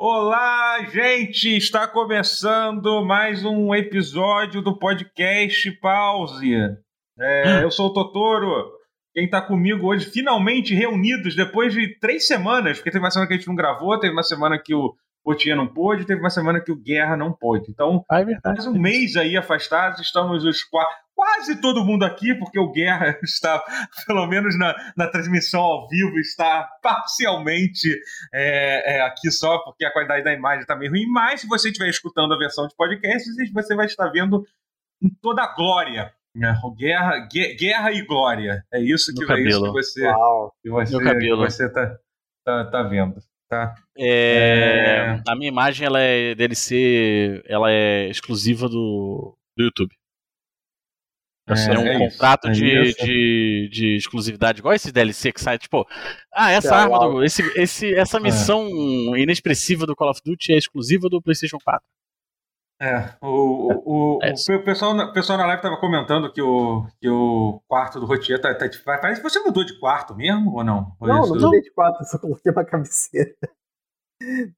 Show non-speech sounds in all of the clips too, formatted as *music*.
Olá, gente! Está começando mais um episódio do podcast Pause. É, eu sou o Totoro. Quem está comigo hoje, finalmente reunidos depois de três semanas, porque teve uma semana que a gente não gravou, teve uma semana que o Potinha não pôde, teve uma semana que o Guerra não pôde. Então, Ah, é mais um mês aí afastados, estamos os quatro, quase todo mundo aqui, porque o Guerra *laughs* está, pelo menos na, na transmissão ao vivo, está parcialmente é, é, aqui só porque a qualidade da imagem está meio ruim. Mas se você estiver escutando a versão de podcast, você vai estar vendo em toda a glória. né? Guerra, gue- guerra e glória. É isso que, é isso que você, Uau. que você, que tá, tá, tá vendo. Tá? É, A minha imagem ela é DLC, ela é exclusiva do, do YouTube. É, É, um é contrato é de, de, de exclusividade, igual esse DLC que sai, tipo, ah, essa É, arma, do, esse, esse, essa missão inexpressiva do Call of Duty é exclusiva do PlayStation 4. É, o, o, o, É o pe- pessoal, na- o pessoal na live tava comentando que o, que o quarto do Rotier tá, tá. Parece que você mudou de quarto mesmo ou não? Ou Não, isso- não mudei de quatro, só coloquei uma cabeceira.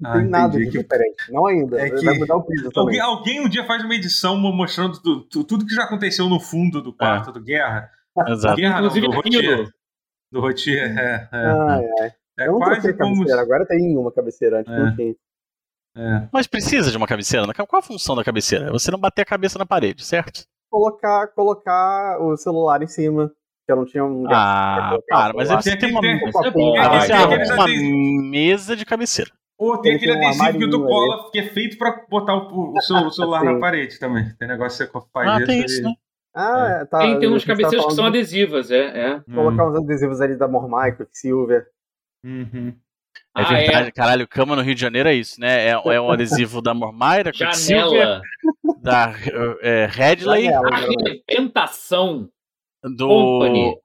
Não Ah, tem nada de. Que- diferente. Não ainda. É que- Vai mudar o piso também. Alguém, alguém um dia faz uma edição mo- mostrando tu- tu- tudo que já aconteceu no fundo do quarto do Guerra. Exato. Guerra não, Inclusive do Rotier. Do Rotier, é. É, Ai, ai. é eu não quase como. cabeceira, agora tem uma cabeceira, antes É. não tinha. É. Mas precisa de uma cabeceira? né? Qual a função da cabeceira? É você não bater a cabeça na parede, certo? Colocar, colocar o celular em cima, que eu não tinha um Ah, para, mas você tem uma, Tem- é tem- tem mesa de cabeceira. Ou tem Ele aquele tem um adesivo armarinho cola, que é feito pra botar o, o seu o celular na parede também. Tem negócio que você faz Ah, tem isso, né? Ah, é, tá. Tem, tem uns gente tá cabeceiros que são de adesivas, é. é. Colocar uns adesivos ali da Mormai, Quicksilver. Uhum. É Ah, verdade, caralho, cama no Rio de Janeiro é isso, né? É, é um adesivo da Mormaira, é. Janela. da é, Headley, Janela, geralmente. Arrebentação. do Company.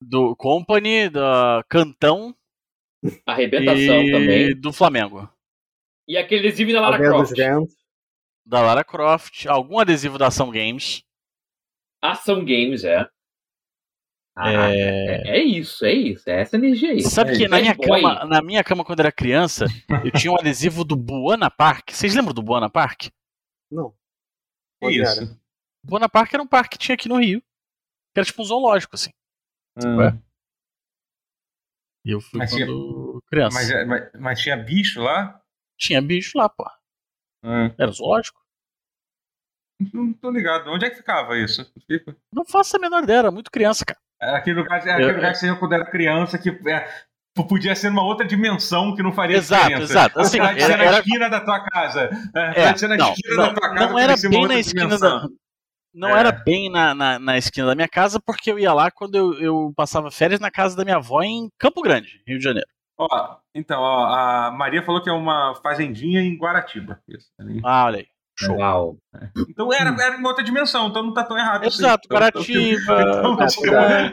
do Company, da Cantão Arrebentação e também. do Flamengo. E aquele adesivo da Lara Croft. Da Lara Croft, algum adesivo da Ação Games. Ação Games, é. Ah, É. é... é isso, é isso. É essa energia aí. Sabe é que na minha, Bad boy. cama, na minha cama, quando eu era criança, eu tinha um adesivo do Buana Park. Vocês lembram do Buana Park? Não. É era? isso. Buana Park era um parque que tinha aqui no Rio. Que era tipo um zoológico, assim. Hum. E eu fui Mas tinha- quando criança. Mas, é- mas, mas tinha bicho lá? Tinha bicho lá, pô. Hum. Era zoológico. Não tô ligado. Onde é que ficava isso? Fica- Não faço a menor ideia, era muito criança, cara. Era aquele lugar, era aquele Eu- lugar que você quando era criança, que é, podia ser numa outra dimensão que não faria Exato, diferença. exato. Assim, de ser era- na esquina da tua casa. É, É, na não, esquina não, da tua casa. não era uma bem na esquina dimensão. da. Não É. era bem na, na, na esquina da minha casa, porque eu ia lá quando eu, eu passava férias na casa da minha avó em Campo Grande, Rio de Janeiro. Ó, então, ó, a Maria falou que é uma fazendinha em Guaratiba. Isso, ali. Ah, olha aí. Show. Uau. Então era, era em outra dimensão, então não tá tão errado. assim. Exato, Então, Guaratiba, Então, Campo tipo,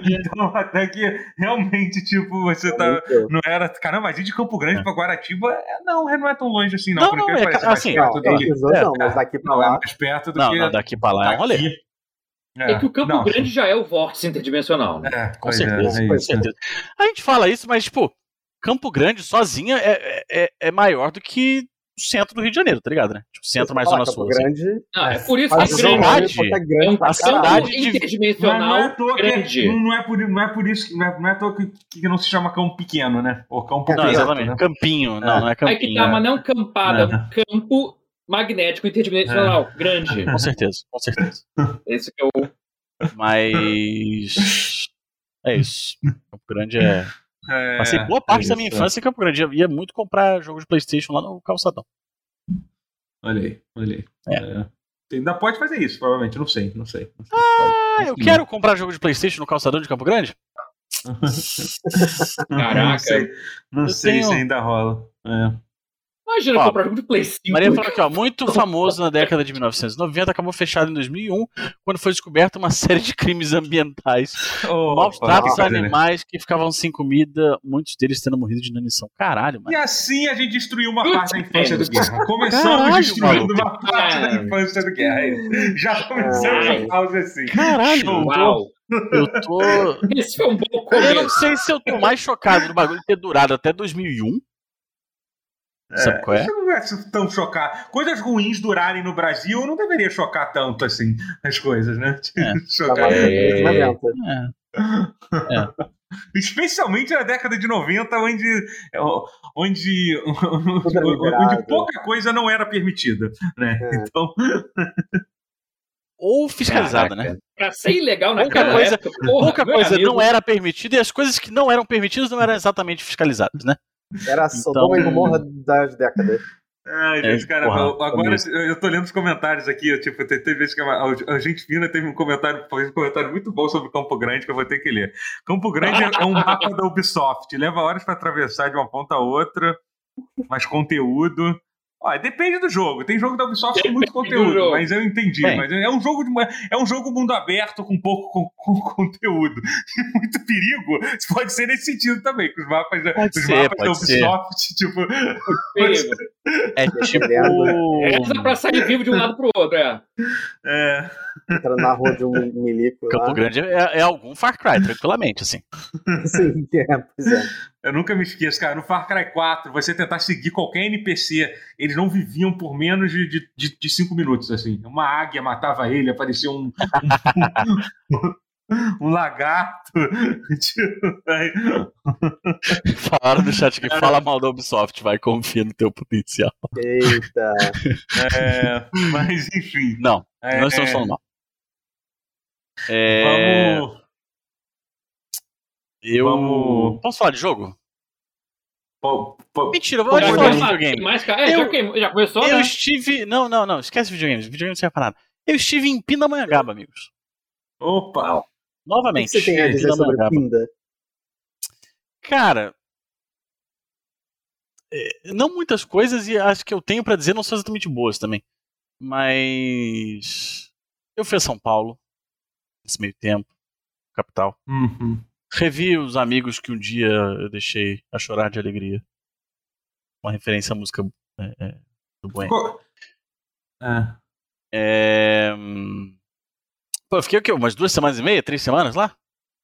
então, até que realmente, tipo, você tá. Não era. Caramba, mas ir de Campo Grande pra Guaratiba, é, não, é- não é tão longe assim, não. Não, não, é pareça, assim, Não, perto é, que- dois não, mas daqui pra Não, é lá. mais perto do Não, que. não, daqui pra lá é um rolê. daqui. É, que o Campo não, Grande já é o vórtice interdimensional, né? É, Com é, certeza, é com certeza. A gente fala isso, mas, tipo, Campo Grande sozinha é, é, é maior do que centro do Rio de Janeiro, tá ligado, né? Tipo, centro mais zona Campo sul. assim. Grande. Não, é É. por isso que a é cidade- É grande a cidade de- interdimensional não é que, grande. não é por, não é por isso, não é, não é à toa que, que não se chama campo pequeno, né? Ou campo Não, perto, exatamente. né? Campinho, não, É. não é Aí campinho. que tá, mas não campada, é campo magnético interdimensional grande. Com certeza, com certeza. *laughs* Esse que é o. Mas. É isso. Campo Grande é. É, Passei boa parte é da minha isso. infância em Campo Grande. Eu ia muito comprar jogo de PlayStation lá no Calçadão. Olha aí, olha aí. É. É. Você ainda pode fazer isso, provavelmente. Não sei, não sei. Não sei. Ah, eu quero comprar jogo de PlayStation no Calçadão de Campo Grande? *laughs* Caraca. Não sei, não sei tenho- se ainda rola. É. Imagina Ó, comprar jogo de Play 5. Maria falou aqui, ó, muito *laughs* famoso na década de 1990, acabou fechado em 2001, quando foi descoberta uma *laughs* série de crimes ambientais, maus tratos a animais que ficavam sem comida, muitos deles tendo morrido de inanição. Caralho, E mano. assim a gente destruiu uma parte da infância do. Guerra. Começamos Caralho, destruindo maluco. uma parte da infância do Guerra. Já começamos a pausa assim. Caralho, Show. Uau. eu tô. *laughs* Esse foi um bom Eu não começo. sei se eu tô mais chocado do bagulho ter durado até 2001 Sabe qual é? Isso não é tão chocar. Coisas ruins durarem no Brasil não deveria chocar tanto assim as coisas, né? É. *laughs* chocar. É... É. *laughs* Especialmente na década de 90, onde, onde, Tudo *laughs* era liberado. onde pouca coisa não era permitida. Né? É. Então, Ou fiscalizada, Caraca. né? Pra ser ilegal Pouca naquela coisa- época, porra, Pouca coisa amigo, não era permitida e as coisas que não eram permitidas não eram exatamente fiscalizadas, né? Era a Sodoma e Então- Gomorra das décadas. ai, É, gente, cara, porra, eu- agora também. eu tô lendo os comentários aqui. eu, Tipo, tem, tem vezes que a, a gente fina teve um comentário, fez um comentário muito bom sobre Campo Grande que eu vou ter que ler. Campo Grande é um mapa da Ubisoft, leva horas pra atravessar de uma ponta a outra, mais conteúdo. Depende do jogo. Tem jogo da Ubisoft com muito Depende do conteúdo, jogo. mas eu entendi. Bem. Mas é um jogo de é um jogo mundo aberto com pouco com, *laughs* com conteúdo. E muito perigo. Pode ser nesse sentido também, que os mapas, da- Pode os ser, mapas da pode ser. Ubisoft, *laughs* tipo, perigo. É tipo. Reza pra sair vivo de um lado pro outro, é. é, Entrando na rua de um milico Campo lá. Grande é, é algum Far Cry, tranquilamente, assim. *laughs* Sim, é, pois é. Eu nunca me esqueço, cara. No Far Cry 4, você tentar seguir qualquer NPC, eles não viviam por menos de, de, de, de cinco minutos, assim. Uma águia matava ele, aparecia um. um, *laughs* um lagarto. *laughs* Falaram no chat que fala mal da Ubisoft, vai, confia no teu potencial. Eita. é, mas, enfim. Não, É, não estamos falando mal. É, Vamos. eu. vamos- Posso falar de jogo? Mentira, Pô, vamos pode falar de videogame. Mais, cara. É, Eu- já, já começou, Eu né? estive. Não, não, não, esquece videogames. Videogame não serve pra nada. Eu estive em Pindamonhangaba, amigos. Opa! O que Novamente. você tem a dizer sobre. Pinda? Cara. é, Não muitas coisas e acho que eu tenho pra dizer não são exatamente boas também. Mas. Eu fui a São Paulo. Nesse meio tempo. Capital. Uhum. Revi os amigos que um dia eu deixei a chorar de alegria. Uma referência à música é, é, do Bueno. Co- É. É... hum, Pô, eu fiquei o quê? Umas duas semanas e meia? Três semanas lá?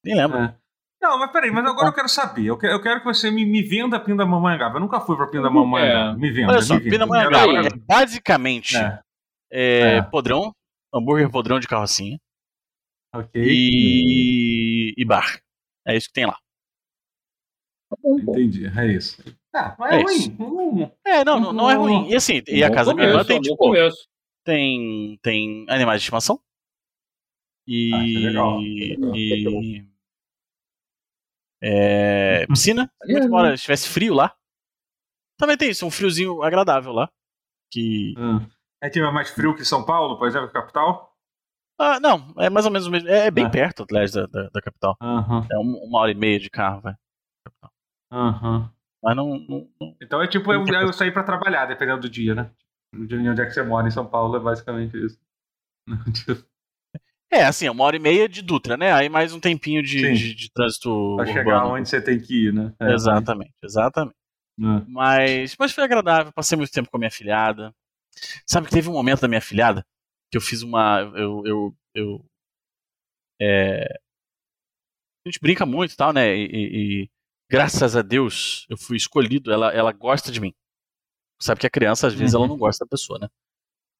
Nem lembro. É. Não, mas peraí, mas agora eu quero saber. Eu quero, eu quero que você me, me venda Pindamonhangaba. Eu nunca fui pra Pindamonhangaba. Me venda. Olha só, me venda. Pindamonhangaba é basicamente É, é, É. podrão, hambúrguer podrão de carrocinha ok. e, e bar. É isso que tem lá. Entendi, é isso. Ah, mas é, É ruim. isso. Hum, É, não, não, não é ruim. E assim, e a casa da minha irmã começo, tem, tipo, começo. tem, tem animais de estimação. E. Ah, é é legal. e é, piscina. *laughs* Muito embora estivesse frio lá. Também tem isso, um friozinho agradável lá. Que. hum. É que é mais frio que São Paulo, por exemplo, capital? Ah, não, é mais ou menos o mesmo. É, é bem Ah. perto, aliás, da, da, da capital. Aham, É um- uma hora e meia de carro, vai. aham. Mas não. não- não- Então é tipo eu, eu sair pra trabalhar, dependendo do dia, né? De onde é que você mora em São Paulo, é basicamente isso. *laughs* É, assim, é uma hora e meia de Dutra, né? Aí mais um tempinho de, de, de trânsito pra chegar urbano. onde você tem que ir, né? É, Exatamente, exatamente. mas- Mas, mas foi agradável, passei muito tempo com a minha filhada. Sabe que teve um momento da minha filhada que eu fiz uma. Eu. eu, eu é, a gente brinca muito e tal, né? E, e- e graças a Deus eu fui escolhido, ela, ela gosta de mim. Sabe que a criança, às vezes, ela não gosta da pessoa, né?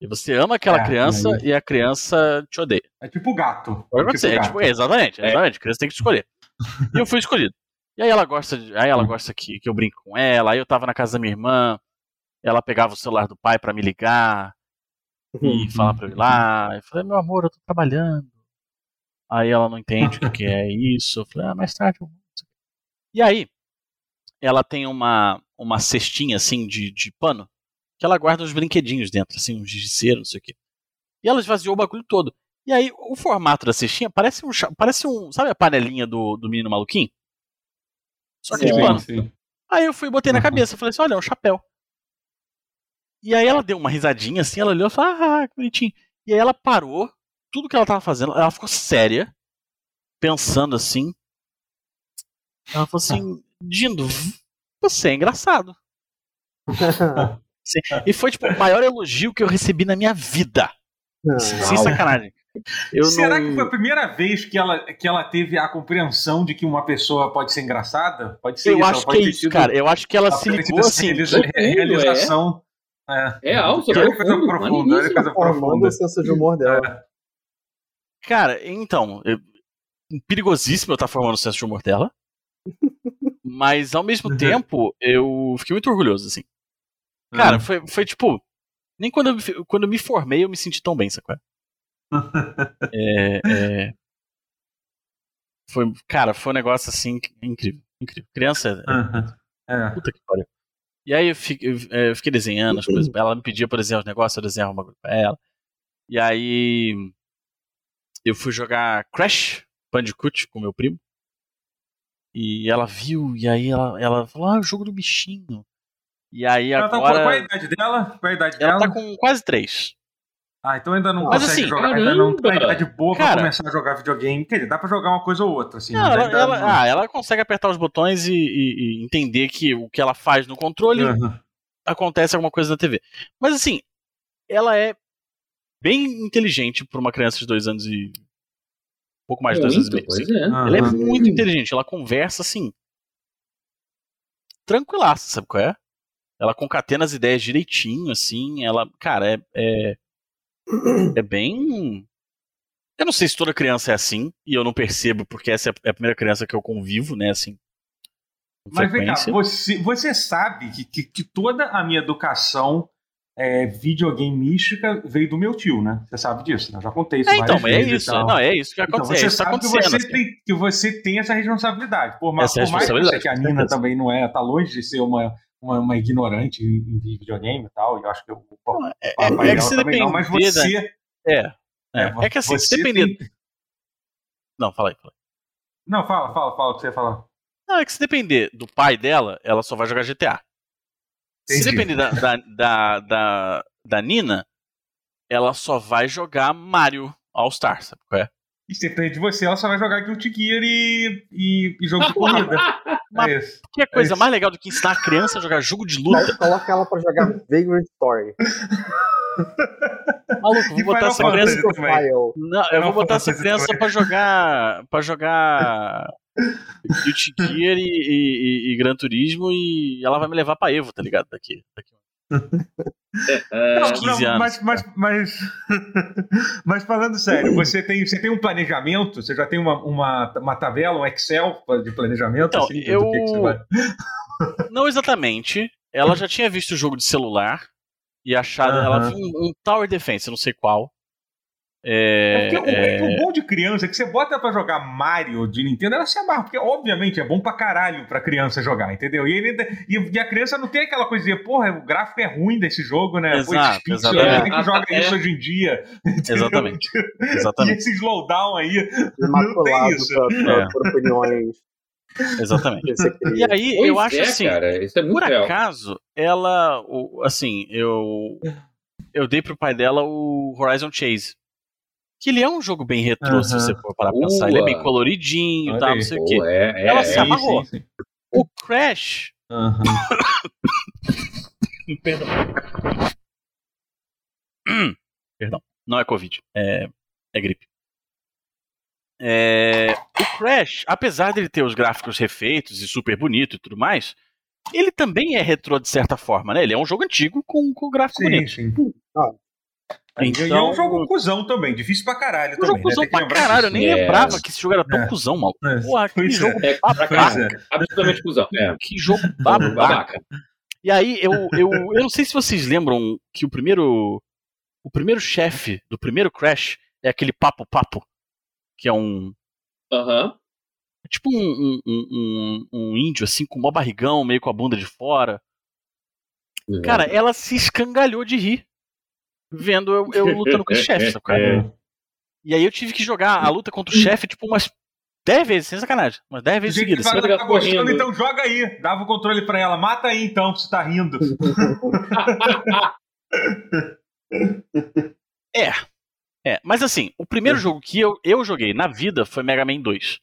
E você ama aquela É, criança e aí? e a criança te odeia. É tipo gato. Pode É acontecer. tipo É gato. tipo, é, exatamente, exatamente. A criança tem que escolher. E eu fui escolhido. E aí ela gosta, de- aí ela gosta que, que eu brinque com ela. Aí eu tava na casa da minha irmã, ela pegava o celular do pai pra me ligar Uhum. E falar pra eu ir lá. Eu falei, meu amor, eu tô trabalhando. Aí ela não entende o que, é isso. Eu falei, ah, mais tarde eu vou. E aí, ela tem uma, uma cestinha assim de, de pano que ela guarda uns brinquedinhos dentro, assim, uns giz de cera, não sei o quê. E ela esvaziou o bagulho todo. E aí, o formato da cestinha parece um. Parece um. Sabe a panelinha do, do menino maluquinho? Só que de Sim, pano. sim. Aí eu fui e botei na Uhum. cabeça. Falei assim: olha, é um chapéu. E aí ela deu uma risadinha assim, ela olhou e falou: ah, que bonitinho. E aí ela parou, tudo que ela tava fazendo, ela ficou séria, pensando assim. Ela falou assim: Dindo, você é engraçado. E foi tipo o maior elogio que eu recebi na minha vida. Não. Sem sacanagem. Eu Será não... que foi a primeira vez que ela, que ela teve a compreensão de que uma pessoa pode ser engraçada? Pode ser Eu isso, acho que é isso, cara. Eu acho que ela ela se ligou essa assim. realiza- profundo, é. É. Que super é coisa profundo, profunda, é coisa formando profunda. o senso de humor dela. Cara, então, eu- perigosíssimo eu estar formando o senso de humor dela. *laughs* Mas ao mesmo Uhum. tempo, eu fiquei muito orgulhoso, assim. Cara, Uhum. foi, foi tipo. Nem quando eu, me- quando eu me formei eu me senti tão bem, sacou? *laughs* É, é, foi, cara, foi um negócio assim incrível. incrível. Criança, Uhum. É. puta que pariu. E aí eu fiquei, eu, é, eu fiquei desenhando as coisas. pra ela. Ela me pedia por desenhar os negócios, eu desenhava uma coisa pra ela. E aí eu fui jogar Crash Bandicoot com meu primo. E ela viu, e aí ela, ela falou: Ah, o jogo do bichinho. E aí Ela tá, agora. qual é a idade dela? Qual a idade ela dela? tá com quase três. Ah, então ainda não Mas consegue assim, jogar. Ainda não tá caramba! idade boa pra Cara- começar a jogar videogame. Quer dizer, dá pra jogar uma coisa ou outra, assim. Não, ela, ela- não- ah, ela consegue apertar os botões e, e- e entender que o que ela faz no controle Uhum. acontece alguma coisa na TV. Mas assim, ela é bem inteligente para uma criança de dois anos e. Um pouco mais de dois anos e meio. assim. é. Ela é Uhum. muito inteligente, ela conversa assim. Tranquilaça, sabe qual é? Ela concatena as ideias direitinho, assim. Ela, cara, é. É, é bem. Eu não sei se toda criança é assim, e eu não percebo, porque essa é a primeira criança que eu convivo, né, assim. Mas vem cá, você, você sabe que, que, que toda a minha educação é, videogame mística veio do meu tio, né? Você sabe disso, né? Eu já contei isso É, então, é isso. Não, é isso que Então, acontece. você é isso que tá sabe que você, assim. tem, que você tem essa responsabilidade. Por, Essa por mais que, você, que a Nina também não é, tá longe de ser uma, uma, uma ignorante em em videogame e tal, e eu acho que o É, papai é que dela se também não, mas depender da- você... É. É, é que assim, se você depender. tem- Não, fala aí, fala aí. Não, fala, fala, fala o que você ia falar. Não, é que se depender do pai dela, ela só vai jogar GTA. Se Entendi. depender da, da, da, da, da Nina, ela só vai jogar Mario All-Star, sabe qual é? E se depende de você, ela só vai jogar Guilty Gear e, e, e jogo de *laughs* corrida. Mas- É isso. Que é coisa isso. mais legal do que ensinar a criança a jogar jogo de luta? Mas Coloca ela pra jogar *laughs* Vagrant Story. Maluco, vou botar essa criança. Não, eu Final vou botar essa criança também. pra jogar. pra jogar. Guilty Gear e, e, e- e Gran Turismo e ela vai me levar pra Evo, tá ligado? Daqui. daqui. É, Uns 15 anos. mas, mas, mas, *laughs* mas falando sério, você tem, você tem um planejamento? Você já tem uma, uma, uma tabela, um Excel de planejamento? Então, assim, eu- *laughs* Não exatamente. Ela já tinha visto o jogo de celular e achado. Ela viu um, um Tower Defense, não sei qual. É É, porque o, é é, o bom de criança é que você bota pra jogar Mario de Nintendo, ela se amarra, porque obviamente é bom pra caralho pra criança jogar, entendeu? E, ele- e- e a criança não tem aquela coisa de, porra, o gráfico é ruim desse jogo, né? Pô, Exato, esses pixels, exatamente. quem que joga *laughs* É. isso hoje em dia? entendeu? Exatamente. *laughs* E Exatamente. esse slowdown aí, Imaculado isso. pra- pra- É. por opiniões *laughs* Exatamente. E aí, pois eu acho é, assim. cara, isso é muito Por real. acaso, ela. o- Assim, eu. Eu dei pro pai dela o Horizon Chase. Que ele é um jogo bem retrô, se você for parar pra pensar. Ele é bem coloridinho e Olha aí. não sei o quê. é, é, Ela é. se amarrou. sim, sim. O Crash. Aham. *coughs* Perdão. *coughs* Perdão. Não é Covid. É, é gripe. É, o Crash, apesar dele ter os gráficos refeitos e super bonito e tudo mais, ele também é retrô de certa forma, né? Ele é um jogo antigo com, com gráfico Sim, bonito. sim. Ah. E é Então- um jogo cuzão também, difícil pra caralho Um jogo também. né? cuzão pra caralho, eu nem É. lembrava que esse jogo era tão É. cuzão, maluco. É. Porra, que Pois jogo É, babaca. É. Absolutamente cuzão. É. Que jogo *laughs* babaca. E aí, eu, eu, eu não sei se vocês lembram que o primeiro. O primeiro chefe do primeiro Crash é aquele Papo Papo. Que é um. Aham. É tipo um, um, um, um- um índio, assim, com mó barrigão, meio com a bunda de fora. Cara, ela se escangalhou de rir. Vendo eu, eu lutando com esse chefe, sabe? é? É. E aí eu tive que jogar a luta contra o chefe, tipo, umas 10 vezes, sem sacanagem. Umas 10 Do vezes que seguidas. fala, tá gostando, então joga aí. Dava o controle pra ela. Mata aí então, se tá rindo. *laughs* É, mas assim, o primeiro jogo que eu, eu joguei na vida foi Mega Man 2.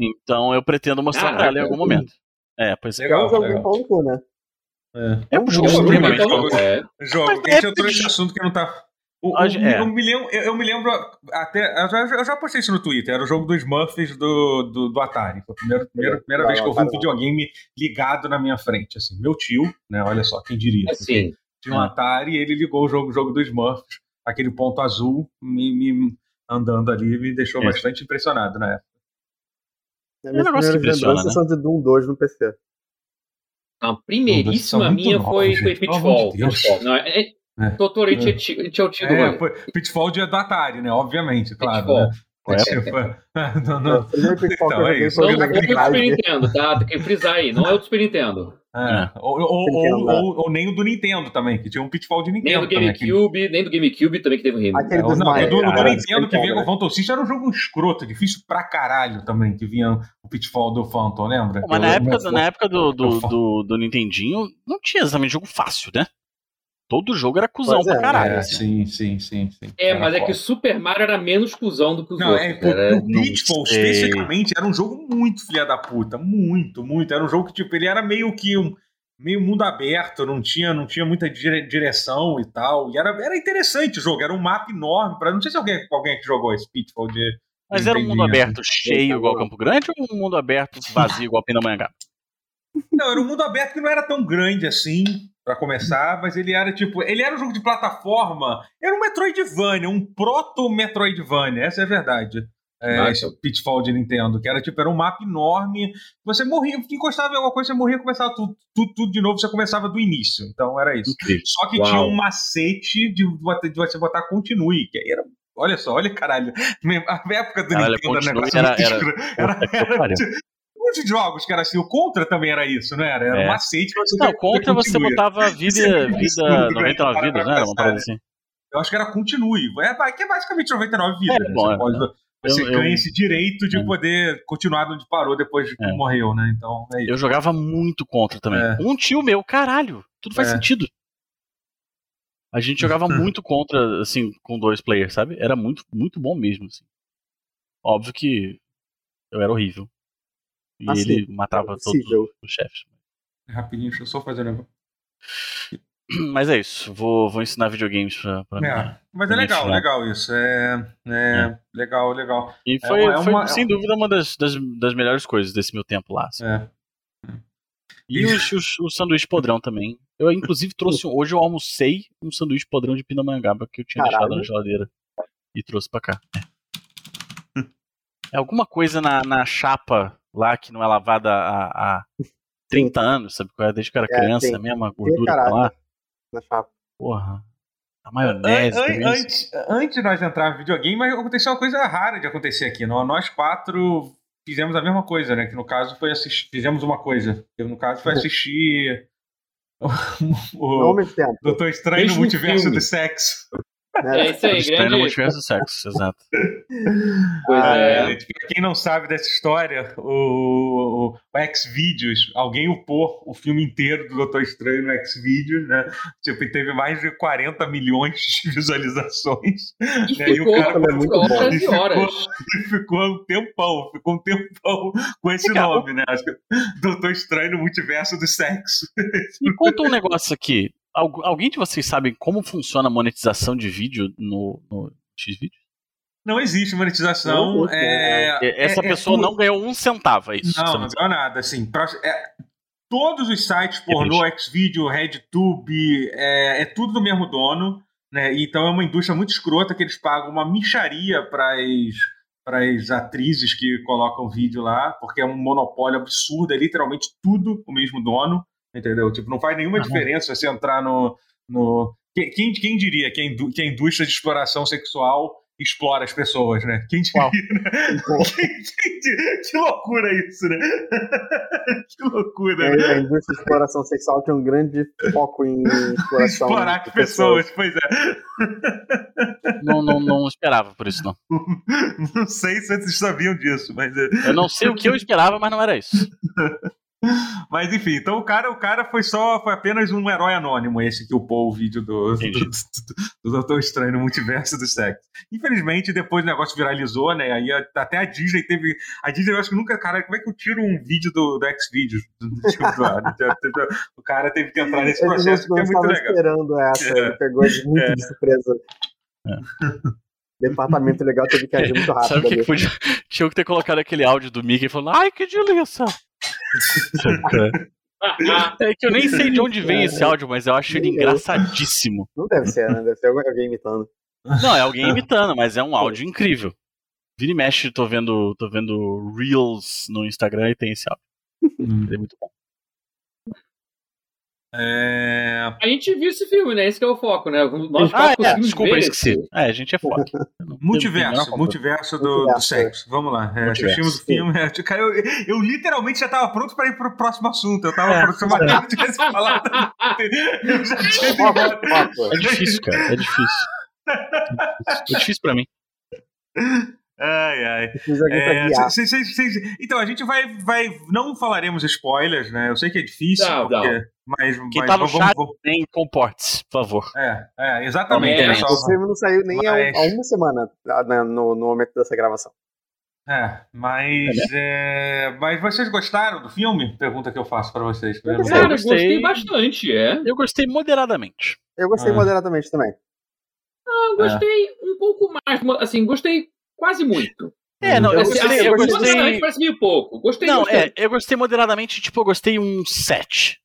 Então eu pretendo mostrar pra ela em algum momento. É, pois é. É um Legal, jogo legal. né? É um jogo jogo extremamente muito bom. bom. É. Jogo, a gente é entrou nesse assunto que não tá. O, o- é. eu, me lembro, eu, eu me lembro até. Eu já, eu já postei isso no Twitter. Era o jogo dos Smurfs do, do, do Atari. Foi a primeira, primeira, primeira vez que eu vi um videogame ligado na minha frente. Assim, meu tio, né? Olha só, quem diria. Assim, Tinha um Ah. Atari e ele ligou o jogo, o jogo dos Smurfs, aquele ponto azul, me, me- andando ali, me deixou Isso. bastante impressionado na época. As minhas um negócio que primeiras impressiona, lembranças né? são de Doom 2 no PC. A primeiríssima minha foi, foi Pitfall. Não, é, É. Totoro, a gente É. é gente é o tio do É, foi, Pitfall de do Atari, né? Obviamente, claro. Pitfall. Né? É. *laughs* Não, não, O primeiro Pitfall que Então, eu é isso. foi Não, é do Super. Nintendo, tá? Tem que frisar aí. Não é o do Super Nintendo. É. Ou, ou, ou, né? ou, ou nem o do Nintendo também, que tinha um Pitfall de Nem Nintendo do também. aquele- GameCube, nem do GameCube também que teve um remake. Aquele É, dos o- não, do, do Nintendo que vinha com o Phantom System era um jogo escroto, difícil pra caralho também, que vinha o Pitfall do Phantom, lembra? Mas na época, na época do, do, do, do Nintendinho, não tinha exatamente jogo fácil, né? Todo jogo era cuzão Pois é, pra caralho. É, assim. sim, sim, sim, sim. É, Era mas é que o Super Mario era menos cuzão do que os Não, outros. é, Era- o Pitfall, especificamente, era um jogo muito filha da puta. Muito, muito. Era um jogo que, tipo, ele era meio que um. Meio mundo aberto, não tinha, não tinha muita dire- direção e tal. E era, era interessante o jogo, era um mapa enorme. Pra, não sei se alguém, alguém que jogou esse Pitfall de. Mas era um mundo aberto cheio igual Campo Grande ou um mundo aberto vazio igual Pindamonhangaba? Não, era um mundo aberto que não era tão grande assim, pra começar, mas ele era tipo. Ele era um jogo de plataforma. Era um Metroidvania, um proto-Metroidvania, essa é a verdade. É, esse Pitfall de Nintendo, que era tipo, era um mapa enorme. Você morria, encostava em alguma coisa, você morria, começava tudo, tudo, tudo de novo, você começava do início. Então era isso. Incrível. Só que Uau. tinha um macete de, de você botar continue, que aí era. Olha só, olha caralho. *laughs* A época do Caralho, Nintendo era negócio era- era-. Puta que era, muitos jogos que era assim. O Contra também era isso, não era? Era É. um macete. pra você Não, contra você botava vida, é vida absurdo, 99 velho. vidas, né? Era uma parada assim. Eu acho que era continue. É, que é basicamente 99 vidas. É, né? bom, você é. pode- você Eu- eu- ganha esse direito de É. poder continuar onde parou depois de que É. morreu, né? Então, é isso. Eu jogava muito contra também. É. Um tio meu, caralho, tudo faz É. sentido. A gente jogava *laughs* muito contra, assim, com dois players, sabe? Era muito, muito bom mesmo, assim. Óbvio que eu era horrível. E Assim, ele matava todos possível. os chefes. Rapidinho, deixa eu só fazer um negócio. *clears throat* Mas é isso, vou, vou ensinar videogames pra, pra mim. É, mas é Pra legal, gente, né? legal isso. É, é, legal, legal. E É foi, uma- é foi, uma- sem dúvida, uma das, das, das melhores coisas desse meu tempo lá. assim. É. E os, os, o sanduíche podrão também. Eu, inclusive, trouxe. *laughs* Hoje eu almocei um sanduíche podrão de Pindamonhangaba que eu tinha Caralho. deixado na geladeira. E trouxe pra cá. É alguma coisa na, na chapa lá que não é lavada há, há 30 anos, sabe? qual é? Desde que eu era É, criança, tem. a mesma gordura caralho. lá. Na chapa. Porra. A maionese. An- an- antes, antes de nós entrar no videogame, mas aconteceu uma coisa rara de acontecer aqui. Nó- Nós quatro fizemos a mesma coisa, né? Que no caso foi assistir. Fizemos uma coisa. Que no caso foi assistir. *laughs* Não o mesmo. Doutor Estranho no Mesmo Multiverso filme. do Sexo. Né? É isso aí, Estranho no grande. multiverso do sexo, exato. Pois Ah, é. gente, pra quem não sabe dessa história, o, o, o X-Videos, alguém upou o filme inteiro do Doutor Estranho no X-Videos, né? Tipo, e teve mais de 40 milhões de *laughs* visualizações. E E aí o ficou cara é muito bom. horas E e ficou- horas. *laughs* E ficou um tempão, ficou um tempão com esse Legal. nome, né? Acho que Doutor Estranho no Multiverso do Sexo. Me conta um negócio aqui. Algu- alguém de vocês sabe como funciona a monetização de vídeo no, no X-Video? Não existe monetização. Não existe, é, Essa é- é pessoa não ganhou um centavo, é isso? Não, você não ganhou nada. Assim, pra- é- todos os sites pornô, Xvideo, RedTube, é, é tudo do mesmo dono. Né? Então é uma indústria muito escrota que eles pagam uma micharia para as atrizes que colocam vídeo lá, porque é um monopólio absurdo, é literalmente tudo o mesmo dono, entendeu? Tipo, não faz nenhuma Aham. diferença você entrar no. no... Quem, quem, quem diria que a, indú- que a indústria de exploração sexual explora as pessoas, né? Quem diria, né? Pô, Que, que- que loucura isso, né? *laughs* que loucura, é, né? a indústria de exploração sexual tem um grande foco em exploração Explorar de as pessoas, pois é. Não, não, não esperava por isso, não. Não sei se vocês sabiam disso, mas, é- Eu não sei o que eu esperava, mas não era isso. *laughs* mas enfim, então o cara, o cara foi só, foi apenas um herói anônimo esse que upou o vídeo do, do, do, do Doutor Estranho no Multiverso do Sexo. Infelizmente, depois o negócio viralizou, né? Aí a- até a Disney teve. A Disney, eu acho que nunca, cara, como é que eu tiro um vídeo do, do X-Videos? *laughs* *laughs* O cara teve que entrar nesse processo, não que é muito estava legal. esperando essa, É. ele pegou muito É. de surpresa. *laughs* Departamento legal teve que agir muito rápido. Sabe o que, ali. que podia. Tinha que ter colocado aquele áudio do Mickey falando, ai, que delícia! É que eu nem sei de onde vem esse áudio, mas eu acho ele engraçadíssimo. Não deve ser, né? Deve ser alguém imitando. Não, é alguém imitando, mas é um áudio incrível. Vira e mexe, tô vendo, tô vendo Reels no Instagram e tem esse áudio. Hum. Ele é muito bom. É... A gente viu esse filme, né? Esse que é o foco, né? Nós Ah, é, desculpa, esqueci. É, a gente é *laughs* não a Multiverso, multiverso do, do sexo. Vamos lá. É, assistimos o filme. é, Cara, eu, eu literalmente já tava pronto para ir pro próximo assunto. Eu tava É. pronto se o Matheus tivesse falado. Eu já *laughs* tinha Foco, ligado. foco. É difícil, cara. É difícil. É difícil pra mim. Ai, ai. Pra É, cês- cês- cês- então, a gente vai, vai. Não falaremos spoilers, né? Eu sei que é difícil, Não, porque, mas. Quem mas tá no vamos- chat, vamos- nem comporte-se, por favor. É, é, exatamente. Pessoal. O filme não saiu nem há, Mas- há uma semana ah, né, no, no momento dessa gravação. É, mas. é, mas vocês gostaram do filme? Pergunta que eu faço pra vocês. gostei. Cara, eu gostei. gostei bastante, é. Eu gostei moderadamente. Eu gostei Ah. moderadamente também. Eu gostei um pouco mais, assim, gostei quase muito. É, não, eu Eu Assim, gostei. gostei- Eu gostei. Moderadamente parece meio pouco. Gostei Não, bastante. é, eu gostei moderadamente, tipo, eu gostei um 7.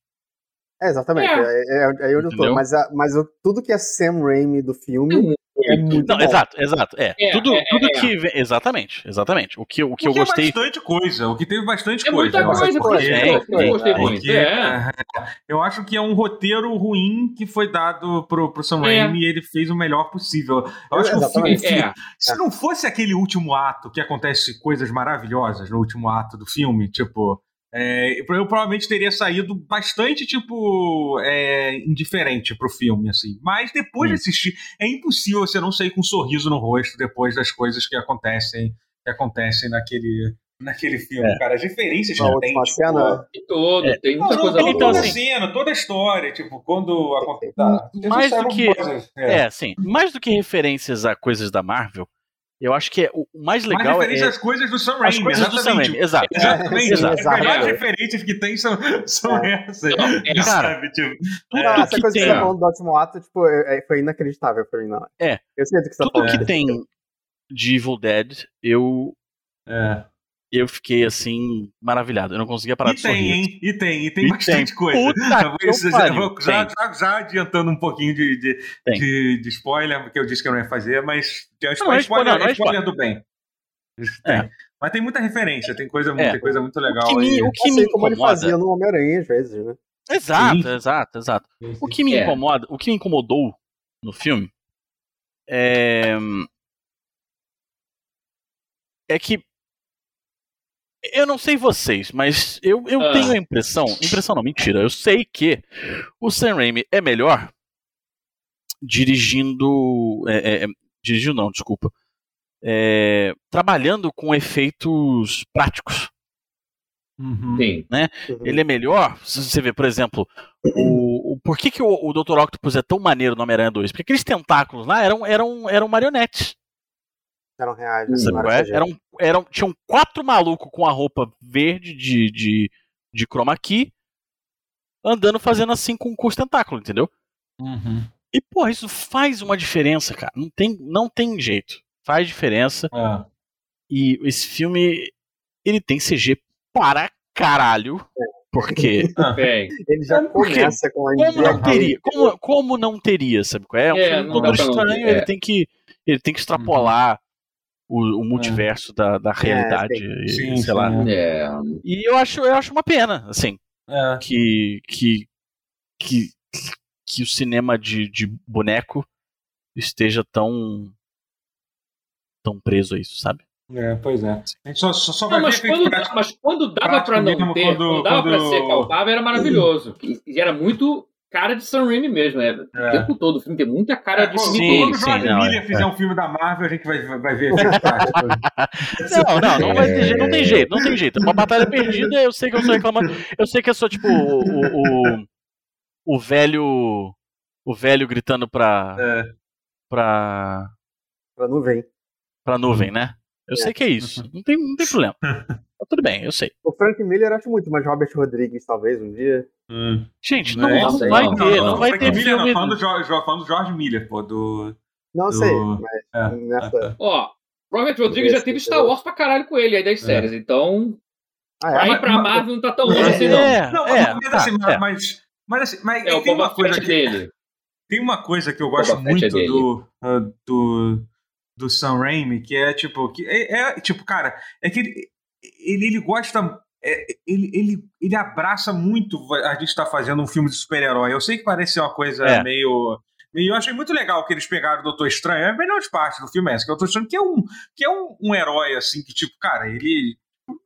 É, exatamente. É. É, é, é onde eu tô. Mas, a- mas o- tudo que é Sam Raimi do filme é muito Não, bom. exato, exato. É. É, tudo é, tudo é. que vem. Exatamente, exatamente. O que, o que eu Porque gostei. É bastante coisa. O que teve bastante É muita coisa. coisa, coisa, porque é, eu eu gostei é, muito. Porque, É. é, *laughs* eu acho que é um roteiro ruim que foi dado pro, pro Sam É. Raimi e ele fez o melhor possível. Eu acho que o filme. É. se não fosse aquele último ato que acontece coisas maravilhosas no último ato do filme, tipo. É, eu provavelmente teria saído bastante, tipo, é, indiferente pro filme, assim. Mas depois de Hum. assistir, é impossível você não sair com um sorriso no rosto depois das coisas que acontecem, que acontecem naquele, naquele filme, É. cara. As referências Na que tem, tipo, cena, E todo, É. tem não, muita não, coisa não. Então, toda assim- a cena, toda a história, tipo, quando acontece. Tá, Mais do que- coisas, É, assim, mais do que referências a coisas da Marvel, eu acho que é, o mais Mais legal referência é. às coisas do Sam As Raimi, coisas do Sam. Raimi, exato. Exatamente. Sim, As exato. melhores É. referências que tem são, são essas. Não, é. Cara, sabe? Tipo, Tudo Ah, essa que coisa que tem. você tá falando do último ato, tipo, é- é- foi inacreditável pra mim, não. É. Eu do que você tá Tudo falando. que tem de Evil Dead, eu é. Eu fiquei assim maravilhado. Eu não conseguia parar E de tem, sorrir. hein? E tem, e tem E bastante tem. coisa. Puta Eu vou- que já, vou- já, tem. já- já adiantando um pouquinho de, de, Tem. de, de spoiler, porque eu disse que eu não ia fazer, mas é Não, spoiler, é spoiler, não é é spoiler do bem. Tem. É. Mas tem muita referência, tem coisa, É. tem coisa muito legal O que me, o que me como ele incomoda. fazia no Homem-Aranha, às vezes, né? Exato, Sim. exato, exato. O que me É. incomoda, o que me incomodou no filme é é que eu não sei vocês, mas eu, eu Ah. tenho a impressão, impressão não, mentira, eu sei que o Sam Raimi é melhor dirigindo, é, é, dirigindo não, desculpa, é, trabalhando com efeitos práticos. Uhum. Sim. Uhum. Ele é melhor, se você vê, por exemplo, o, o- por que, que o, o Dr. Octopus é tão maneiro no Homem-Aranha 2? Porque aqueles tentáculos lá eram, eram, eram marionetes. Eram reais, né? É? Eram, eram, tinham quatro malucos com a roupa verde de, de, de chroma key andando fazendo assim com, com os tentáculos, entendeu? Uhum. E, porra, isso faz uma diferença, cara. Não tem, não tem jeito. Faz diferença. É. E esse filme, ele tem CG para caralho. Porque *laughs* Bem. Ele já quê? começa com a Como não teria? Como, como não teria, sabe qual é? É um É, filme todo estranho, ele é. tem que ele tem que extrapolar o, o multiverso da, da realidade, e, Sim, sei sim, lá. é. É. E eu acho, eu acho uma pena, assim, É. que que que, que o cinema de, de boneco esteja tão tão preso a isso, sabe? É, pois é. A gente só, só, só Não, mas, quando, prático. mas quando dava pra não ter, quando- quando, dava pra quando- ser palpável, era maravilhoso. E e era muito cara de Sam Raimi mesmo. É. O É. tempo todo o filme tem muita cara de quando, filme Sim, quando o George não, Miller é, fizer um filme da Marvel, a gente vai, vai ver *laughs* prático. Não, não, não vai ter jeito, não tem jeito, não tem jeito. Uma batalha perdida, eu sei que eu sou reclamando. Eu sei que eu sou tipo o, o, o, o velho. O velho gritando pra. É. pra. Pra nuvem. pra nuvem, né? Eu sei que é isso. Não tem, não tem problema. *laughs* Tá tudo bem, eu sei. O Frank Miller eu acho muito, mas Robert Rodrigues talvez um dia. Gente, não, É, não sei vai não. ter, não, vai Frank ter Miller, filme. Não, falando do, George, falando do George Miller, pô, do... Não Do- sei, mas É. nessa. Ó, Robert Rodrigues já teve Star Wars pra caralho com ele aí das séries, então Ah, pra é? ir pra Marvel não tá tão longe assim, não. É, Não, é, mas, tá, assim, é. mas, mas, assim, mas É, o tem uma coisa que, dele. tem uma coisa que eu gosto é muito do, ah, do do Sam Raimi, que é tipo, que é, é, tipo, cara, é que ele ele, ele gosta é, ele, ele, ele abraça muito a gente tá fazendo um filme de super-herói. Eu sei que parece ser uma coisa É. meio e eu achei muito legal que eles pegaram o Doutor Estranho. É a melhor parte do filme é essa, que é o Doutor Estranho, que é um, que é um, um herói, assim, que, tipo, cara, ele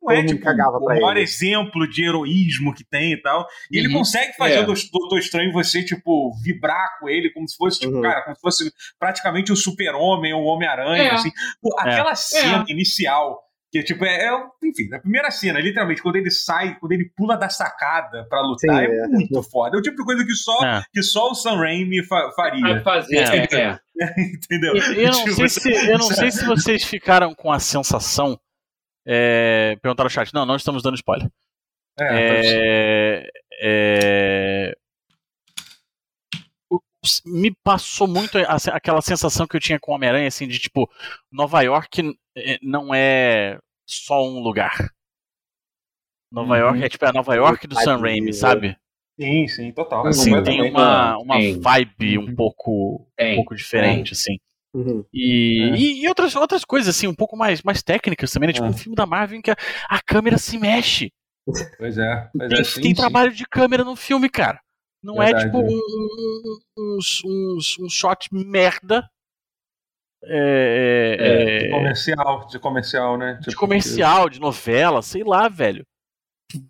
não é tipo, cagava o maior ele. exemplo de heroísmo que tem e tal. E ele Uhum. consegue fazer É. o Doutor Estranho você, tipo, vibrar com ele como se fosse, tipo, Uhum. cara, como se fosse praticamente o super-homem ou o Homem-Aranha, É. assim. Pô, aquela cena inicial, que, tipo, é, é, enfim, na primeira cena, literalmente, quando ele sai, quando ele pula da sacada pra lutar, Sim, é, é. muito foda. É o tipo de coisa que só, É. que só o Sam Raimi fa- Vai faria. fazer, É. é, é. *laughs* Entendeu? Eu, eu não, Tipo, sei se, eu não sei se vocês ficaram com a sensação. É, perguntaram no chat. Não, não estamos dando spoiler. É, tá- É, é, me passou muito a- aquela sensação que eu tinha com o Homem-Aranha, assim, de tipo, Nova York é, não é só um lugar. Nova Uhum. York é tipo a Nova York do Sam Raimi, sabe? Sim, sim, total. Assim, tem uma, uma Tem. vibe um Uhum. pouco, um Tem. pouco diferente, assim. Uhum. E, É. e, e outras, outras coisas, assim, um pouco mais, mais técnicas também, né? Tipo É. um filme da Marvel em que a, a câmera se mexe. Pois é, pois Tem, é, sim, tem sim. trabalho de câmera no filme, cara. Não é Verdade. tipo um, uns- uns- um shot merda. É, é, De comercial, de comercial, né? de Tipo, comercial, de novela, sei lá, velho.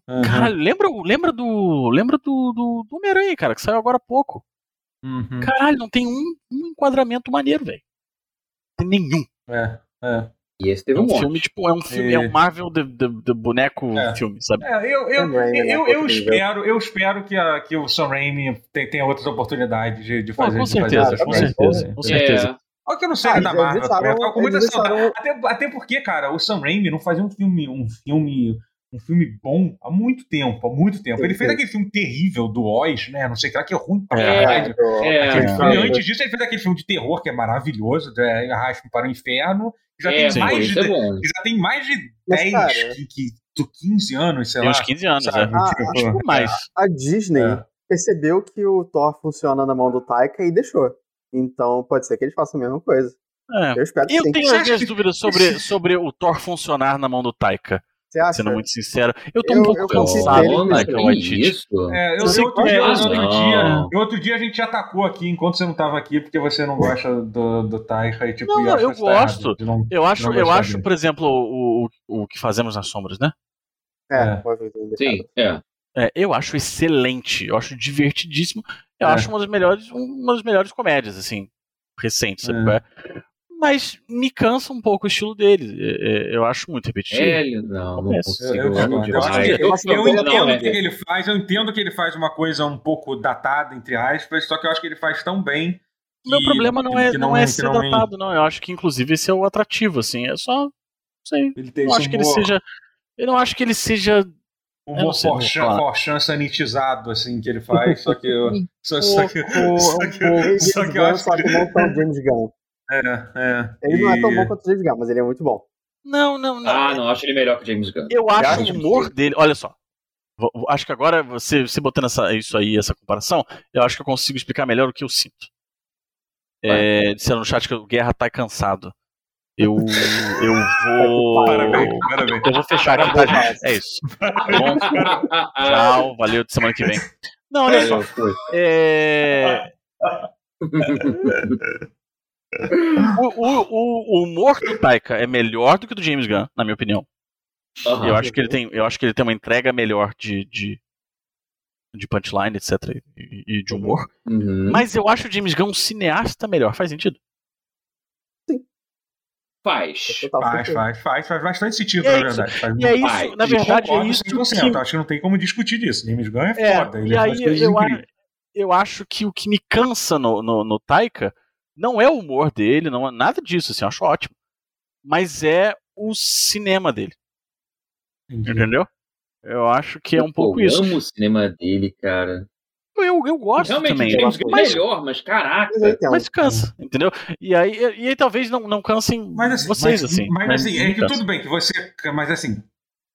Uhum, Caralho, lembra, lembra do. Lembra do, do, do Homem-Aranha, cara, que saiu agora há pouco. uhum, Caralho, não tem um, um enquadramento maneiro, velho. Tem nenhum. é, é. E esse É teve um um monte. filme, tipo, é um filme, E- é um Marvel de, de, de boneco É. filme, sabe? É, eu, eu, né, eu, eu incrível. espero, eu espero que, a, que o Sam Raimi tenha, outras oportunidades de, de Pô, fazer, com de fazer certeza, essas com coisas. certeza, com certeza. É, Olha que eu não sei Ah, da Marvel. deixaram- eu com muita deixaram- Até, até porque, cara, o Sam Raimi não fazia um filme, um filme, um filme bom há muito tempo, há muito tempo. Sim, Ele fez sim. aquele filme terrível do Oz, né? Não sei o que lá, que é ruim pra É. caralho. é, É. é. Antes disso, ele fez aquele filme de terror que é maravilhoso, é, Arrasta para o Inferno. Já É, tem sim. mais de é já tem mais de Mas, 10, cara, que, que, do 15 anos, sei Tem lá. uns 15 anos, sabe? é. Ah, Tipo, Acho que mais. A Disney É. percebeu que o Thor funciona na mão do Taika e deixou. Então pode ser que eles façam a mesma coisa. É. Eu espero que Eu tenho as minhas dúvidas sobre, sobre o Thor funcionar na mão do Taika, Você acha? sendo muito sincero. Eu tô Eu- um pouco cansado do com Taika isso. que Waititi. isso? É, eu, Eu sei outro, é, outro não. dia, outro dia a gente atacou aqui enquanto você não estava aqui, porque você não gosta do, do Taika e tipo, Não, eu gosto. não- Eu acho, eu acho dele. por exemplo, o, o, o que fazemos nas sombras, né? É, É. Sim, é. É, eu acho excelente, eu acho divertidíssimo. Eu É. acho uma das melhores, uma das melhores comédias, assim, recentes, sabe? É. Mas me cansa um pouco o estilo dele. É, é, Eu acho muito repetitivo. Ele, não, não consigo. Eu, não que- que entendo não, o é. que ele faz, eu entendo que ele faz uma coisa um pouco datada, entre aspas, só que eu acho que ele faz tão bem. O meu que- problema não é, que não é que ser não datado, não. Eu acho que, inclusive, esse é o atrativo, assim. É só. Não sei. Ele tem Eu não acho que ele seja. Eu não acho que ele seja. não humor não vou forchan, sanitizado, assim, que ele faz, só que eu. Só, só que, só um que, só que eu acho que. que não tão James Gunn. É, é. Ele não é tão E- bom quanto o James Gunn, mas ele é muito bom. Não, não, não. Ah, não, acho ele melhor que o James Gunn. Eu acho o humor dele. Olha só. Acho que agora, você, você botando essa, isso aí, essa comparação, eu acho que eu consigo explicar melhor o que eu sinto. É, disseram no chat que o Guerra tá cansado. Eu, *laughs* eu vou. Parabéns, parabéns. Eu vou fechar aqui, tá, gente? É isso. Bom? Tchau, valeu, até semana que vem. Não, olha só. É, *laughs* o, o, o- humor do Taika é melhor do que o do James Gunn, na minha opinião. Aham. Eu acho que ele tem, eu acho que ele tem uma entrega melhor de, de, de punchline, etc. E, e de humor. Uhum. Mas eu acho o James Gunn um cineasta melhor. Faz sentido? Faz. Total Faz, certeza. faz, faz, faz bastante sentido, é na isso. verdade. Faz E é isso, Faz. na verdade, é isso 100%. que, Acho que não tem como discutir disso. James Gunn é É, foda. Ele e aí faz coisas eu, a- eu acho que o que me cansa no, no, no Taika não é o humor dele, não é nada disso, assim, eu acho ótimo. Mas é o cinema dele, Entendi. entendeu? Eu acho que é um pouco eu isso. amo o cinema dele, cara. Eu, eu gosto Realmente, também. o James Gunn é mas, melhor, mas caraca. Mas eu mas cansa, entendeu? E aí, e aí talvez não, não cansem Mas assim, vocês, mas, assim. Mas, assim, é que tudo bem que você. Mas assim,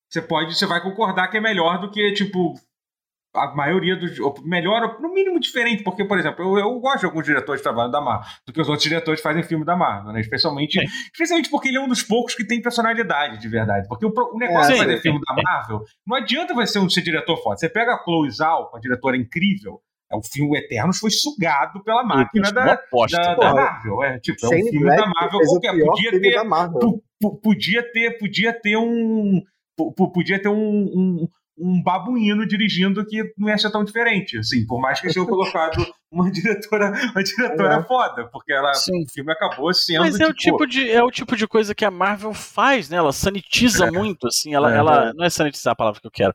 você pode, você vai concordar que é melhor do que, tipo, a maioria dos. ou Melhor, no mínimo diferente, porque, por exemplo, eu, eu gosto de alguns diretores que trabalham da Marvel, do que os outros diretores fazem filme da Marvel, né? Especialmente, Sim. especialmente porque ele é um dos poucos que tem personalidade de verdade. Porque o, o negócio É, de fazer sim. filme da Marvel, não adianta você um ser diretor foda. Você pega a Chloe Zhao, uma diretora incrível. é, O filme Eternos foi sugado pela máquina da, aposta. da, Pô, da Marvel. É, tipo, é um filme Black da Marvel qualquer. Podia ter, da podia ter podia ter um podia ter um, um, um babuíno dirigindo que não ia ser tão diferente assim por mais que tenham colocado *laughs* uma diretora uma diretora É. foda porque ela Sim. o filme acabou sendo Mas é o, tipo, tipo de, é o tipo de coisa que a Marvel faz, né? Ela sanitiza muito, assim. Ela, É. ela não é sanitizar a palavra que eu quero.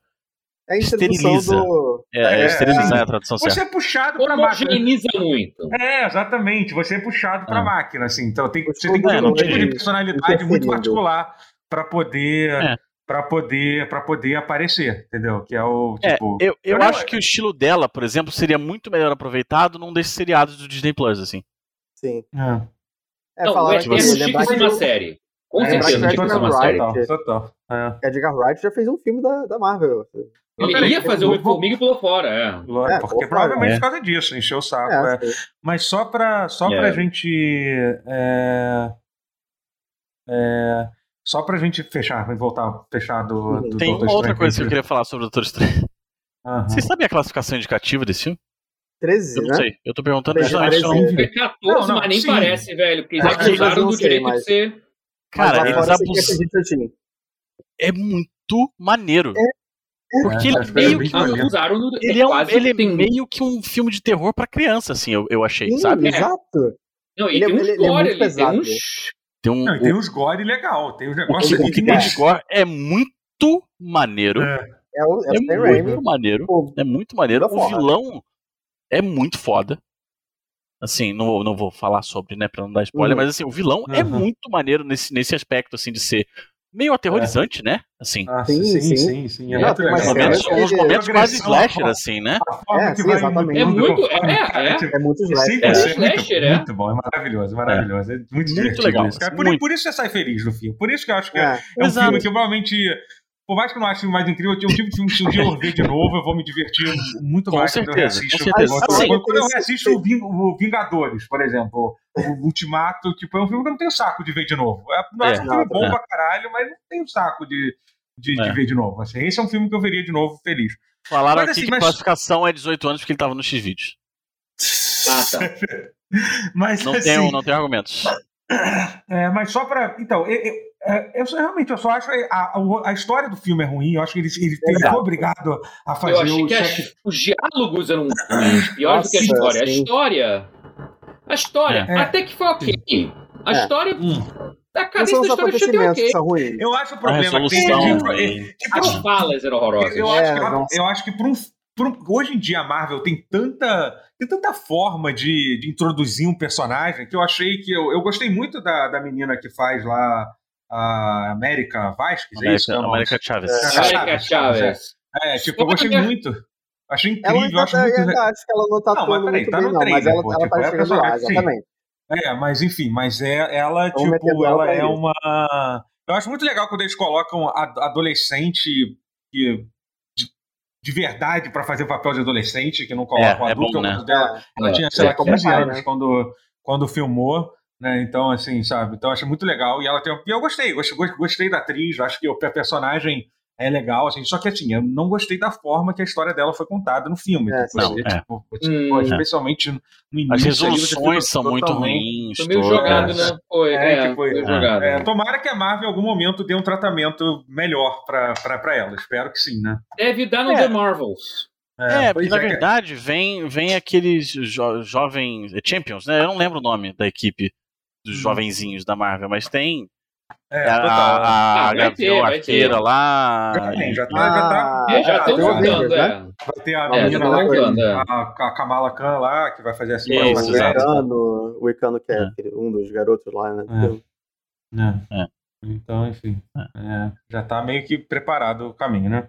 É a esteriliza. do. É, é É, esterilizar é a tradução certa. você é puxado pra máquina Homogeniza muito. é exatamente você é puxado pra Ah. máquina assim então tem, você tem que ter É, um tipo de jeito. personalidade muito Interferindo. particular pra poder É. para poder para poder aparecer entendeu que é o É, tipo eu, eu eu não- acho que o estilo dela, por exemplo, seria muito melhor aproveitado num desses seriados do Disney Plus, assim. Sim. é. É, não, o falaram Eterno que você- tinha lembrar que uma série. Com É, certeza que Edgar uma série. Wright- Total, total. É. Edgar Wright já fez um filme da, da Marvel. Ele Peraí, ia fazer o vou- Formiga e pulou fora, é. É, porque provavelmente é. por causa disso, encheu o saco. É, é. Mas só pra, só É. pra gente. É, é, só pra gente fechar, voltar, fechar do. Uhum. do Tem Doutor uma outra coisa que eu queria falar sobre o Doutor Estranho. Aham. Vocês sabem a classificação indicativa desse filme? 13, Eu não né? sei. Eu tô perguntando justamente não 14, Não, não, mas nem sim. parece, velho. Porque eles Brasil do sei, direito mas- de ser. Cara, eles é abusam. PG-13. É muito maneiro. Porque É, ele acho que é meio que. Abusaram do Ele é, um, quase ele é tem- meio que um filme de terror pra criança, assim, eu, eu achei, Sim, sabe? exato. Não, Ele é- tem uns ele- ele é muito ali, tem pesado. uns. Tem um. Não, tem uns gore legal, tem uns o, negócios que- o ali que que tem é. de gore é muito maneiro. É. É o, é o É muito maneiro. Pô, É muito maneiro. O foda. vilão é muito foda. Assim, não, vou- não vou falar sobre, né, pra não dar spoiler, Uhum. mas assim, o vilão é Uhum. muito maneiro nesse, nesse aspecto, assim, de ser meio aterrorizante, né? Assim, Ah, Sim, sim, sim, sim. sim, é umas legal. momentos, cenas uns momentos quase progressão, slasher, a- assim, né? A forma É, que sim, vai exatamente. É muito- é, *laughs* é. tipo, É muito Sim, slasher. é, É muito, slasher, é. muito bom, é maravilhoso, maravilhoso. É, muito, Muito divertido legal, isso, cara. assim, Por, muito. por isso você sai feliz no filme. Por isso que eu acho que é, É. é um Exato. filme que eu provavelmente. Por mais que eu não ache mais incrível, eu tenho um tipo de filme que se um dia eu ver de novo, eu vou me divertir muito Com mais quando eu certeza, reassisto. com certeza. Quando- Assim, quando eu reassisto o Vingadores, por exemplo, o Ultimato, tipo, é um filme que eu não tenho saco de ver de novo. É, não É, acho um filme bom é. pra caralho, mas não tenho saco de, de, de É. ver de novo. Assim, esse é um filme que eu veria de novo feliz. Falaram Mas, aqui assim, que mas- a classificação é 18 anos porque ele tava no X-Vídeos. Ah, tá. *laughs* Mas, Não, assim, tem, não tem argumentos. É, mas só pra. Então, eu, eu, é, eu só- realmente eu só acho que a, a, a história do filme é ruim. Eu acho que ele, ele, ele foi obrigado a fazer Eu achei o que check- as- os diálogos eram piores do que a história. A sim. história. A história, É. até que foi ok. A É. história. Hum. A cabeça são da história acontecimentos que ok. ruins. Eu acho o A problema que tem. resolução. tipo, é, é- tipo, As falas eram horrorosas. eu, É, acho que, nossa. eu acho que por um, por hoje em dia a Marvel tem tanta, tem tanta forma de, de introduzir um personagem que eu achei que. Eu, eu gostei muito da, da menina que faz lá a América Vasquez, é isso? América, América Chaves. É. América Chaves. É, tipo, eu gostei muito. Achei Ela incrível, ainda, acho muito. ainda acho que ela não tá Não, mas atuando peraí, muito tá bem, no não. Mas ela, pô, ela tipo, tá é chegando lá, personagem, sim. exatamente. É, mas enfim, mas é ela, Vamos tipo, ela ela é uma. Eu acho muito legal quando eles colocam a- adolescente que, de, de verdade pra fazer o papel de adolescente, que não colocam É, é adulto. bom, o né? dela, ela É, tinha, sei lá, é, como 15 pai, anos né? quando, quando filmou. Né, então, assim, sabe? Então, eu achei muito legal. E ela tem. E eu gostei, gostei, gostei da atriz, acho que o personagem é legal, assim, só que assim, eu não gostei da forma que a história dela foi contada no filme. É, tipo, não, você, é. tipo, tipo, Hum. especialmente no início. As resoluções são muito ruins. Foi meio jogado, né? Foi, É, é, tipo, foi é. jogado. É, tomara que a Marvel em algum momento dê um tratamento melhor pra, pra, pra ela. Espero que sim, né? Deve dar no É. The Marvels. É, porque pois na é. verdade vem, vem aqueles jo jovens Champions, né? Eu não lembro o nome da equipe dos Hum. jovenzinhos da Marvel, mas tem É, a, total. a, a Ah, vai Gavião ter, vai Arqueira ter. lá. Já tem, já, tá, já tá. Ah, É, já Ah, estão tem o montando, Avengers, é. né? Vai ter a É, menina já lá, tão montando, é. a, a Kamala Khan lá, que vai fazer assim. Isso, O. Icano, o Icano que é, É. um dos garotos lá, né? É. É. Então, enfim. é, já tá meio que preparado o caminho, né?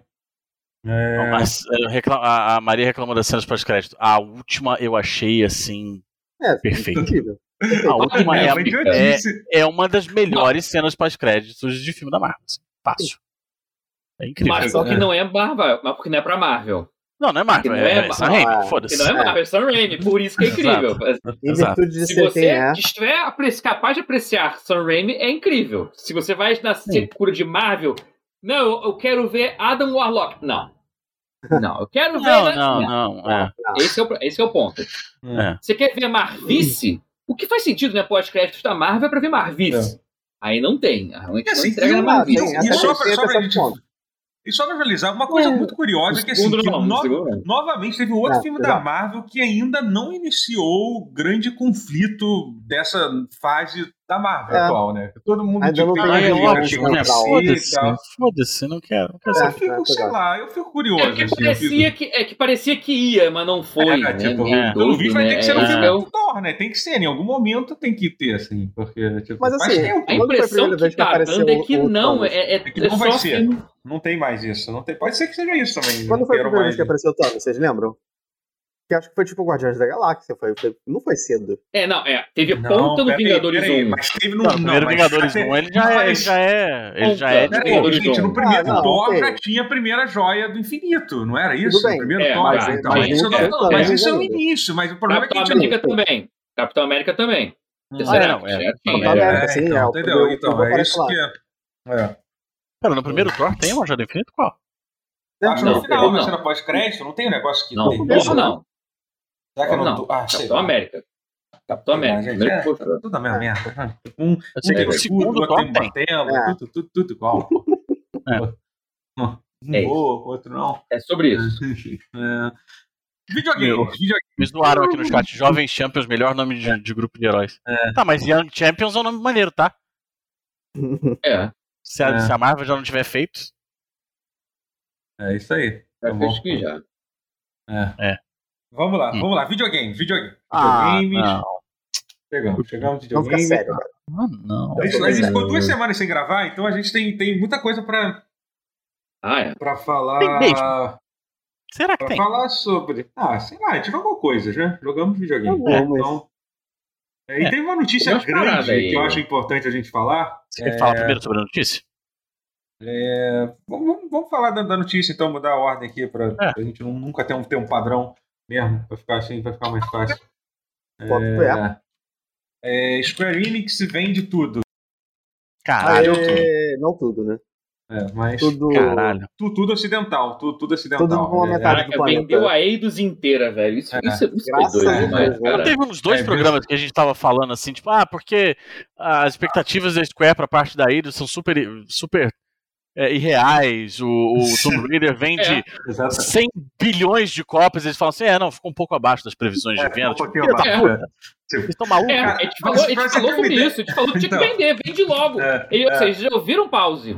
É, Não, mas eh, recla- a, a Maria reclamou das cenas pós-crédito. A última eu achei assim. É, Perfeito. incrível. *laughs* A última é, é, é uma das melhores cenas pós-créditos de filme da Marvel. Fácil. É incrível. Mas só que não é Marvel, mas porque não é pra Marvel. Não, não é Marvel, não é, é é Sam Marvel. Raimi, foda-se. não é Marvel, é Sam Raimi, por isso que é incrível. Em Exato. virtude de Se você é. estiver capaz de apreciar Sam Raimi, é incrível. Se você vai na secura de Marvel, não, eu- quero ver Adam Warlock. Não. Não, eu quero ver. Não, não, não. É. Esse, é o, esse é o ponto. É. Você quer ver Marvice? O que faz sentido, né? Pós-créditos da Marvel é pra ver Marvice. Aí não tem. Realmente É assim, entrega na Marvice. tem, e só pra- só pra gente-. E só pra finalizar, uma coisa É. muito curiosa é que assim, que no- novamente teve um outro É, filme da. Marvel que ainda não iniciou o grande conflito dessa fase da Marvel É. atual, né? Todo mundo tipo, tem tem Ah, é ótimo, tem né? onde Foda-se, foda-se, não quero. Não quero Eu É, saber. fico, é, sei lá, eu fico curioso. É porque assim, eu parecia que, é que parecia que ia, mas não foi. É, né? tipo, é, Pelo visto vai né? ter que ser um É, filme do Thor, né? Tem que ser, em algum momento tem que ter, assim, porque, tipo, Mas, assim. A Quando foi a impressão primeira que que tá dando é que o- o não, é, é, É que é não vai ser. Não tem mais isso. Não tem... Pode ser que seja isso também. Quando foi a primeira vez que apareceu o Thanos, vocês lembram? Que acho que foi tipo Guardiões da Galáxia, foi, foi- não foi cedo. É, não, é. Teve Não, ponta no peraí, Vingadores peraí, 1. Mas teve no. Não, primeiro mas Vingadores até- 1, ele já é. Ele já é. Ele já é. Tipo, Peraí, gente, no Ah, primeiro não, Thor já tinha a primeira joia do infinito, não era isso? Tudo bem. O primeiro É, Thor, mas- então. mas- isso é, mas é. isso é o início, mas o problema é que a Capitão não. América também. Capitão América também. Ah, não, é. já Capitão América. é. É, sim, então, é, o entendeu? primeiro- Então, primeiro é isso que é. É. Pera, no primeiro Thor tem uma joia do infinito? Qual? Acho que Não, no final, não. na cena pós-crédito, não tem um negócio que Não, tem. não, não. Será que eu não Não, tô. Ah, Capitão. América. Capitão América. é, que mostrou. Tudo a mesma merda. Um, um Eu sei tem que o escudo, segundo outro Thor tem um tem. martelo, É. tudo, tudo, tudo igual. *laughs* É. Um É voa, outro não. É sobre isso. *laughs* É. Videogame. Meu. videogame. Me zoaram aqui no chat. Jovens Champions, melhor nome de, de grupo de heróis. Tá, mas Young Champions é um nome maneiro, tá? É. Se a, É. se a Marvel já não tiver feito. É isso aí. Já Tá bom. pesquisar. É. Vamos lá, Hum. vamos lá. Videogame, videogame. Ah, Videogames. não. Chegamos, chegamos ficar videogame. sério, cara. Ah, não. A gente, a gente Sério. ficou duas semanas sem gravar, então a gente tem, tem muita coisa pra, Ah, é. pra falar. Tem mesmo? Será que Pra tem? falar sobre. Ah, sei lá, a gente jogou coisas, né? Jogamos videogame. Jogamos. Então, é, e É. teve uma notícia Tem grande aí. que eu acho importante a gente falar. Você quer falar primeiro sobre a notícia? É, vamos, vamos- falar da, da notícia, então, mudar a ordem aqui pra, É. pra gente não- nunca ter um, ter um padrão mesmo, pra ficar assim, vai ficar mais fácil. É, é, Square Enix vende tudo. Caralho. Aê, não tudo, né? É, mas Tudo. Caralho. tu- tudo ocidental, tu- tudo ocidental. Tudo numa É, metade. Caraca, do planeta. vendeu a Eidos inteira, velho. Isso, É. isso, isso Graças doido a demais, Deus, cara. Teve uns dois É, programas que a gente tava falando assim, tipo, ah, porque as expectativas da Square pra parte da Eidos são super, super é, irreais. O, o *laughs* Tomb Raider vende É. Exato. 100 bilhões de cópias. Eles falam assim, é, não, ficou um pouco abaixo das previsões de É, venda. um Tipo, pouquinho abaixo, é. Tipo, Vocês estão malucos? É, a gente falou, a gente falou sobre isso. A gente falou que tinha que Então. vender, vende logo. É, E, ou é. seja, já ouviram pause.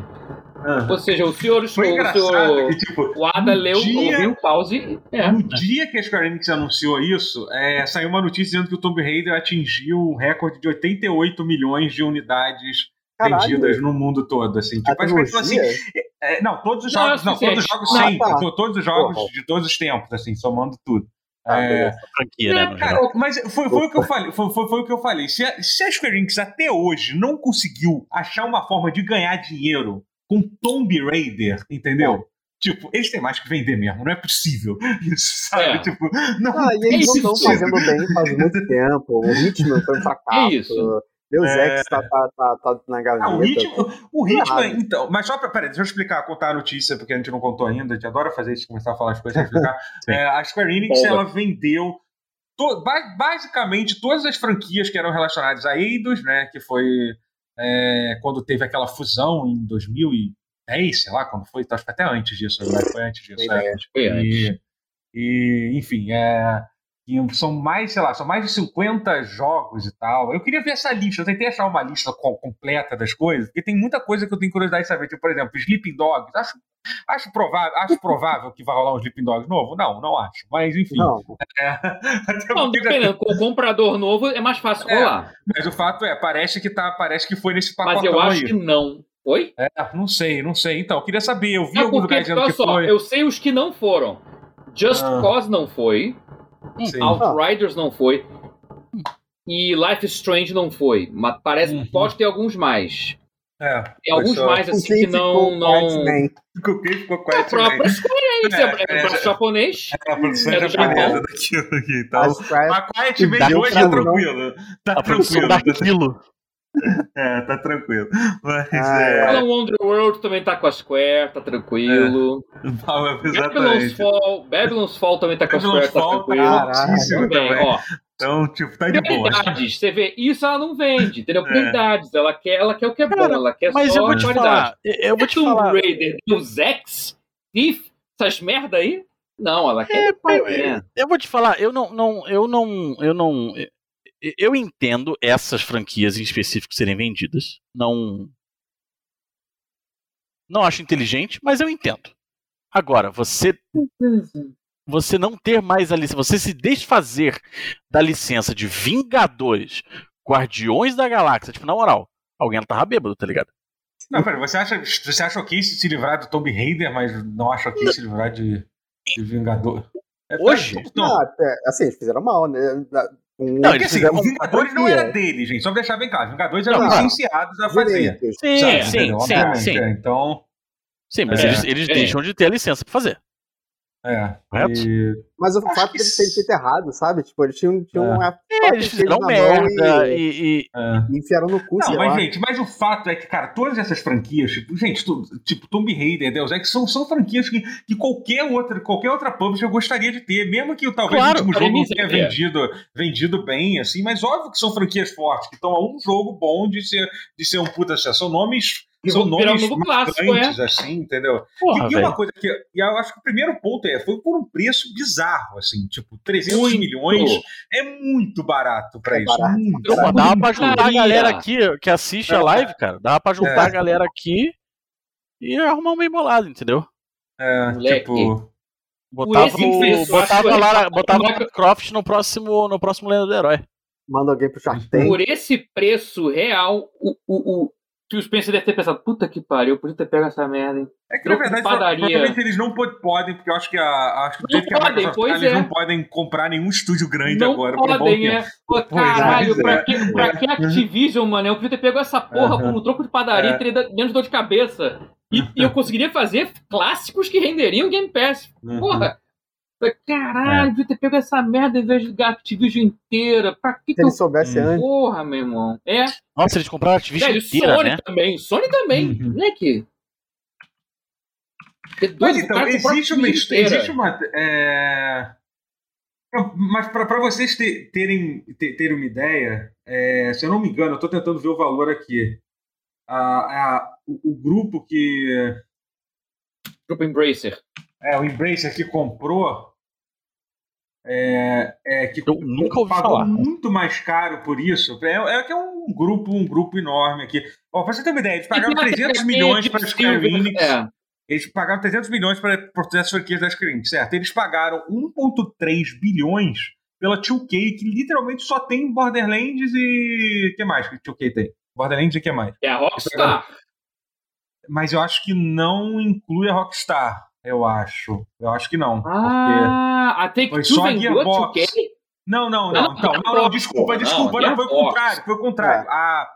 Ah. Ou seja, o senhor, o senhor, o que, tipo, o Ada no leu, dia- ouviu o pause. É. No dia que a Square Enix anunciou isso, é, saiu uma notícia dizendo que o Tomb Raider atingiu um recorde de 88 milhões de unidades. Vendidas no mundo todo. Assim, tipo, as pessoas assim, tecnologia? é, não, todos os Não, jogos, é não, todos os jogos Ah, sim, tá. to- todos os jogos Porra. de todos os tempos, assim, somando tudo. Ah, É, né, é, cara, mas foi, foi o que eu falei. Foi, foi- foi o que eu falei. Se a, se a Square Enix até hoje não conseguiu achar uma forma de ganhar dinheiro com Tomb Raider, entendeu? Tipo, eles têm mais que vender mesmo, não é possível. *laughs* Isso, sabe? É. Tipo, não Ah, e eles não estão fazendo bem faz muito tempo. O ritmo foi um fracasso. É isso. Deus É. Ex tá, tá, tá, tá na gaveta. Ah, o ritmo, o ritmo é, então, mas só pra, peraí, deixa eu explicar, contar a notícia, porque a gente não contou ainda, a gente adora fazer isso, começar a falar as coisas explicar. *laughs* É, a Square Enix, ela vendeu to- ba- basicamente todas as franquias que eram relacionadas a Eidos, né, que foi é, quando teve aquela fusão em 2010, sei lá, quando foi, acho que até antes disso, verdade, foi antes disso. Bem é. que foi antes. E, e, enfim, é, são mais, sei lá, são mais de 50 jogos e tal. Eu queria ver essa lista, eu tentei achar uma lista co- completa das coisas, porque tem muita coisa que eu tenho curiosidade de saber. Tipo, por exemplo, Sleeping Dogs. Acho, acho, provável, acho *laughs* provável que vai rolar um Sleeping Dogs novo? Não, não acho. Mas, enfim. Não, *laughs* é, Não, dependendo, com o comprador novo é mais fácil É, rolar. mas o fato é, parece que, tá, parece que foi nesse Mas pacotão eu acho aí. que não. Oi? É, não sei, não sei. Então, eu queria saber. Eu vi É alguns porque, lugares dizendo olha que só, foi. eu sei os que não foram. Just Ah. Cause não foi. Sim. Outriders não foi. E Life is Strange não foi. Mas parece que Uhum. pode ter alguns mais. É, Tem alguns só- mais assim que não. não... Ficou quem ficou com É a esse própria Square Enix, É, é, é, é, é, é. japonês. A produção É japonesa daquilo aqui. Então, A Quiet Man Dá 2 tá pra- tranquilo. Tá A produção tranquilo. daquilo. *laughs* É, tá tranquilo. Mas Ah, é. Alan Wonderworld também tá com a Square, tá tranquilo. Não, é *laughs* Babylon's. Fall, Babylon's Fall também tá com a Babylon's Square, tá Fall tá tranquilo. altíssimo Também, também. ó. Então, tipo, tá de boa. Prioridades, você vê, isso ela não vende, entendeu? É. Prioridades, ela quer, ela quer o que é Cara, bom, ela quer Mas só eu vou te qualidade. falar. Eu vou te Tomb falar. Raider, os X, Thief, essas merda aí? Não, ela quer. eu- É, Eu vou te falar, eu não, não, eu não, eu não, eu- entendo essas franquias em específico serem vendidas. Não, não acho inteligente, mas eu entendo. Agora, você, você não ter mais a licença, você se desfazer da licença de Vingadores, Guardiões da Galáxia, tipo, na moral, alguém tava bêbado, tá ligado? Não, pera, você acha, você acha ok se se livrar do Tomb Raider, mas não acha ok se livrar de, de Vingador? É, Hoje? Não, Não, é, assim, eles fizeram mal, né? Um, Não, porque eles assim, o Vingadores não era dele, gente. Só pra deixar bem claro. Vingadores eram licenciados a fazer. Sim, sabe? sim, sim, sim. é, Então, Sim, mas É, eles, eles é. deixam de ter a licença pra fazer. É. Correto? E- Mas o Acho fato que deles terem feito errado, sabe? Tipo, eles tinham, tinham É. uma É, eles fizeram na mão merda e, e- e, é. e enfiaram no cu, Não, sei mas, lá. gente, mas o fato é que, cara, todas essas franquias, tipo, gente, tu- tipo, Tomb Raider, Deus Ex, são, são franquias que, que qualquer outra, qualquer outra publisher gostaria de ter, mesmo que talvez Claro, o último jogo não tenha é. vendido, vendido bem, assim, mas óbvio que são franquias fortes, que estão a um jogo bom de ser, de ser um puta sucesso. São nomes. E São vão virar um nomes novo clássico, é. assim, entendeu? Porra, e, e uma coisa que e eu acho que o primeiro ponto é, foi por um preço bizarro, assim, tipo, 300 Muito. milhões é muito barato pra É isso. barato. Muito, Pô, sabe? dava pra juntar a galera aqui que assiste a live, cara. Dava pra juntar É. a galera aqui e arrumar um meio bolado, entendeu? É, Moleque. tipo. Botava, o, preço, botava, que- Lara, botava Croft no próximo, no próximo Lenda do Herói. Manda alguém pro Shark Tank. Por esse preço real, o, o, o, que o Spencer deve ter pensado, puta que pariu, eu podia ter pego essa merda, hein? É que na Troco de verdade, padaria. provavelmente eles não po- podem, porque eu acho que a, acho que Não jeito que a podem, pois tá, eles é. não podem comprar nenhum estúdio grande não agora por um bom podem, é. Pô, caralho, Pois é. pra, que, pra que Activision, mano? Eu podia ter pego essa porra Aham. como troco de padaria É. e teria menos dor de cabeça. E, e eu *laughs* conseguiria fazer clássicos que renderiam Game Pass. Uhum. Porra! Caralho, devia ter pego essa merda em vez de ligar a Activision inteira. Pra que, Se que eu. ele soubesse Hum. antes. Porra, meu irmão. É, Nossa, eles compraram a Activision velho, inteira, Sony né? também. Sony também. Uhum. Moleque. Que Mas então, existe uma. Existe uma é... Mas para vocês te- terem, te- terem uma ideia, é, se eu não me engano, eu estou tentando ver o valor aqui. A- a- o, o grupo que. Grupo Embracer. É, o Embracer que comprou. É, é, que Eu nunca ouvi pagou falar. muito mais caro por isso. É, é que é um grupo, um grupo enorme aqui. Ó, pra você ter uma ideia, eles pagaram *laughs* 300 milhões para a Square Enix. É. Eles pagaram 300 milhões para as franquias da Square Enix, certo? Eles pagaram 1,3 bilhões pela 2K, que literalmente só tem Borderlands e. O que mais que 2K tem? Borderlands e o que mais? É a Rockstar. Mas eu acho que não inclui a Rockstar. Eu acho. Eu acho que não. Ah, a Take Foi Two só a Gearbox. 2K? Não, não, não. Não, Então, não, não, Gearbox, desculpa, desculpa. não, Não, foi o contrário. Foi o contrário. A,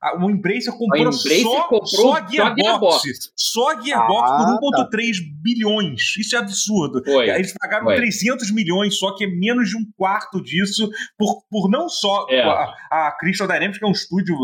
a, o Embracer comprou Embracer só, comprou só a Gearbox. Só a Gearbox Ah, por 1,3 bilhões. Isso é absurdo. Foi. Eles pagaram Foi. 300 milhões, só que é menos de um quarto disso, por, por não só É. a, a Crystal Dynamics, que é um estúdio,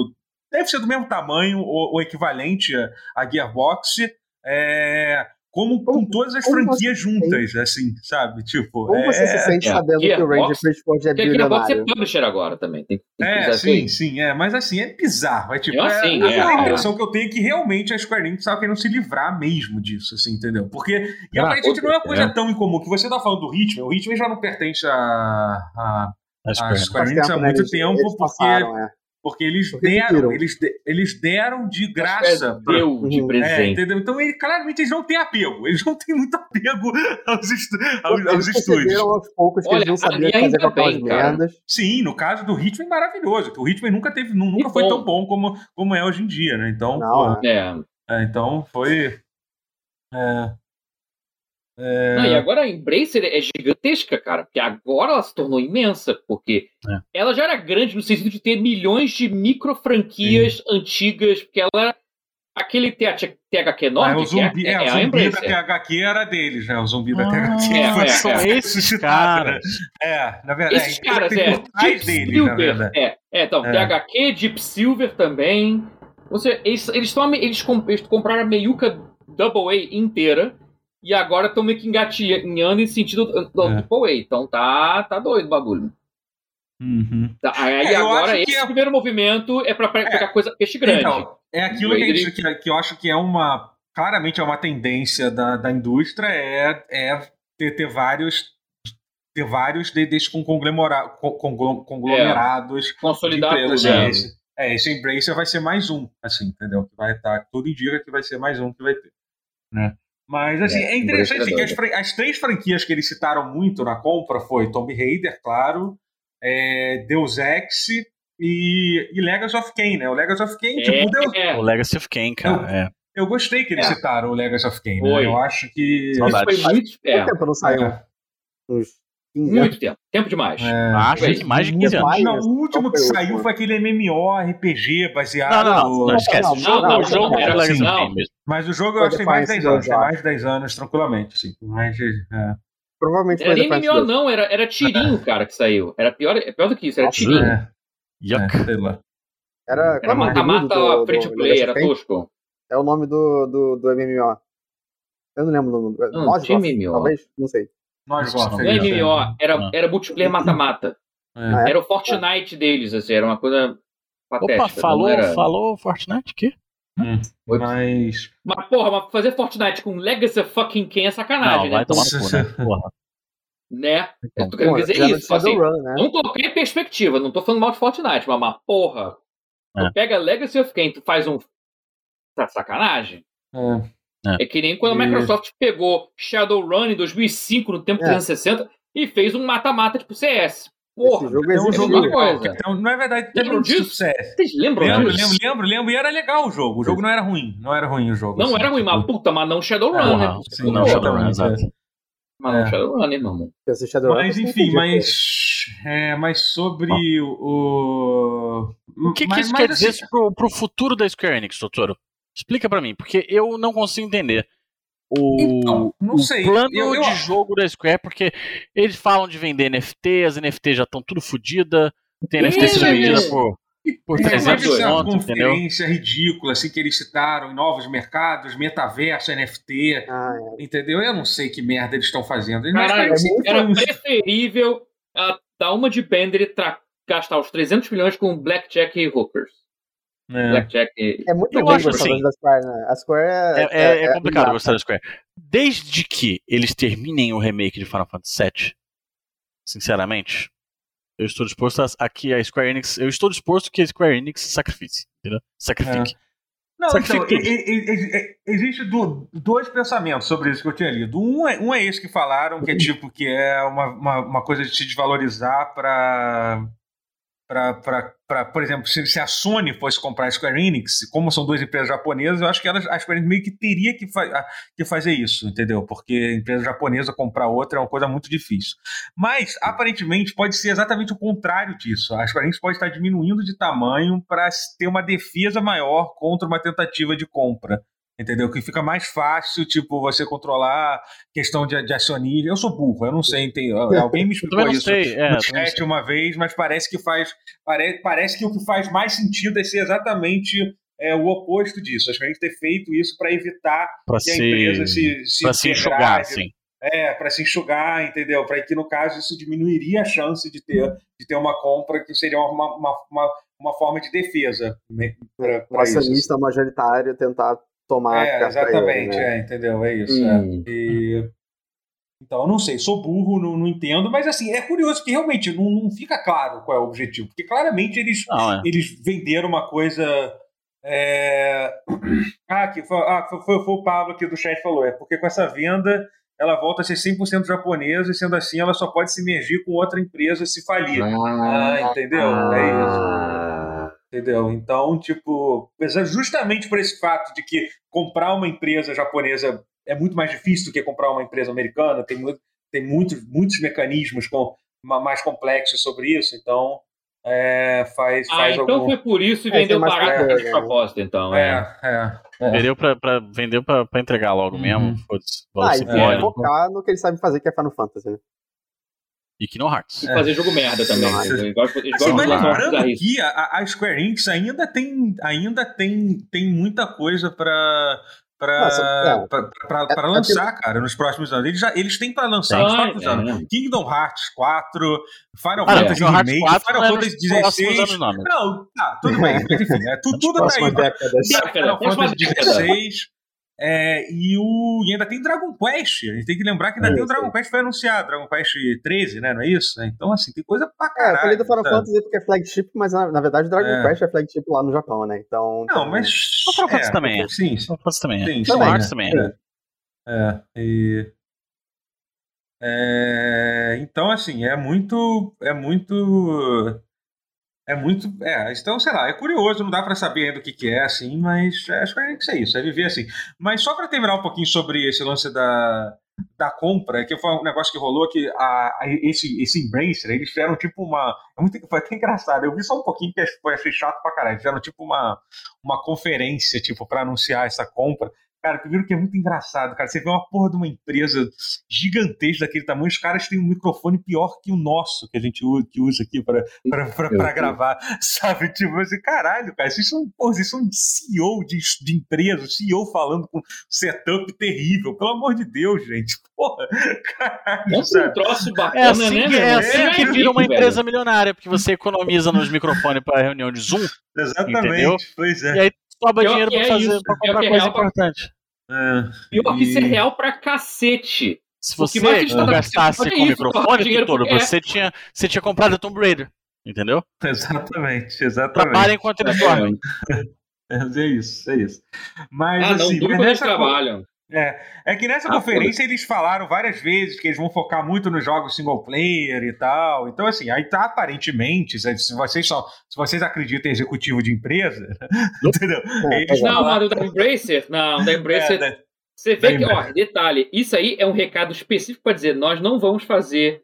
deve ser do mesmo tamanho, ou, ou equivalente a Gearbox, é, como com todas as franquias juntas, assim, sabe? Tipo, Como é, você se sente é. sabendo que o Gearbox- Ranger Bridgeport é Gearbox é bilionário? publisher agora também. Tem, tem que É, sim, aí. sim, é, mas assim, é bizarro. É tipo, É assim, é, é, a é. impressão que eu tenho é que realmente a Square Enix estava querendo se livrar mesmo disso, assim, entendeu? Porque, e Ah, aparentemente não é uma coisa é. tão incomum, que você tá falando do Hitman, o Hitman já não pertence a, a, a que é. Square Faz Enix há né, muito tempo, porque, passaram, é. Porque eles Porque deram, eles, de- eles deram de graça. Pra- deu de Uhum. é, presente. entendeu? Então, ele, claramente, eles não têm apego. Eles não têm muito apego *laughs* aos, estu aos, Eles aos estúdios. aos poucos que Olha, eles não sabiam fazer com aquelas merdas. Sim, no caso do Hitman, maravilhoso. Que o Hitman nunca teve, nu- nunca E foi bom. tão bom como, como é hoje em dia, né? Então, Não, pô, É. É, então foi. É, é, Não, e agora a Embracer é gigantesca, cara, porque agora ela se tornou imensa, porque É. ela já era grande no sentido de ter milhões de micro franquias antigas, porque ela era aquele TH THQ é, Nordic, o zumbi, é, é, é o a zumbi da Embracer. THQ era deles, né? O zumbi da Ah, THQ é, foi é, só é. Esses ressuscitado, né? caras. É, na verdade. Esses é, caras, é. Deep deles, Silver. É, é, então, É. THQ, Deep Silver também. Ou seja, eles, eles, com- eles compraram a meiuca Double A inteira e agora estão meio que engatinhando em sentido do, É. A. Então tá, tá doido o bagulho. Uhum. Tá, aí É, agora, esse é- primeiro movimento é pra pra pegar coisa peixe grande. Então, é aquilo que, gente- que, que eu acho que é uma. Claramente é uma tendência da, da indústria, é, é ter, ter vários. Ter vários de- desses com conglomera- con- conglo- conglomerados. Tudo. É, né? esse, é, esse Embracer vai ser mais um, assim, entendeu? Que vai estar. Tudo indica que vai ser mais um que vai ter. Né? Mas assim, É, é, interessante é assim, que as, as três franquias que eles citaram muito na compra foi Tomb Raider, claro, é, Deus Ex e, e Legacy of Kain, né? O Legacy of Kain, tipo, o Deus, É, O Legacy of Kain, cara. É. eu gostei que eles É. citaram o Legacy of Kain, né? Eu acho que. isso Saudade. foi muito. É, tempo não saiu? É. Uns 15 anos. muito tempo. Tempo demais. É. Acho que mais de 15 anos. Não, o último que saiu foi aquele MMORPG baseado Não, não, não. no- não esquece. Não, o jogo, é of Kain mesmo. Mas o jogo eu acho que tem mais de 10 Defiance anos, tem Ghost mais de 10 anos, tranquilamente, sim. Mais de, é. Provavelmente Era foi nem MMO, não, era, era tirinho, *laughs* cara, que saiu. Era pior, é pior do que isso, era Nossa, tirinho. É, Yuck. é, sei lá. Era, Era é mata-mata free to play, era tosco. É o nome do, do, do MMO. Eu não lembro o nome. do- Não, Goth, MMO. Talvez? Não sei. Nós Não, gostamos. Não é MMO, era, Não. era multiplayer mata-mata. Ah, é? Era o Fortnite deles, assim, era uma coisa patética. Opa, falou, era... falou Fortnite aqui? Oi. Mas. Mas, porra, mas fazer Fortnite com Legacy of fucking Ken é sacanagem, Não, vai né? tomar no cu, né? *laughs* Porra. Né? Então, Eu tô querendo Pô, dizer isso. Assim, Shadowrun, né? não coloquei em perspectiva, não tô falando mal de Fortnite, mas, mas porra, tu É. pega Legacy of Kain, tu faz um. Tá sacanagem? É. É que nem quando a E- Microsoft pegou Shadowrun em 2005, no tempo É. 360, e fez um mata-mata tipo CS. Porra, Esse jogo É um jogo legal. coisa. Então, não é verdade, Lembram um disso? sucesso. vocês lembram Lembro, disso? lembro, lembro, lembro. E era legal o jogo. O jogo não era ruim. Não era ruim o jogo. Não assim, era ruim, tipo, mas puta, mas não Shadowrun, Porra, né? sim, não, Shadowrun, exato. Mas não É. Shadowrun, né, irmão? Mas enfim, mas. É, mas sobre o. O que, que mas- isso mas quer assim, dizer pro, pro futuro da Square Enix, doutor? Explica pra mim, porque eu não consigo entender. O, Então, não o sei. plano Eu- eu- de jogo da Square, porque eles falam de vender NFT, as NFT já estão tudo fodidas, tem NFT sendo vendida por, por Tem 300 uma essa conto, entendeu? conferência ridícula assim, que eles citaram em novos mercados, metaverso, NFT, Ah, é. entendeu? Eu não sei que merda eles estão fazendo. Eles Caralho, é Era preferível ah, dar uma de Bender e gastar os 300 milhões com Blackjack e Hookers. É. Blackjack e... É muito Eu ruim acho gostar assim, da Square, né? A Square É, é, é- é complicado ingrata. gostar da Square. Desde que eles terminem o remake de Final Fantasy VII, sinceramente, eu estou disposto a, a que a Square Enix. Eu estou disposto que a Square Enix sacrifique, entendeu? Sacrifique. Não, Sacrifica então, e- e- e- e- existe do- dois pensamentos sobre isso que eu tinha lido. Um é, um é esse que falaram, que é *laughs* tipo, que é uma, uma, uma coisa de se desvalorizar para para, por exemplo, se, se a Sony fosse comprar a Square Enix, como são duas empresas japonesas, eu acho que elas, a Square Enix meio que teria que, fa que fazer isso, entendeu? Porque empresa japonesa comprar outra é uma coisa muito difícil. Mas, aparentemente, pode ser exatamente o contrário disso. A Square Enix pode estar diminuindo de tamanho para ter uma defesa maior contra uma tentativa de compra. Entendeu? Que fica mais fácil, tipo, você controlar questão de, de acionismo. Eu sou burro, eu não sei. Tem, *laughs* alguém me Eu explicou isso sei. É, no chat sei. uma vez, mas parece que faz. Pare, parece que o que faz mais sentido é ser exatamente é, o oposto disso. Acho que a gente ter feito isso para evitar Pra que a empresa se, se, se, pra se enxugar, assim. É, para se enxugar, entendeu? Para que, no caso, isso diminuiria a chance de ter, de ter uma compra que seria uma, uma, uma, uma forma de defesa né, O para isso. acionista majoritário tentar tomar É, a carta pra exatamente, ele, né? é, entendeu? É isso. Hum. é. E- Então, eu não sei, sou burro, não, não entendo, mas assim, é curioso que realmente não, não fica claro qual é o objetivo, porque claramente eles, Não, é. eles venderam uma coisa. é, *coughs* Ah, aqui, foi, ah, foi, foi- foi o Pablo aqui do chat falou, é porque com essa venda ela volta a ser 100% japonesa e sendo assim ela só pode se emergir com outra empresa se falir. Ah, entendeu? É isso. Entendeu? Então, tipo, justamente por esse fato de que comprar uma empresa japonesa é muito mais difícil do que comprar uma empresa americana, tem, muito, tem muitos, muitos mecanismos com, mais complexos sobre isso, então é, faz, ah, faz então algum... foi por isso e É, vendeu mais barato coisa, de né? proposta, então. É. É, é, é. Vendeu pra, pra, vendeu pra, pra entregar logo Uhum. mesmo. Foda-se. valor Ah, e simbólico. É. focar no que eles sabem fazer, que é Final Fantasy, né? E Kingdom Hearts. E fazer jogo merda também. Nossa. Eles gostam, Assim, de lançar lembrando bizarrice. que a, a Square Enix ainda tem, ainda tem, tem muita coisa pra. Pra, Nossa, é. pra, pra, É- pra é lançar, cara, nos próximos anos. Eles, já, eles têm pra lançar nos próximos é. anos. Kingdom Hearts 4, Final Ah, Fantasy Hearts Remake, 4 Final é Fantasy nos próximos 16. anos, não, tá, tudo bem. Mas, *laughs* enfim, é, tudo, tudo tá aí. Final Fantasy década. 16. É, e, o, e ainda tem Dragon Quest. A gente tem que lembrar que ainda É, tem o isso Dragon. Quest que foi anunciado, Dragon Quest 13, né? Não é isso? Então, assim, tem coisa pra É, caralho. eu falei do Final sabe? Fantasy porque é flagship, mas na, na verdade o Dragon É. Quest é flagship lá no Japão, né? Então. Não, então- mas. O Final Fantasy é, também é. Sim, Kingdom Hearts também é. sim, sim, é. também é. É, e. É, então, assim, é muito. É muito. É muito. É, então, sei lá, é curioso, não dá pra saber ainda o que, que é, assim, mas é, acho que é isso, é viver assim. Mas só pra terminar um pouquinho sobre esse lance da, da compra, que foi um negócio que rolou que a, a- esse, esse Embracer, eles fizeram tipo uma. é muito- Foi até engraçado, eu vi só um pouquinho que foi, achei chato pra caralho. Fizeram tipo uma, uma conferência, tipo, pra anunciar essa compra. Cara, primeiro que é muito engraçado, cara. Você vê uma porra de uma empresa gigantesca daquele tamanho, os caras têm um microfone pior que o nosso, que a gente usa, que usa aqui pra, pra, pra, pra gravar, *laughs* sabe? Tipo assim, caralho, cara, vocês são, porra, vocês são CEO de, de empresa, CEO falando com setup terrível, pelo amor de Deus, gente. *laughs* Porra, caralho, Vamos um troço É bacana, assim, né, é irmão? assim que é vira uma empresa velho. milionária, porque você economiza nos microfones para reunião de Zoom *laughs* Exatamente, Entendeu? pois é. e aí sobra Pior dinheiro pra é fazer isso, pra comprar é coisa real pra- importante. É, Pior que isso é real pra cacete. Se O você está dando gastasse com é o microfone o todo, porque é. você tinha, você tinha comprado Tomb Raider. Entendeu? Exatamente, *laughs* exatamente. Trabalha enquanto eles dormem. *laughs* É isso, é isso. Mas Ah, não, assim, mas nessa, trabalham. É, é que nessa Ah, conferência eles falaram várias vezes que eles vão focar muito nos jogos single player e tal. Então, assim, aí tá aparentemente, se vocês são, se vocês acreditam em executivo de empresa, *laughs* entendeu? É, Eles Não, mas da Embracer, não, da Embracer, É, né? você vê da que, ó, detalhe, isso aí é um recado específico pra dizer, nós não vamos fazer,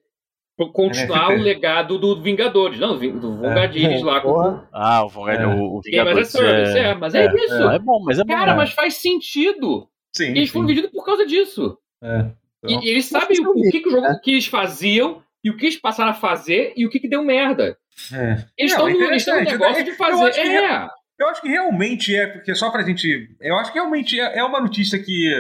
continuar NFT. o legado do Vingadores, não, do do Vingadores lá com. Ah, o, Vongad, É. o, o Vingadores Service, é, mas é, é, isso. é, é bom, mas é bom. Cara, né? mas faz sentido. Sim, Eles sim. foram vendidos por causa disso. É. Então, E, e eles sabem o, o que, que o jogo né? que eles faziam e o que eles passaram a fazer e o que, que deu merda. é. Eles Não, estão no, no interessante. negócio de Eu fazer. acho que É. Eu acho que realmente é, porque só pra gente. Eu acho que realmente é, é uma notícia que,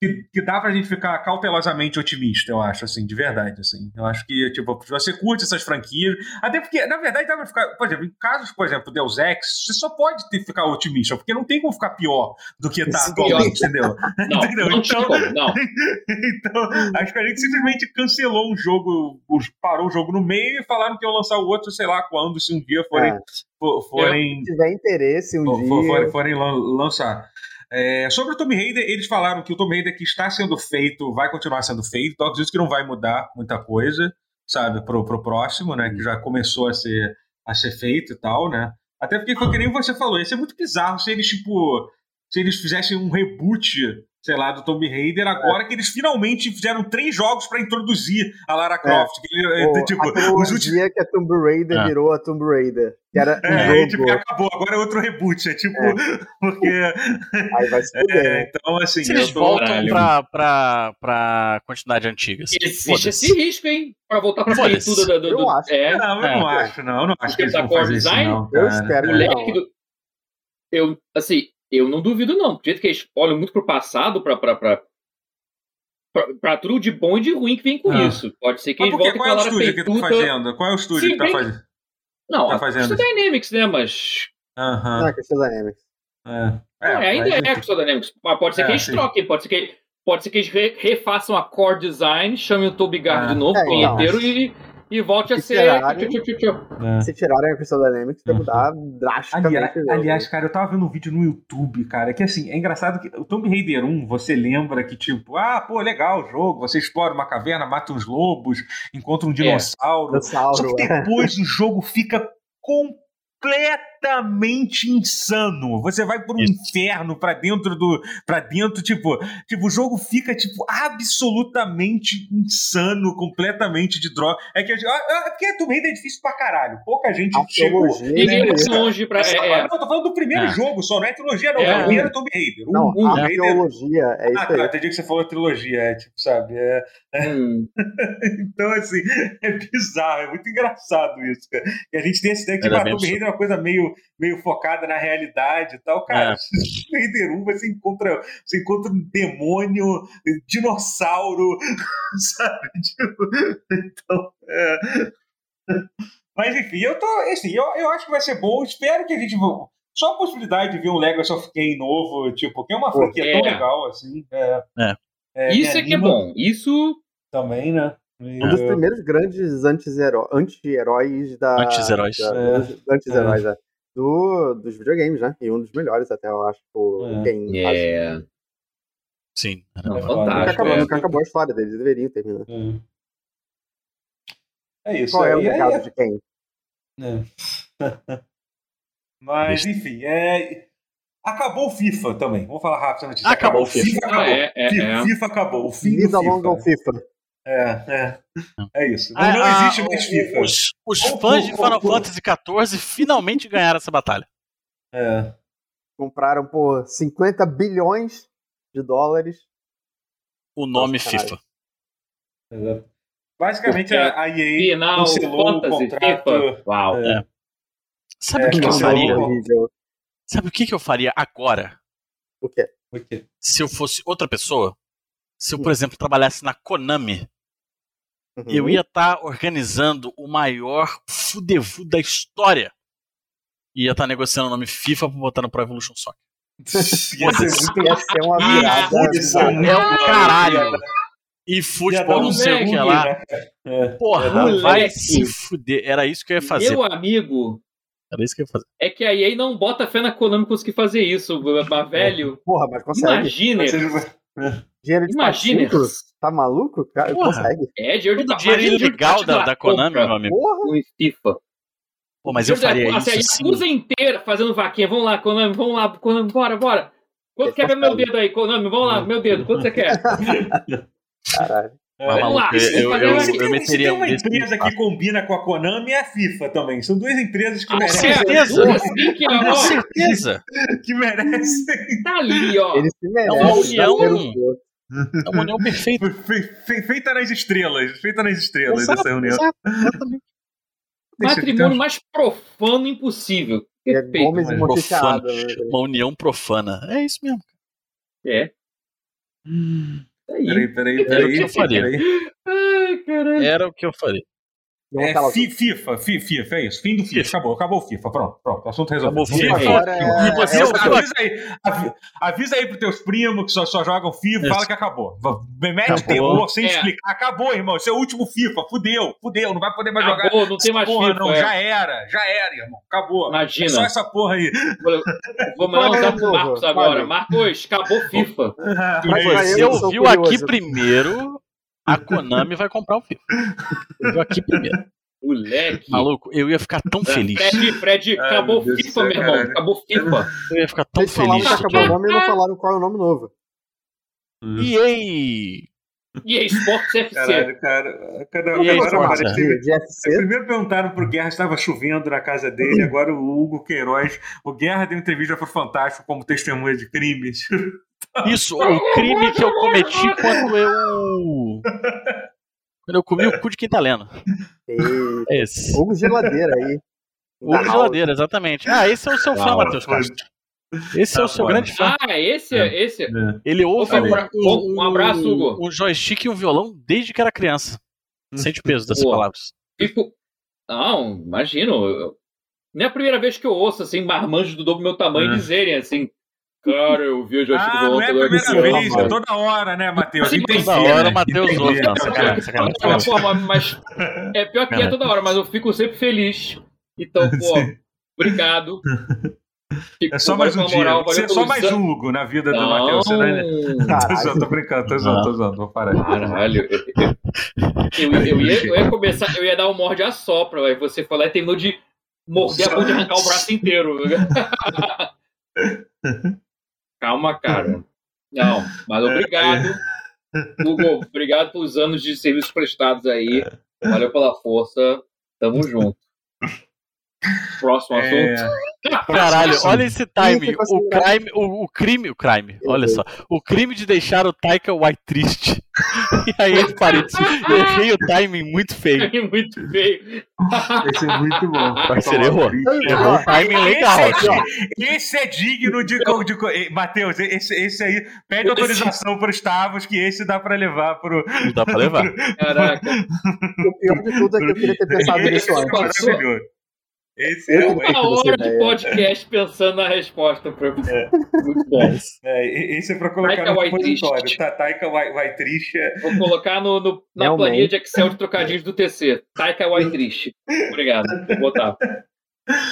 que, que dá pra gente ficar cautelosamente otimista, eu acho, assim, de verdade, assim. Eu acho que, tipo, você curte essas franquias. Até porque, na verdade, dá pra ficar. Por exemplo, em casos, por exemplo, Deus Ex, você só pode ter, ficar otimista, porque não tem como ficar pior do que tá Sim. atualmente, entendeu? Não, *laughs* Entendeu? não tinha Então- como, não. *laughs* então, acho que a gente simplesmente cancelou um jogo, parou o jogo no meio e falaram que iam lançar o outro, sei lá quando, se um dia forem. É. for- forem Se tiver interesse um for- dia. for- forem, forem lan- lançar. É, sobre o Tomb Raider, eles falaram que o Tomb Raider que está sendo feito vai continuar sendo feito. Então, acredito que não vai mudar muita coisa, sabe, pro, pro próximo, né? Que já começou a ser, a ser feito e tal, né? Até porque foi que nem você falou, ia ser muito bizarro se eles, tipo, se eles fizessem um reboot, sei lá, do Tomb Raider, agora que eles finalmente fizeram três jogos pra introduzir a Lara Croft. Que, ele- o- tipo, a os últimos. que a Tomb Raider Ah. virou a Tomb Raider. Que era um É, aí, tipo, jogo. que acabou, agora é outro reboot. É tipo, É. *laughs* porque. Aí vai se fuder, É, né? então, assim, Se eles tô- voltam pra, pra, pra quantidade antiga. assim, Existe esse risco, hein? Pra voltar pra tudo do, do, Eu do- acho. É, Não, eu não É. acho, não. Eu não acho que eles Tá vão fazer isso, design? não. Eu espero o que É. leque do. Eu, assim, eu não duvido, não. Do jeito que eles olham muito pro passado, pra. pra, pra... Pra, pra tudo de bom e de ruim que vem com Ah. isso. Pode ser que eles por quê? voltem Qual com é a o estúdio que tá fazendo? Qual é o estúdio que tá bem- fazendo? Não, tá a fazendo Dynamics, né? Mas. Aham. Ah, Crystal Dynamics. É. É, ainda mas- é Crystal Dynamics. Mas pode ser É, que eles troquem, pode ser que, pode ser que eles re- refaçam a core design, chamem o Toby Gard Ah. de novo, É, o punheteiro, então. e, e volte a Se ser. tirarem- tchu, tchu, tchu. É. Se tirarem a Crystal Dynamics, vai Uhum. mudar drasticamente Aliás, aliás, cara, eu tava vendo um vídeo no YouTube, cara, que assim, é engraçado que o Tomb Raider 1, você lembra que, tipo, ah, pô, legal o jogo, você explora uma caverna, mata uns lobos, encontra um dinossauro. Só Dinossauro, que é. depois o jogo fica completamente completamente insano. Você vai por um Isso. inferno pra dentro do. para dentro, tipo. Tipo, o jogo fica, tipo, absolutamente insano, completamente de droga. É que a gente. ah, ah, É porque Tomb Raider é difícil pra caralho. Pouca gente chegou. Arqueologia. Ninguém né? longe pra. Essa- É, é. Não, eu tô falando do primeiro É. jogo só, não é trilogia, não. É. É, o primeiro Tomb Raider. O- Não, o Tomb Raider- arqueologia, é Ah, isso tá, aí. entendi que você falou trilogia, é, tipo, sabe? É, Hum. *laughs* então, assim, é bizarro, é muito engraçado isso, cara. E a gente tem essa ideia que tipo, a Tomb mesmo. Raider é uma coisa meio, meio focada na realidade e tal. Cara, É. Raider 1 você encontra, você encontra um demônio, dinossauro, *laughs* sabe? Tipo, então, é... Mas enfim, eu tô. Assim, eu, eu acho que vai ser bom. Espero que a gente. Só a possibilidade de ver um Legacy of Kain novo, tipo, que é uma franquia tão é. legal, assim. É, É. é, Isso é que é bom. Isso. Também, né? Um dos É. primeiros grandes anti-heró- anti-heróis da. Anti-heróis. É. Anti-heróis, é. Do, dos videogames, né? E um dos melhores, até, eu acho. O É. Kane. É. Sim. era Não, mesmo. Nunca fantástico. acabou, é. nunca acabou a história deles, deveriam terminar. É isso. Qual é o legado é- de quem? é. *laughs* Mas, enfim, é... acabou o FIFA também. Vamos falar rápido notícia. Acabou o FIFA. Ah, acabou. é, é, FIFA, é. FIFA acabou. O fim Vida do longa ao FIFA. É, é. É isso. Não, Ah, não ah, existe mais o- FIFA. Os, os fãs de Final Fantasy XIV finalmente ganharam essa batalha. É. Compraram por 50 bilhões de dólares. O nome Nossa. FIFA. Exato. Basicamente, a a EA Final cancelou o Fantasy, contrato. FIFA. Uau. É. Sabe É, o que, que eu faria? horrível. Sabe o que, que eu faria agora? O quê? O quê? Se eu fosse outra pessoa? Se eu, por Hum. exemplo, trabalhasse na Konami, Uhum. eu ia estar organizando o maior fudevu da história. E ia estar negociando o nome FIFA pra botar no Pro Evolution Soccer. *laughs* Ia ser muito Ia ser uma virada. Muito É o caralho. E futebol um não sei o que lá. né? É. Porra, vai Moleque. se fuder. Era isso que eu ia fazer. Meu amigo, Era isso que eu ia fazer. é que a EA não bota fé na Konami conseguir fazer isso, mas velho. Porra, mas consegue. Imagina. Dinheiro de Imagina. Tá maluco? Cara, Porra. consegue. É dinheiro de Todo dinheiro imagina ilegal de da, da Konami, meu amigo. Porra! Com FIFA. Pô, mas eu faria da- isso assim, sim. A Yakuza inteira fazendo vaquinha. Vamos lá, Konami, vamos lá, Konami, bora, bora. Quanto quer ver meu dedo aí, Konami? Vamos lá, meu dedo, quanto você quer? Caralho. Mas, Vamos lá, eu, se eu, eu, uma- Se eu tem, se meteria tem um uma empresa no que combina com a Konami, é a FIFA também. São duas empresas que Ah, merecem. certeza. duas, sim, que, Com ó, certeza. Que merecem. tá ali, ó. Ele se merece. uma união. Tá É uma união *laughs* perfeita. Fe- fe- Feita nas estrelas. Feita nas estrelas Exato, essa reunião. exato, *laughs* exatamente. Matrimônio mais profano impossível. É Perfeito. Gomes e mas Monticelado. né? Uma união profana. É isso mesmo. É. Tá aí. Peraí, peraí, Era o peraí. que eu faria. peraí. Ai, caralho. Era o que eu faria. Não É fi- FIFA, fi- FIFA, é isso. Fim do FIFA. Acabou, acabou o FIFA. Pronto, pronto. Assunto resolvido. Acabou FIFA. Agora é- E você é avisa, aí, avi- avisa aí pros teus primos que só, só jogam FIFA, Isso. fala que acabou. Mete Acabou. terror sem É. explicar. Acabou, irmão. Esse é o último FIFA. Fudeu, fudeu. Não vai poder mais jogar. Acabou, não tem mais porra, FIFA. não. é. Já era, já era, irmão. Acabou. Imagina. É só essa porra aí. Vou, mandar zap o pro? Marcos agora. Marcos, acabou FIFA. Mas E você eu ouviu aqui primeiro, a Konami vai comprar o FIFA. Ouviu aqui primeiro. Moleque. Maluco, eu ia ficar tão feliz. Fred, Fred, Ai, acabou Deus FIFA, meu irmão. Acabou FIFA. Eu ia ficar tão falaram feliz. que acabou o nome e não falaram qual é o nome novo. E aí? E aí, Sports FC. Caralho, cara. Cada, aí, agora. De, de FC? Primeiro perguntaram pro Guerra se estava chovendo na casa dele, agora o Hugo Queiroz. O Guerra deu entrevista pro Fantástico como testemunha de crimes. *laughs* Isso, o crime que eu cometi quando eu. Quando eu comi o cu de quem tá lendo. E... É esse. Hugo Geladeira aí. O Da de House. geladeira, exatamente. Ah, esse é o seu fã. Matheus Castro. Esse é o seu Tá bom. grande fã. Ah, esse, é. esse. é. Ele ouve um um, um abraço, Hugo. um joystick e um violão desde que era criança. Sente o peso dessas Boa. palavras. Fico. Não, imagino. eu- Não é a primeira vez que eu ouço, assim, marmanjos do dobro meu tamanho É. dizerem assim. Cara, eu vi o joystick Ah, não é a primeira vez, é toda hora, né, Matheus? Sim, Entendi, toda hora né? o Matheus Entendi. ouve, não, sacanagem, sacanagem, De uma forma, mas é pior que é toda hora, mas eu fico sempre feliz. Então, *laughs* pô, Sim. obrigado. Fico É só mais um dia. Você é só mais um Hugo na vida do. Matheus. Você não é... Tô zoando, tô brincando, tô zoando, tô zoando. Vou parar. Caralho, eu, eu, eu, eu ia, eu ia começar, eu ia dar um morde a sopra, aí você falou e terminou de morder a ponta e arrancar o braço inteiro. *laughs* Calma, cara. Não, mas obrigado. Hugo, obrigado pelos anos de serviços prestados aí. Valeu pela força. Tamo junto. Próximo É, assunto. Caralho, Próximo olha esse time. Ih, O crime, o, o crime, o crime, olha só. O crime de deixar o Taika White triste. E aí, entre parênteses, errei o timing muito feio. *laughs* Muito feio. Esse é muito bom. *laughs* Parceiro, errou. Errou o timing legal. Esse, é, esse é digno de. de, de Matheus, esse, esse aí pede autorização para os Tavos que esse dá para levar pro. Não dá pra levar. *laughs* Caraca. O pior de tudo é que eu queria ter pensado Esse nisso é antes. Esse Eu é, Uma hora de podcast pensando na resposta. Muito bom. é, esse é para colocar Taika no repositório. Tá, Taika Wai- Waititi. é- Vou colocar no, no- na Realmente. planilha de Excel de trocadilhos do TC. Taika Waititi. Obrigado. Vou botar.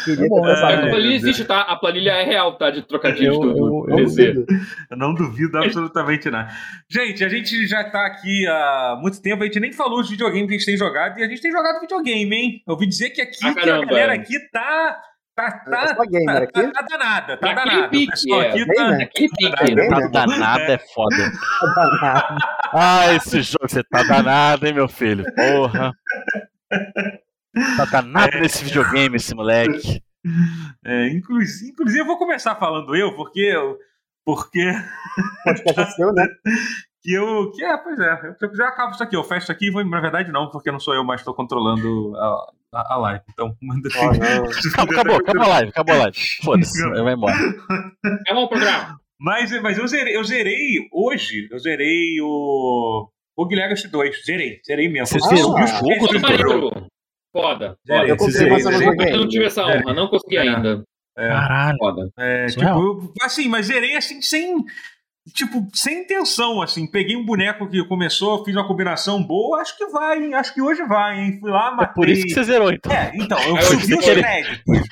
Queria ter bom, A planilha existe, tá? A planilha é real, tá? De trocadilhos Eu- do, eu- duvido. Eu não duvido absolutamente nada. Gente, a gente já tá aqui há muito tempo, a gente nem falou os videogames que a gente tem jogado, e a gente tem jogado videogame, hein? Eu ouvi dizer que aqui Ah, que a galera aqui tá. Tá, Eu tá, tá, aqui. tá, tá danada, tá Naquele danada. Pique, pessoal é. aqui tá. Aquele pique. Gamer? Tá danado é foda. *laughs* Ah, esse jogo, você tá danado, hein, meu filho? Porra. Tá danado nesse videogame, esse moleque. É, inclusive, inclusive, eu vou começar falando eu, porque. eu- Porque *laughs* Podcast é seu, né? que eu. Que é, pois é. Eu já acabo isso aqui, eu fecho aqui e vou. Na verdade, não, porque não sou eu mais estou controlando a, a, a live. Então, *laughs* manda Oh, não. Acabou, *laughs* acabou, acabou a live, acabou a live. Foda-se, vai embora. É bom programa. Mas, mas eu, zerei, eu zerei hoje, eu zerei o. O Legacy 2. Zerei, zerei mesmo. Você Ah, zerou o ah, jogo do jogo. Foda. Zerei, Eu Foda. comprei, mas eu não joguei. Eu não tive essa honra, não consegui É. ainda. É, Caralho. Foda. é, tipo, eu- assim, mas zerei assim, sem. Tipo, sem intenção, assim. Peguei um boneco que começou, fiz uma combinação boa, acho que vai, hein? Acho que hoje vai, hein? Fui lá, É matei. por isso que você zerou, então. É, então, eu eu subi os créditos.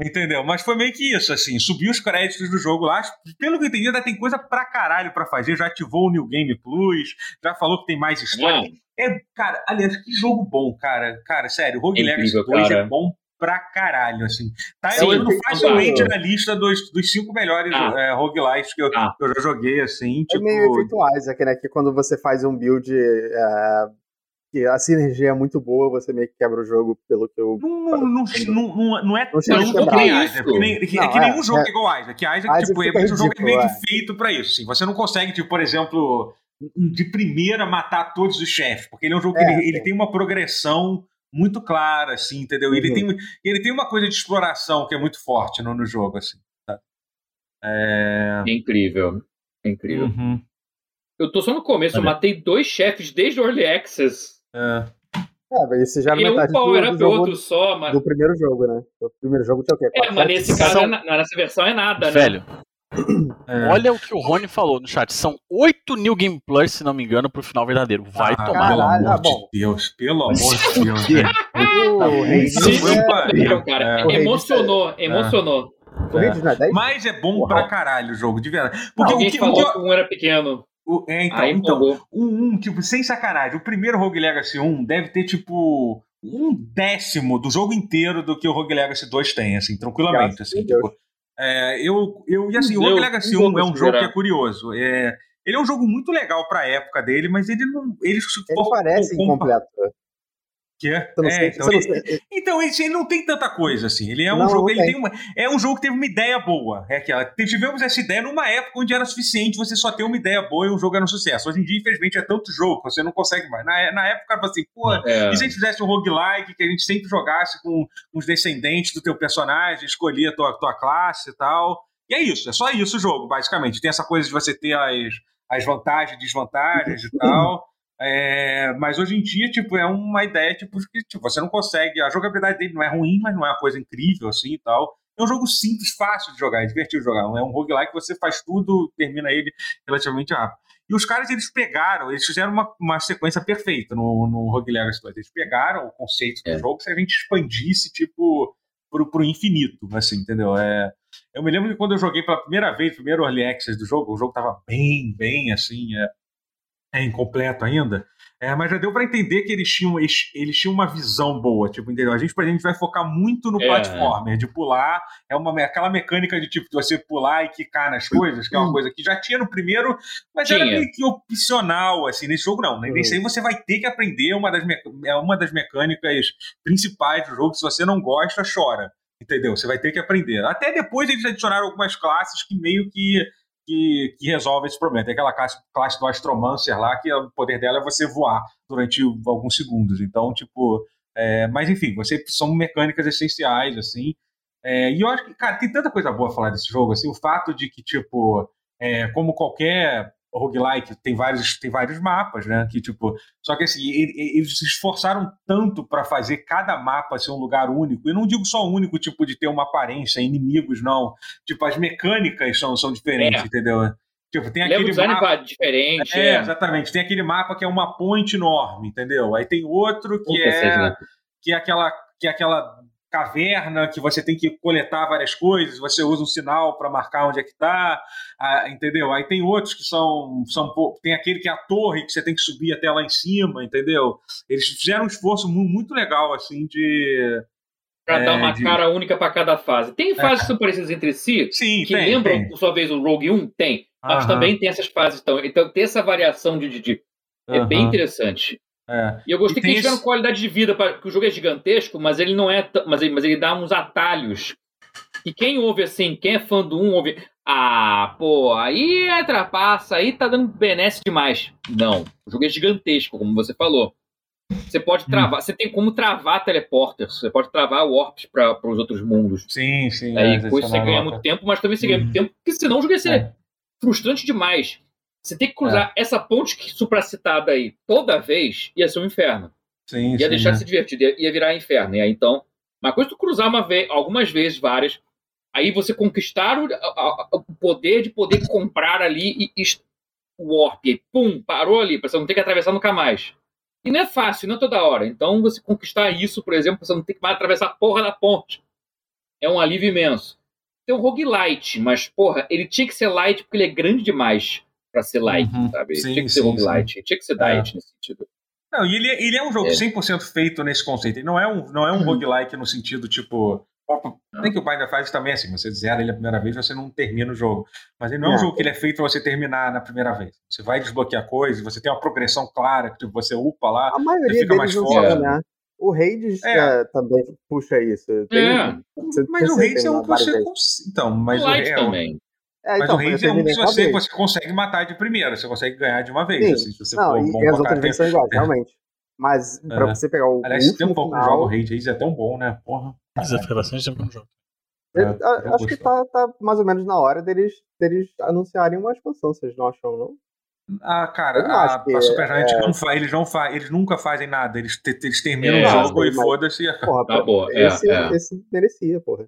Entendeu? Mas foi meio que isso, assim. Subi os créditos do jogo lá. Pelo que eu entendi, ainda tem coisa pra caralho pra fazer. Já ativou o New Game Plus, já falou que tem mais história. É, cara, aliás, que jogo bom, cara. Cara, sério, Rogue É Legacy incrível, 2 cara. é bom pra caralho, assim. Tá Sim, entrando facilmente na lista dos, dos cinco melhores Ah. é, roguelites que eu, Ah. que eu já joguei, assim. É Tipo, meio efeito Isaac, né? Que quando você faz um build é, que a sinergia é muito boa, você meio que quebra o jogo pelo que eu. não, não, não, não, não é Não tão que nem. Isaac. Que, nem, que, que é, nenhum jogo é. é igual Isaac. Isaac, Isaac tipo, é, esse jogo é meio é. que feito pra isso. Assim. Você não consegue, tipo, por exemplo, de primeira matar todos os chefes, porque ele é um jogo que É, ele, ele sim. tem uma progressão muito clara, assim, entendeu? Ele, Uhum. tem, ele tem uma coisa de exploração que é muito forte no, no jogo, assim. Tá? É... É incrível. É incrível. Uhum. Eu tô só no começo, eu matei dois chefes desde o Early Access. É. É, mas isso já era E um metade do, power do jogo outro só, mas. do primeiro jogo, né? O primeiro jogo tinha o quê? É, mas nesse caso, São- é na- nessa versão é nada, né? É. olha o que o Rony falou no chat. São oito New Game Plus, se não me engano, pro final verdadeiro. Vai Ah, tomar. Pelo amor ah, bom. de Deus, pelo amor de Deus. O foi um é-. É. O Emocionou, emocionou. O Hades não é 10? Mas é bom Porra. pra caralho o jogo, de verdade. Porque Alguém o que, o falou que- que um era pequeno. o- é, então, Aí então empolgou. um, um, tipo, sem sacanagem, o primeiro Rogue Legacy 1 deve ter, tipo, um décimo do jogo inteiro do que o Rogue Legacy 2 tem, assim, tranquilamente. Graças Assim, Deus. tipo, é, eu, eu, e assim, o Deus, Rogue Legacy não 1 vou é um jogo que é curioso. É, ele é um jogo muito legal pra época dele, mas ele não. Ele, se Ele parece com- incompleto. Que é, não é, então, você não ele- sei- então, esse ele não tem tanta coisa assim. Ele é um Não, jogo, não ele tem. tem uma, é um jogo que teve uma ideia boa. É aquela. Tivemos essa ideia numa época onde era suficiente você só ter uma ideia boa e um jogo era um sucesso. Hoje em dia, infelizmente, é tanto jogo que você não consegue mais. Na, na época, era assim, pô, É. e se a gente fizesse um roguelike que a gente sempre jogasse com, com os descendentes do teu personagem, escolhia a tua, tua classe e tal. E é isso, é só isso o jogo, basicamente. Tem essa coisa de você ter as, as vantagens e desvantagens e tal. É, mas hoje em dia, tipo, é uma ideia, tipo, que tipo, você não consegue. A jogabilidade dele não é ruim, mas não é uma coisa incrível assim e tal. É um jogo simples, fácil de jogar, é divertido de jogar. É um roguelike que você faz tudo, termina ele relativamente rápido. E os caras, eles pegaram, eles fizeram uma, uma sequência perfeita no, no Rogue Legacy 2. Eles pegaram o conceito do É. jogo se a gente expandisse, tipo, pro, pro infinito, assim, entendeu? É, eu me lembro que quando eu joguei pela primeira vez, o primeiro Early Access do jogo, o jogo tava bem, bem, assim, é, é incompleto ainda. É, mas já deu para entender que eles tinham, eles, eles, tinham uma visão boa, tipo, entendeu? A gente, a gente vai focar muito no é. platformer, de pular, é uma aquela mecânica de tipo de você pular e quicar nas coisas, que é uma coisa que já tinha no primeiro, mas tinha. era meio que opcional, assim, nesse jogo não. Né? Nesse aí você vai ter que aprender uma das, é uma das mecânicas principais do jogo, se você não gosta, chora. Entendeu? Você vai ter que aprender. Até depois eles adicionaram algumas classes que meio que que, que resolve esse problema. Tem aquela classe, classe do Astromancer lá, que o poder dela é você voar durante alguns segundos. Então, tipo. É, mas enfim, você, são mecânicas essenciais, assim. É, e eu acho que, cara, tem tanta coisa boa a falar desse jogo, assim, o fato de que, tipo, é, como qualquer roguelike tem vários, tem vários mapas, né? Que, tipo, só que assim, eles se esforçaram tanto para fazer cada mapa ser um lugar único. E não digo só único, tipo, de ter uma aparência, inimigos, não. Tipo, as mecânicas são, são diferentes, é. entendeu? Tipo, tem aquele mapa diferente. É, é, exatamente. Tem aquele mapa que é uma ponte enorme, entendeu? Aí tem outro que é que é aquela que é aquela caverna que você tem que coletar várias coisas, você usa um sinal para marcar onde é que está, ah, entendeu? Aí tem outros que são, são tem aquele que é a torre que você tem que subir até lá em cima, entendeu? Eles fizeram um esforço muito legal assim de para é, dar uma de... cara única para cada fase. Tem fases é. que são parecidas entre si, Sim, que tem, lembram, tem. por sua vez, o Rogue 1? Tem. Mas também tem essas fases. Então, então ter essa variação de, de, de é bem interessante. É. E eu gostei e que eles tiveram qualidade de vida, porque o jogo é gigantesco, mas ele não é. Mas ele, mas ele dá uns atalhos. E quem ouve assim, quem é fã do 1, ouve. Ah, pô, aí é trapaça, aí tá dando benesse demais. Não, o jogo é gigantesco, como você falou. Você pode hum. travar, hum. você tem como travar teleporters, você pode travar warps para os outros mundos. Sim, sim. Aí é, com isso você ganha muito tempo, mas também você ganha muito uhum. tempo, porque senão o jogo ia ser é. frustrante demais. Você tem que cruzar é. essa ponte que supracitada aí toda vez, ia ser um inferno. Sim, ia sim, deixar é. de se divertir, ia, ia virar inferno. E aí, então, uma coisa é tu cruzar uma vez, algumas vezes, várias, aí você conquistar o, a, o poder de poder comprar ali e, e o warp, e pum, parou ali, pra você não ter que atravessar nunca mais. E não é fácil, não é toda hora. Então, você conquistar isso, por exemplo, você não tem que mais atravessar a porra da ponte. É um alívio imenso. Tem um roguelite, mas, porra, ele tinha que ser light porque ele é grande demais para ser light, uhum. sabe? Sim, tinha que ser roguelite, tinha que ser diet é. nesse sentido. Não, e ele, ele é um jogo é. 100% feito nesse conceito. Ele não é um, não é um uhum. roguelike no sentido, tipo... Nem que o Binder faz também assim, você zera ele a primeira vez, você não termina o jogo. Mas ele não é, é um jogo que ele é feito para você terminar na primeira vez. Você vai desbloquear coisas, você tem uma progressão clara, que tipo, você upa lá, a maioria fica mais forte. Né? O Hades é. também puxa isso. Tem, é. mas o Hades é um que você. Então, mas o, é, também. É, mas então, o Rage é um que você, você consegue matar de primeira, você consegue ganhar de uma vez. Sim. Assim, se você não, for e, bom e as outras vezes são iguais, realmente. Mas pra é. você pegar o. Aliás, tem um pouco final... jogo Rage, Rage é tão bom, né? Porra. Desafio bastante tempo no jogo. É, acho que tá, tá, mais ou menos na hora deles, deles anunciarem uma expansão, vocês não acham, não? Ah, cara, a, a Supergiant é... não faz, eles não faz, eles nunca fazem nada, eles, te, eles terminam é, o jogo e foda-se. Porra, tá boa. Esse, é, esse merecia, porra.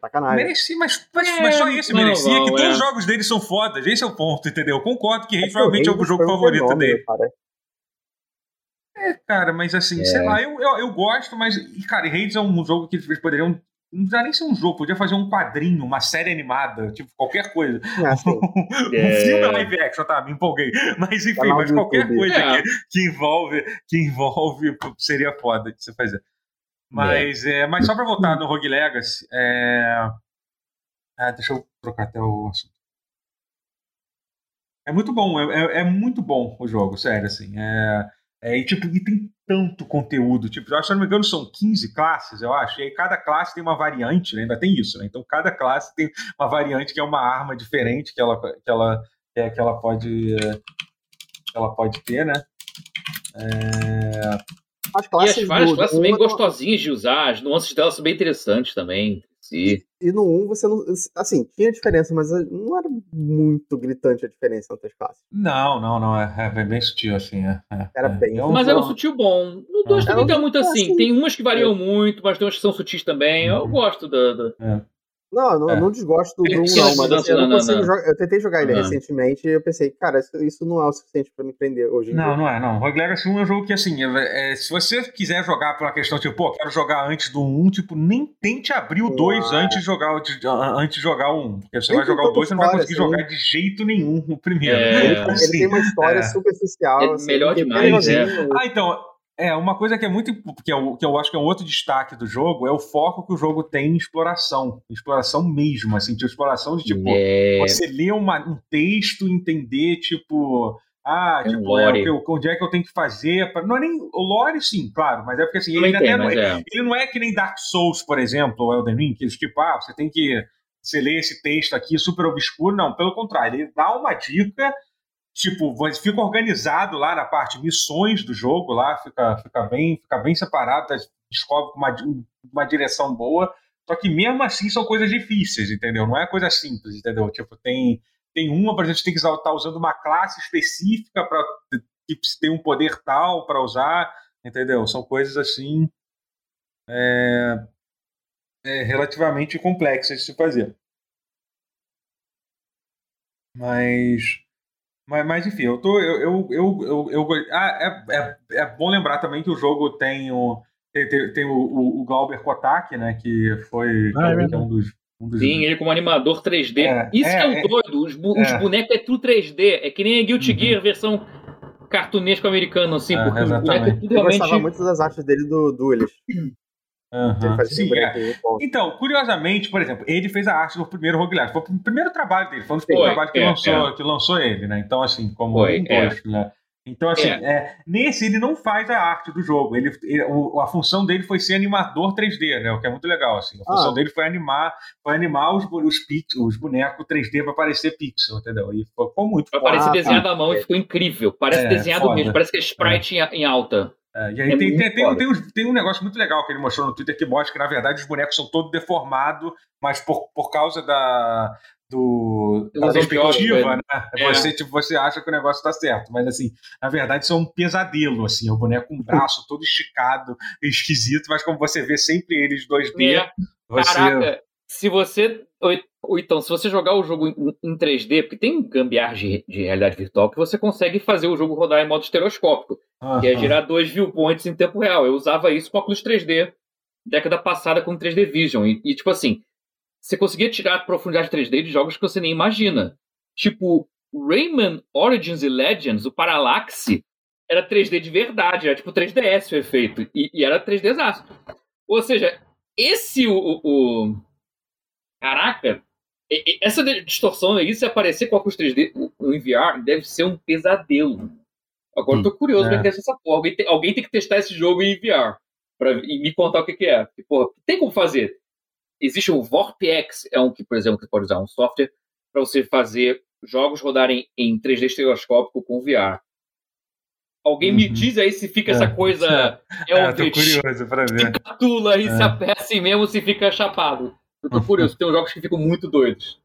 Sacanagem. Merecia, mas, mas, é, mas só esse não, merecia, não, que todos os é. jogos deles são fodas. Esse é o ponto, entendeu? Eu concordo que Rage provavelmente é o jogo favorito dele. Cara. É, cara, mas assim, sei lá, eu, eu, eu gosto, mas, cara, Rage é um jogo que eles poderiam não precisa nem ser um jogo, podia fazer um quadrinho, uma série animada, tipo, qualquer coisa. Ah, *laughs* um é... filme live action, tá? Me empolguei. Mas enfim, mas qualquer coisa é. que, que, envolve, que envolve seria foda de você fazer. Mas, é. é mas só pra voltar no Rogue Legacy, é... Ah, deixa eu trocar até o assunto. É muito bom, é, é, é muito bom o jogo, sério, assim. É, é, e, tipo, e tem tanto conteúdo. Tipo, eu se não me engano, são 15 classes, eu acho. E aí cada classe tem uma variante, né? ainda tem isso, né? Então cada classe tem uma variante que é uma arma diferente que ela, que ela, é, que ela pode. Que ela pode ter, né? É... As classes e as várias classes bem gostosinhas de usar, as nuances delas são bem interessantes também. E, e no 1 você não. Assim, tinha diferença, mas não era muito gritante a diferença entre as classes. Não, não, não. É, é bem sutil, assim. É, é era é. bem. mas era um sutil bom. No 2 também tá muito assim. assim. Tem umas que variam muito, mas tem umas que são sutis também. Eu uhum. gosto da. da... Não, não, É. não desgosto do, do 1, Não, mas não, assim, eu não não, consigo não. jogar. Eu tentei jogar ele Não. recentemente e eu pensei, cara, isso, isso não é o suficiente pra me prender hoje em Não, dia. não é, não. Rogue Legacy 1 é um jogo que, assim, é- é, se você quiser jogar por uma questão, tipo, pô, quero jogar antes do 1, tipo, nem tente abrir o 2 Uau. antes de jogar de- antes de jogar o 1. Porque você Nem vai jogar o 2 você não vai conseguir história, jogar de jeito nenhum o primeiro. É. Ele, ele assim, tem uma história é. superficial. É assim, melhor demais, é. Ah, então, é, uma coisa que é muito. Que eu, que eu acho que é um outro destaque do jogo é o foco que o jogo tem em exploração. Exploração mesmo, assim, de exploração de tipo. É, Você ler uma- um texto, entender, tipo. Ah, um tipo, é, o lore. que eu- onde é que eu tenho que fazer? pra- Não é nem. O lore, sim, claro, mas é porque assim, ele também até não é, é. ele não é que nem Dark Souls, por exemplo, ou Elden Ring, que eles, tipo, ah, você tem que. Você lê esse texto aqui super obscuro. Não, pelo contrário, ele dá uma dica tipo, fica organizado lá na parte missões do jogo, lá fica, fica, bem, fica bem separado, tá, descobre uma, uma direção boa. Só que mesmo assim são coisas difíceis, entendeu? Não é coisa simples, entendeu? Tipo, tem, tem uma, por exemplo, você tem que estar tá usando uma classe específica para que tem um poder tal para usar, entendeu? São coisas assim é, é, relativamente complexas de se fazer. Mas mas, mas enfim, eu tô. Eu, eu, eu, eu, eu- ah, é, é, é bom lembrar também que o jogo tem o. Tem, tem, tem o, o, o Glauber Kotak, né? Que foi Ah, é que é um dos. Sim, ele como animador 3D. É, Isso é, que é o é. doido. Os, bu- É. os bonecos é tudo 3D. É que nem a Guilty Uhum. Gear versão cartunesco americano, assim, É, porque os bonecos é exatamente. tudo Eu realmente. gostava muito das artes dele do Duelist. Aham. Fazia Sim, é. Então, curiosamente, por exemplo, ele fez a arte do primeiro roguelike. Foi o primeiro trabalho dele, foi um dos primeiros trabalhos que, é, lançou, que lançou ele, né? Então, assim, como Foi, um é. dois, né? Então, assim, é, nesse ele não faz a arte do jogo. Ele, ele- o- a função dele foi ser animador 3D, né? O que é muito legal, assim. A função Ah. dele foi animar, foi animar os, os, os bonecos 3D para parecer pixel, entendeu? E ficou, ficou muito parecer Ah, desenhado à mão e ficou incrível. Parece É, desenhado foda. mesmo, parece que é sprite em, em alta. É, e aí É tem, tem, tem, tem, uns- tem um negócio muito legal que ele mostrou no Twitter que mostra que, na verdade, os bonecos são todos deformados, mas por, por causa da, do, da perspectiva, ótica, né? É. Você, tipo, você acha que o negócio tá certo. Mas, assim, na verdade, isso é um pesadelo, assim. É o boneco com o braço todo esticado, esquisito, mas como você vê sempre eles 2D, É. você... Caraca, se você. Ou, então, se você jogar o jogo em, em 3D, porque tem gambiarra de, de realidade virtual que você consegue fazer o jogo rodar em modo estereoscópico, que é Aham. gerar dois viewpoints em tempo real. Eu usava isso com óculos 3D, década passada com 3D Vision. E, e, tipo assim, você conseguia tirar a profundidade 3D de jogos que você nem imagina. Tipo, Rayman Origins e Legends, o Parallaxe, era 3D de verdade, era tipo 3DS o efeito. E, e era 3D exato. Ou seja, esse o. o- o- Caraca! E- e- Essa distorção aí, se aparecer com óculos 3D o- o- em VR, deve ser um pesadelo. Agora eu tô curioso é. pra ser essa porra. Alguém tem, alguém tem que testar esse jogo em VR pra, e me contar o que, que é. Porque, porra, tem como fazer. Existe o VorpX, é um que, por exemplo, que você pode usar um software para você fazer jogos rodarem em 3D estereoscópico com VR. Alguém me Uhum. diz aí se fica essa É. coisa *laughs* É, tô Elvish, curioso pra ver. catula e É. se assim mesmo se fica chapado. Eu tô curioso, tem uns jogos que ficam muito doidos.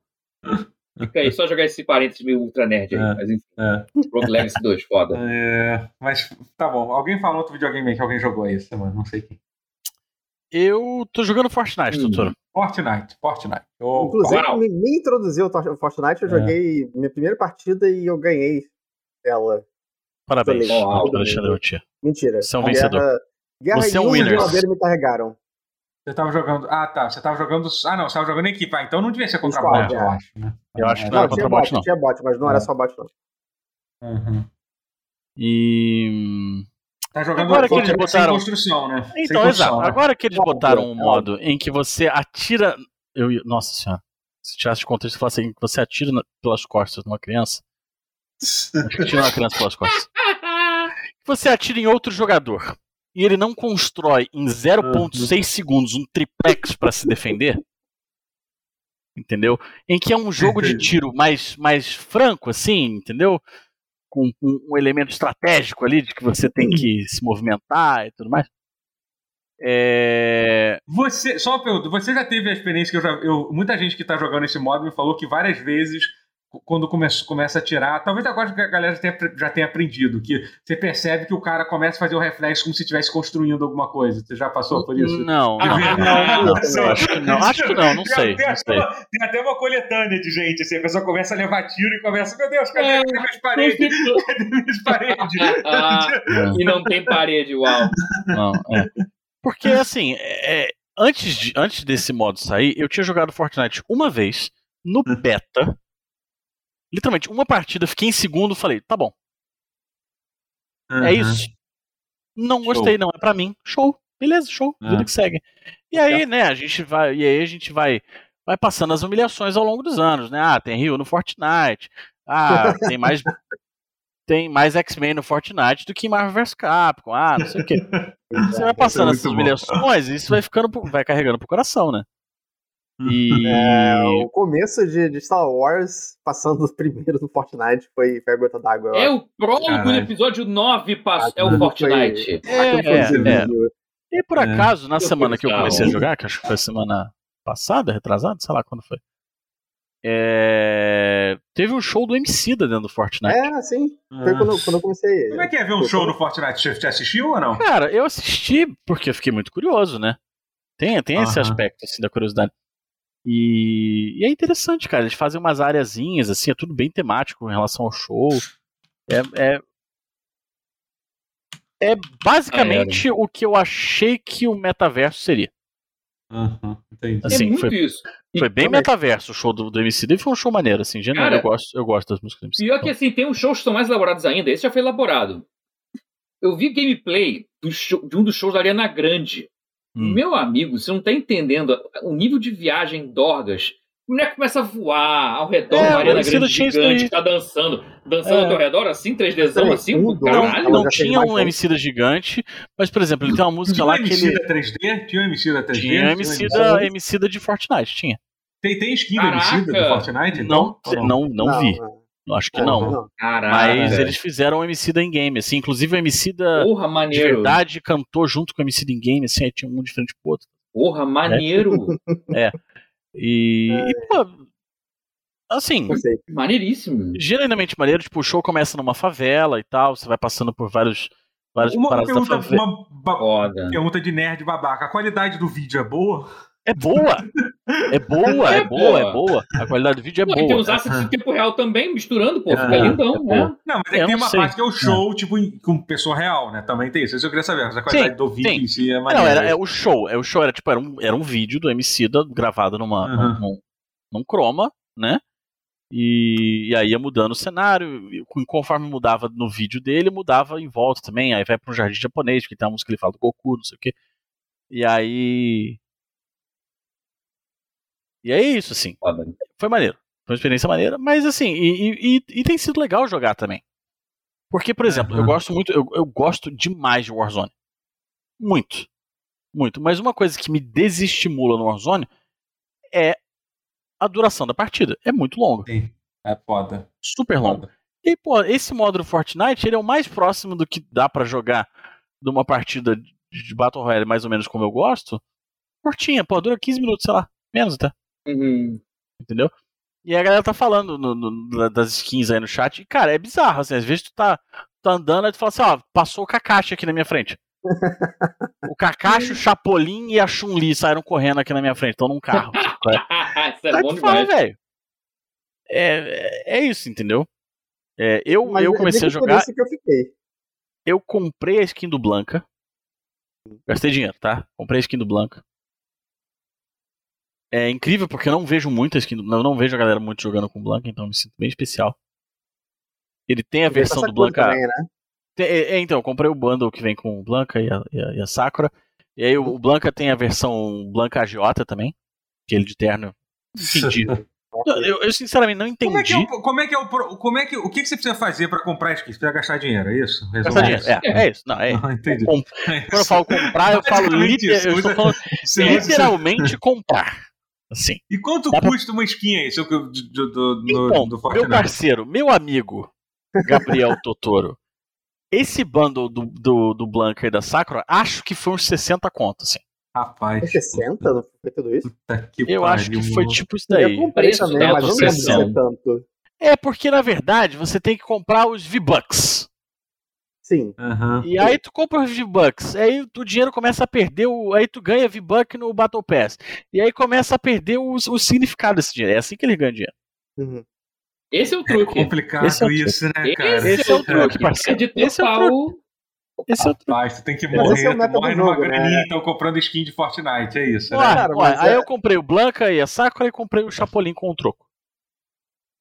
Fica aí, só jogar esse parênteses meio ultra nerd aí. É. Mas enfim, É. Rogue Legacy 2, foda. *laughs* É, mas tá bom. Alguém falou outro videogame aí que alguém jogou aí essa semana, não sei quem. Eu tô jogando Fortnite, Hum. doutor. Fortnite, Fortnite. Opa. Inclusive, Uau. me, me introduziu o Fortnite, eu É. joguei minha primeira partida e eu ganhei ela. Parabéns, Alexandre Routier. Mentira. Você é um Guerra, vencedor. Guerra Você é um winner. me carregaram. Você tava jogando. Ah, tá. Você tava jogando. Ah, não, você tava jogando em equipe. Ah, então não devia ser contra Squad, bot, eu é. acho. Né? Eu acho que É, não Não, era contra tinha bot, bot, não. tinha bot, mas não É. era só bot, não. Uhum. E. Tá jogando Agora que eles botaram- sem construção, né? Então, construção, exato. né? Agora que eles botaram um óbvio. modo em que você atira. Eu, nossa senhora. Se tirasse de contexto e falasse assim, que você atira na- pelas costas de uma criança. *laughs* Atira uma criança pelas costas. Você atira em outro jogador e ele não constrói em 0,6 segundos um triplex pra se defender. Entendeu? Em que é um jogo de tiro mais, mais franco, assim, entendeu? Com, com um elemento estratégico ali de que você tem que se movimentar e tudo mais. É. Você, só uma pergunta, você já teve a experiência que eu já. Eu, muita gente que tá jogando esse modo me falou que várias vezes quando começa, começa a tirar, talvez agora a galera tenha, já tenha aprendido, que você percebe que o cara começa a fazer o reflexo como se estivesse construindo alguma coisa. Você já passou por isso? Não, não, não, não, não, acho que não, acho que não, não *laughs* sei. Tem, não sei. Até, tem até uma coletânea de gente, assim, a pessoa começa a levar tiro e começa, meu Deus, cadê, É, cadê minhas paredes? *laughs* Cadê minhas paredes? Ah, e não tem parede, uau. Não, é. Porque, assim, é, antes, de, antes desse modo sair, eu tinha jogado Fortnite uma vez, no beta. Literalmente, uma partida, fiquei em segundo, falei, tá bom, é Uhum. isso. Não gostei, não é pra mim. Show. Beleza, show. Vida É. que segue. E aí, né, a gente vai. E aí a gente vai, vai passando as humilhações ao longo dos anos, né? Ah, tem Rio no Fortnite. Ah, tem mais. *laughs* Tem mais X-Men no Fortnite do que Marvel vs Capcom. Ah, não sei o quê. *laughs* Você vai passando é essas muito bom. humilhações e isso vai ficando, vai carregando pro coração, né? E. É, o começo de, de Star Wars, passando primeiro no Fortnite, foi, foi a gota d'água. É o prólogo do episódio 9, passo, é o Fortnite. foi- foi É, incrível. E por É. acaso, na Eu semana que eu comecei a jogar, que acho que foi a semana passada, retrasada, sei lá quando foi. é, Teve um show do MC da dentro do Fortnite. É, sim. Foi Ah. quando, quando eu comecei. Como é que é ver um show no Fortnite? Você você assistiu ou não? Cara, eu assisti porque eu fiquei muito curioso, né? Tem, tem esse Aham. aspecto assim da curiosidade. E, e é interessante, cara. Eles fazem umas areazinhas, assim, é tudo bem temático em relação ao show. É, é, é basicamente o que eu achei que o metaverso seria. Uhum, entendi. Assim, é muito foi- isso. E Foi bem também. metaverso o show do, do MC. E foi um show maneiro, assim. Cara, eu gosto, eu gosto das músicas do MC. Pior que assim, tem uns shows que são mais elaborados ainda. Esse já foi elaborado. Eu vi gameplay do show- de um dos shows da Ariana Grande. Hum. Meu amigo, você não tá entendendo o nível de viagem Dorgas. O moleque começa a voar ao redor É, Ariana MC Grande gigante, tá dançando. Dançando É. ao teu redor, assim, 3Dzão, Peraí, assim, Não, caralho. não fez tinha um. MC da gigante, mas, por exemplo, ele tem uma música Tinha lá que MC ele. da 3D? Tinha um MC da 3D? Tinha um MC da- da, MC da de Fortnite, tinha. Tem, tem skin do MC da- do Caraca! Fortnite? Não, então? não, não, vi. Acho que não. não. Caralho. Mas velho. eles fizeram o MC da in-game, assim. Inclusive o MC da Porra, de verdade cantou junto com o MC da in-game, assim. Aí tinha um diferente pro outro. Porra, maneiro. E, *laughs* É. e, pô, assim. Maneiríssimo. genuinamente maneiro. Tipo, o show começa numa favela e tal. Você vai passando por vários, várias Uma paradas da pergunta, favela. uma ba- pergunta de nerd babaca. A qualidade do vídeo é boa? É boa! É boa, é É boa, é boa. boa. A qualidade do vídeo é Não, e tem boa. os assets em tempo real também, misturando, pô, É, fica lindão, é né? boa. Não, mas é que tem uma sei. parte que é o show, tipo, com pessoa real, né? Também tem isso. Isso eu queria saber. Mas a qualidade do vídeo sim. em si é É, maneira. Não, era, é o show. É o show era tipo, era um, era um vídeo do MC da, gravado numa, Aham. num, num chroma, né? E, e aí ia mudando o cenário. e conforme mudava no vídeo dele, mudava em volta também. Aí vai para um jardim japonês, porque tem uma música que ele fala do Goku, não sei o quê. E aí. E é isso, assim. Foda. Foi maneiro. Foi uma experiência maneira, mas assim, e, e- e- tem sido legal jogar também. Porque, por exemplo, eu Aham. gosto muito, eu, eu gosto demais de Warzone. Muito. Muito. Mas uma coisa que me desestimula no Warzone é a duração da partida. É muito longa. É foda. Super longa. E, pô, esse modo do Fortnite, ele é o mais próximo do que dá pra jogar de uma partida de Battle Royale, mais ou menos como eu gosto. Curtinha, pô, dura 15 minutos, sei lá. Menos até Uhum. entendeu? E a galera tá falando no- no- das skins aí no chat. E, cara, é bizarro, assim. Às vezes tu tá, tá andando e tu fala assim, ó, passou o Kakashi aqui na minha frente. *laughs* o Kakashi, o Chapolin e a Chun-Li saíram correndo aqui na minha frente, estão num carro. *laughs* Isso é Aí bom fala, velho. É, é, é isso, entendeu? É, eu, Mas eu é comecei a jogar, eu fiquei. eu comprei a skin do Blanca. Gastei dinheiro, tá? Comprei a skin do Blanca. É incrível porque eu não vejo muita skin Eu não vejo a galera muito jogando com Blanca, então eu me sinto bem especial. Ele tem a Veio versão do Blanca. Também, né? Tem- é, é, então, eu comprei o bundle que vem com o Blanca e a, e a, e a Sakura. E aí o, o Blanca tem a versão Blanca agiota também. Aquele de terno. Entendi. *laughs* eu, eu sinceramente não entendi. Como é que é o, como é que é o, como é que, o que, que você precisa fazer pra comprar skin? Você precisa gastar dinheiro, é isso? Gastar dinheiro. É, é isso. Não, é, *laughs* Ah, entendi. Com- Quando eu falo comprar, eu *laughs* falo liter- eu falando Você usa- literalmente comprar. Assim. E quanto Dá pra- custa uma skin aí, seu, do, do, do, Então, do meu Fortnite? parceiro, meu amigo Gabriel *laughs* Totoro, esse bundle do, do, do Blanca e da Sakura, acho que foi uns 60 contos, assim. Rapaz. Foi 60? Não foi tudo isso? puta que Eu acho que pariu, foi tipo isso Eu daí. comprei Preço também, mas eu não lembro tanto. É porque, na verdade, você tem que comprar os V-Bucks. Sim. Aham. E aí tu compra os V-Bucks, aí o dinheiro começa a perder, o, aí tu ganha V-Buck no Battle Pass. E aí começa a perder o, o significado desse dinheiro. É assim que ele ganha dinheiro. Uhum. Esse é o É truque. complicado Esse é o isso, né, cara? Esse, Esse é o truque, É parceiro. de Esse é o o. Esse é o truque. Rapaz, tu tem que Mas morrer, é tu morre numa jogo, né? graninha, então comprando skin de Fortnite, é isso, né? Ué, cara, ué, aí é- eu comprei o Blanca e a Sakura e comprei o Chapolin com o troco.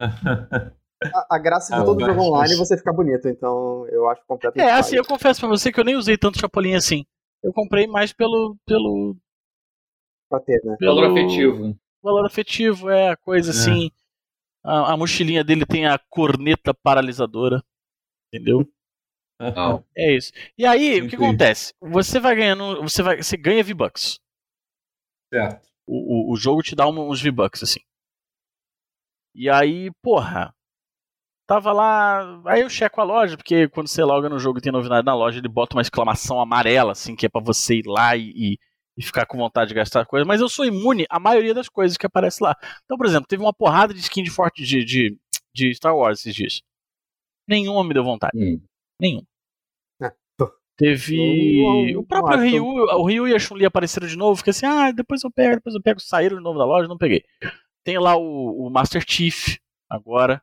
*laughs* A, a graça de Ah, todo jogo online é isso. você ficar bonito, então eu acho completamente É, assim, válido. eu confesso pra você que eu nem usei tanto Chapolin assim. Eu comprei mais pelo, pelo, pra ter, né? pelo Valor afetivo. valor afetivo, é a coisa É. assim. A, a mochilinha dele tem a corneta paralisadora. Entendeu? Não. É isso. E aí, o que acontece? Você vai ganhando. Você, vai, você ganha V-Bucks. Certo. O, o, o jogo te dá um- uns V-Bucks, assim. E aí, porra. Tava lá. Aí eu checo a loja, porque quando você loga no jogo e tem novidade na loja, ele bota uma exclamação amarela, assim, que é pra você ir lá e, e, ficar com vontade de gastar coisa. Mas eu sou imune à maioria das coisas que aparece lá. Então, por exemplo, teve uma porrada de skin de forte de, de, de Star Wars esses dias. Nenhuma me deu vontade. Hum. Nenhum. É. Teve. Não- o próprio não Ryu, o Ryu e a Chun-Li apareceram de novo. Fiquei assim, ah, depois eu pego, depois eu pego. Saíram de novo da loja, não peguei. Tem lá o, o Master Chief agora.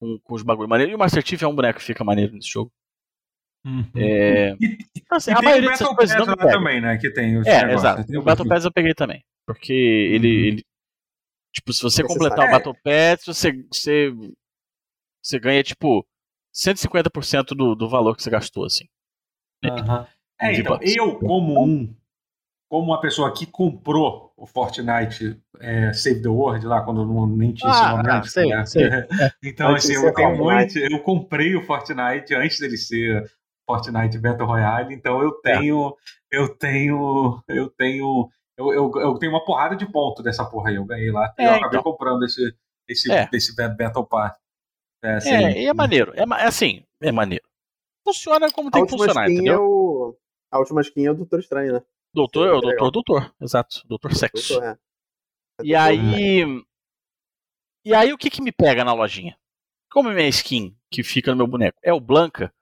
Com, com os bagulho maneiro. E o Master Chief é um boneco que fica maneiro nesse jogo. É. E, Então, assim, e a tem maioria o dessas Battle coisas Pass não também, né? Que tem É, exato. tem O Battle Pass eu peguei também. Porque ele. Uhum. ele tipo, se você completar o É. Battle Pass, você, você, você ganha, tipo, 150% do, do valor que você gastou, assim. Aham. É, então, eu, como um, como uma pessoa que comprou o Fortnite é, Save the World lá, quando não, nem tinha esse Ah, nome ah, sei, né? sei. *laughs* Então, Antes assim, eu ser realmente, eu comprei o Fortnite antes dele ser Fortnite Battle Royale, então eu É. tenho, eu tenho, eu tenho, eu, eu, eu tenho uma porrada de ponto dessa porra aí, eu ganhei lá, e É, eu acabei então. comprando esse, esse, É. esse Battle Pass. É, assim, É, e é maneiro. É, é assim, é maneiro. Funciona como tem que funcionar, skin é entendeu? o. A última skin é o Doutor Estranho, né? Doutor é o doutor, Legal. doutor. Exato, doutor sexo. Doutor, é. É E doutor, aí. E aí o que que me pega na lojinha? Como a minha skin que fica no meu boneco é o Blanca,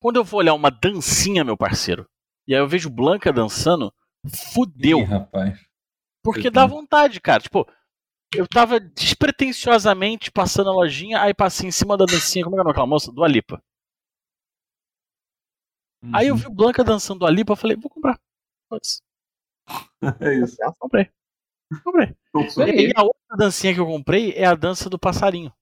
quando eu vou olhar uma dancinha, meu parceiro, e aí eu vejo Blanca dançando, fudeu. Ih, rapaz. Porque dá vontade, cara. Tipo, eu tava despretensiosamente passando a lojinha, aí passei em cima da dancinha, como é que é o nome daquela moça? Do Alipa. Aí eu Uhum. vi o Blanca dançando do Alipa, eu falei, vou comprar. Foda-se. *laughs* É isso. Certo? Comprei. Comprei. E a outra dancinha que eu comprei é a dança do passarinho.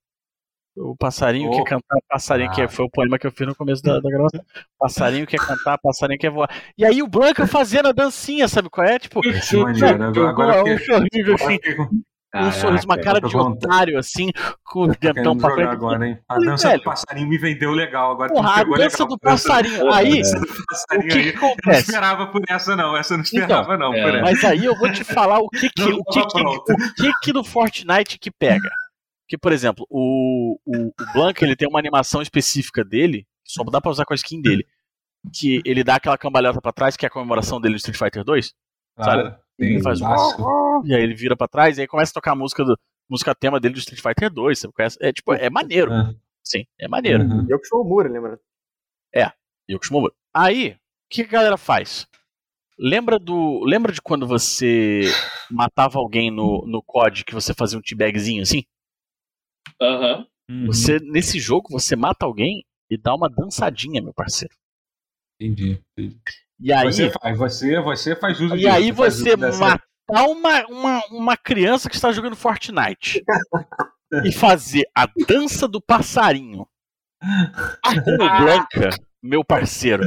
O passarinho Oh. quer cantar, passarinho que Ah. foi o poema que eu fiz no começo da, da gravação. Passarinho quer cantar, passarinho quer voar. E aí o Blanca fazendo a dancinha, sabe qual é? Tipo, Esse maneiro. Agora, agora um assim, agora fiquei com- um sorriso, uma cara de com- otário, assim, com Tô dentão pra frente. agora, hein? A dança velho. do passarinho me vendeu legal. Agora Porra, a dança legal. do passarinho. *laughs* Porra, Aí, dança do o passarinho que, aí. que Eu não acontece? esperava por essa, não. Essa eu não esperava, não. é. Mas aí eu vou te falar o que que, o que, que, o que, que no Fortnite que pega. Que, por exemplo, o, o, o Blanca ele tem uma animação específica dele, que só dá pra usar com a skin dele. Que ele dá aquela cambalhota pra trás, que é a comemoração dele no Street Fighter 2. Claro, tem Ele faz um. E aí ele vira pra trás e aí começa a tocar a música do música tema dele do Street Fighter 2. Você conhece? É tipo, é maneiro. Ah, Sim, é maneiro. uhum. E eu que sou o Mura, lembra? E eu costumo. Aí, o que a galera faz? Lembra do. Lembra de quando você matava alguém no, no COD que você fazia um teabagzinho assim? Aham. Uhum. Você, nesse jogo, você mata alguém e dá uma dançadinha, meu parceiro. Entendi. entendi. E aí, Você faz, você, você faz uso e disso, aí você matar uma, uma, uma criança que está jogando Fortnite *laughs* e fazer a dança do passarinho com o Blanca, meu parceiro.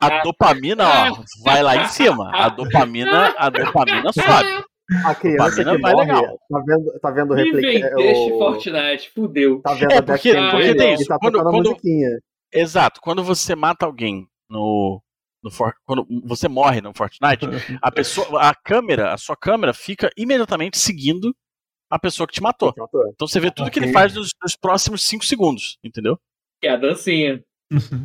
A dopamina, ó, vai lá em cima. A dopamina, a dopamina sobe. A criança que vai morre, legal. tá vendo, tá vendo o vendeste o- Fortnite, fudeu. Tá vendo É, porque- porque tem e isso, tá quando- a quando- musiquinha. Exato. Quando você mata alguém no, no For- quando você morre no Fortnite, a *laughs* pessoa, a câmera, a sua câmera fica imediatamente seguindo a pessoa que te matou. Então você vê tudo que ele faz nos, nos próximos 5 segundos, entendeu? Que é a dancinha.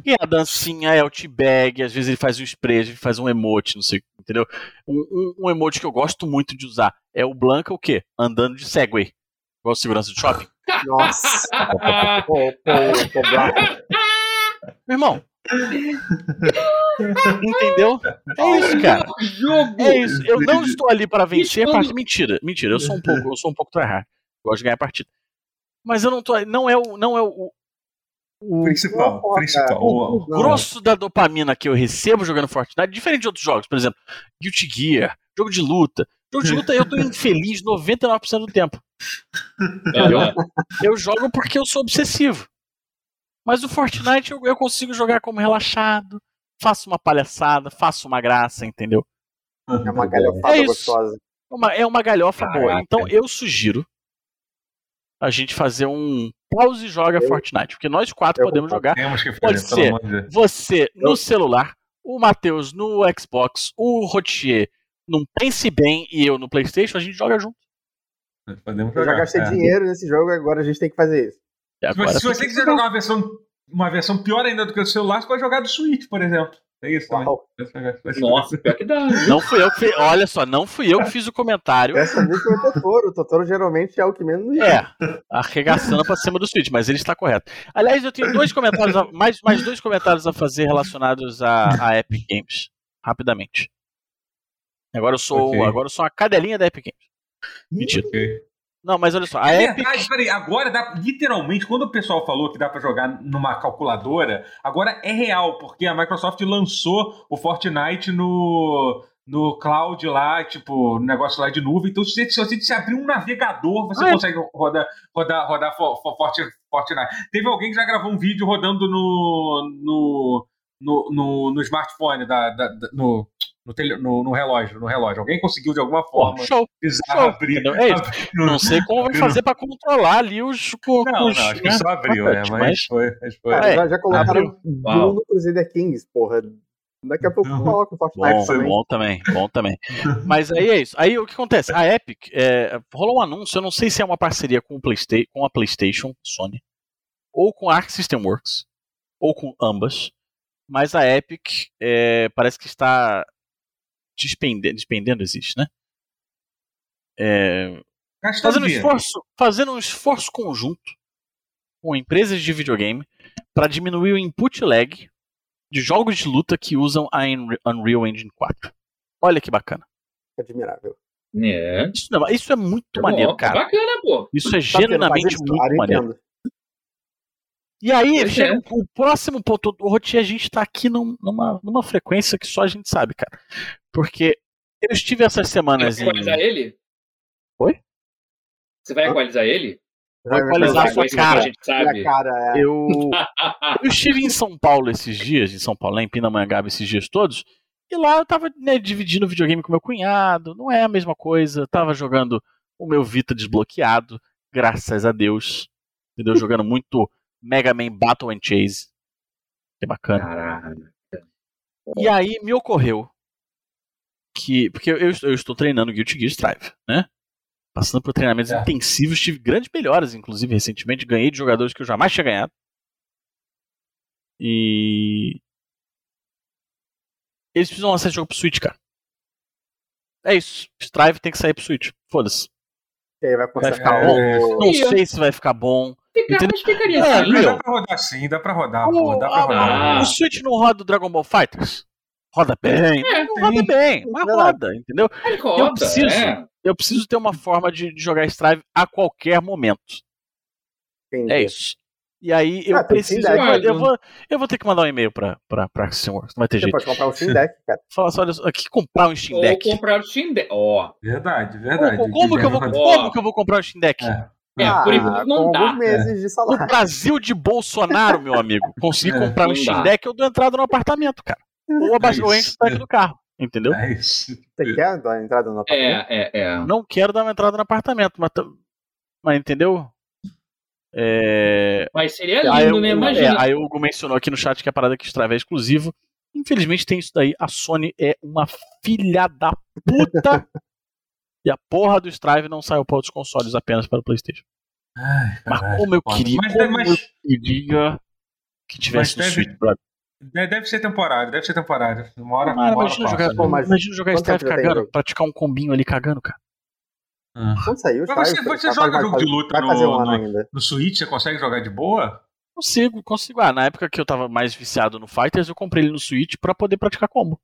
E a dancinha é o teabag, às vezes ele faz um spray, ele faz um emote, não sei, entendeu? Um, um, um emote que eu gosto muito de usar é o Blanca, o quê? Andando de Segway. Igual segurança de shopping. *laughs* Nossa. pô, pô, pô, Black. Meu irmão. *laughs* Entendeu? É isso, cara. Jogo! É isso. Eu não estou ali para vencer a partida. Mentira, mentira. Eu sou um pouco, eu sou um pouco tryhard. Gosto de ganhar a partida. Mas eu não tô. Não é o, não é o, o, Principal, Não, principal. o, o grosso da dopamina que eu recebo jogando Fortnite, diferente de outros jogos, por exemplo, Guilty Gear, jogo de luta. Jogo de luta eu tô infeliz 99% do tempo. *laughs* Aham. Eu jogo porque eu sou obsessivo. Mas o Fortnite eu, eu consigo jogar como relaxado, faço uma palhaçada, faço uma graça, entendeu? É uma galhofada É gostosa. Uma- é uma galhofa Caraca. boa. Então eu sugiro a gente fazer um pause e joga Eu- Fortnite, porque nós quatro eu podemos jogar. Temos que fazer, Pode ser. Você no celular, o Matheus no Xbox, o Rotier num Pense Bem e eu no PlayStation, a gente joga junto. Podemos Eu já jogar. gastei é. dinheiro nesse jogo, agora a gente tem que fazer isso. Se agora você, se você quiser jogar uma versão, uma versão pior ainda do que o celular, você pode jogar do Switch, por exemplo. É isso também. Uau. Nossa, pior que dá. Não fui eu que fiz. Olha só, não fui eu que fiz o comentário. Essa música foi o Totoro. O Totoro geralmente é o que menos. É, arregaçando pra cima do Switch, mas ele está correto. Aliás, eu tenho dois comentários, a- mais, mais dois comentários a fazer relacionados a, a Epic Games, rapidamente. Agora eu sou, Ok. agora eu sou uma cadelinha da Epic Games. Mentira. Ok. Não, mas olha só, a É Epic. verdade, peraí, agora dá, literalmente, quando o pessoal falou que dá pra jogar numa calculadora, agora é real, porque a Microsoft lançou o Fortnite no, no cloud lá, tipo, no negócio lá de nuvem. Então, se você, se você se abrir um navegador, você Ah, é? consegue rodar, rodar, rodar Fo- Fo- Forti- Fortnite. Teve alguém que já gravou um vídeo rodando no, no, no, no, no smartphone, da, da- da- no, no, no- no relógio, no relógio. Alguém conseguiu de alguma forma show. show, abrir. É abrir Não sei como vai fazer pra controlar ali os. com não, os, não, acho que né? só abriu, né? Mas- Mas foi. Mas foi. Cara, É, já, já colocaram Uau. Doom no Crusader Kings, porra. Daqui a pouco Uhum. coloca o Fortnite Bom, também. bom também, bom também. *laughs* Mas aí é isso. Aí o que acontece? A Epic é, rolou um anúncio, eu não sei se é uma parceria com, o Playsta com a PlayStation, Sony, ou com a Arc System Works, ou com ambas. Mas a Epic é, parece que está despendendo, despendendo existe, né? É, fazendo um esforço, fazendo um esforço conjunto com empresas de videogame para diminuir o input lag de jogos de luta que usam a Unre- Unreal Engine 4. Olha que bacana. Admirável. É. Isso, não- isso é muito Tá maneiro, bom, cara. Bacana, pô. Isso é faz genuinamente isso? muito maneiro. Nintendo. E aí chega é. o próximo ponto. O Rotier, a gente tá aqui num- numa, numa frequência que só a gente sabe, cara. Porque eu estive essas Você semanas vai em. equalizar ele? Oi? Você vai equalizar ele? Vou equalizar a Vai sua que a cara. gente sabe. Cara, é. Eu, *laughs* eu estive em São Paulo esses dias, em São Paulo, em Pindamonhangaba esses dias todos, e lá eu tava né, dividindo videogame com meu cunhado, não é a mesma coisa, eu tava jogando o meu Vita desbloqueado, graças a Deus, entendeu? *laughs* Jogando muito Mega Man Battle and Chase, que é bacana. Caralho. E aí me ocorreu que, porque eu, eu estou treinando Guilty Gear Strive, né? Passando por treinamentos É. intensivos, tive grandes melhoras, inclusive, recentemente. Ganhei de jogadores que eu jamais tinha ganhado. E. Eles precisam lançar esse jogo pro Switch, cara. É isso. Strive tem que sair pro Switch. Foda-se. Vai Vai ficar o- Não sei se vai ficar bom. Fica, mas ficaria É, assim. Dá pra rodar sim, dá pra rodar, O, pô, dá pra a- rodar. Ah. o Switch não roda o Dragon Ball Fighters? Roda bem. É, não roda bem, mas roda, entendeu? Roda, preciso. é. Eu preciso ter uma forma de, de jogar Strive a qualquer momento. Entendi. É isso. E aí eu Ah, preciso. Eu, eu vou, eu vou ter que mandar um e-mail pra, pra, pra Action Works, não vai ter Você jeito. pode comprar um Steam Deck, cara. *laughs* Falar assim, olha só, aqui comprar um Steam Ou Deck. comprar o Steam Deck. Ó. Verdade, verdade. Como, como que eu vou, como que eu vou comprar um Steam Deck? É. É, ah, por enquanto não dá. alguns meses de O salário. Brasil de Bolsonaro, meu amigo, conseguir É, comprar um Steam. Deck, eu dou entrada no apartamento, cara. Ou abaixo, ou isso. encho o tanque do carro, entendeu? É isso. Você quer dar entrada no apartamento? É, é, é. Não quero dar uma entrada no apartamento, mas, mas entendeu? É, Mas seria Aí, lindo, o- né? é, Imagina. aí o Hugo mencionou aqui no chat que a parada que Strive é exclusivo. Infelizmente tem isso daí. A Sony é uma filha da puta. *laughs* e a porra do Strive não saiu para outros consoles apenas para o PlayStation. Ai, Mas como eu queria, Mas, como mas eu queria que tivesse no Mas deve- Switch, brother. De- deve ser temporário, deve ser temporário. Uma hora, Cara, uma hora imagina jogar? Pô, mas imagina jogar tem cagando, jogo? praticar um combinho ali cagando, cara. Ah. Quando saiu, Mas você, você joga jogo de luta no, um no, no Switch? Você consegue jogar de boa? Consigo, consigo. Ah, na época que eu tava mais viciado no Fighters, eu comprei ele no Switch pra poder praticar combo.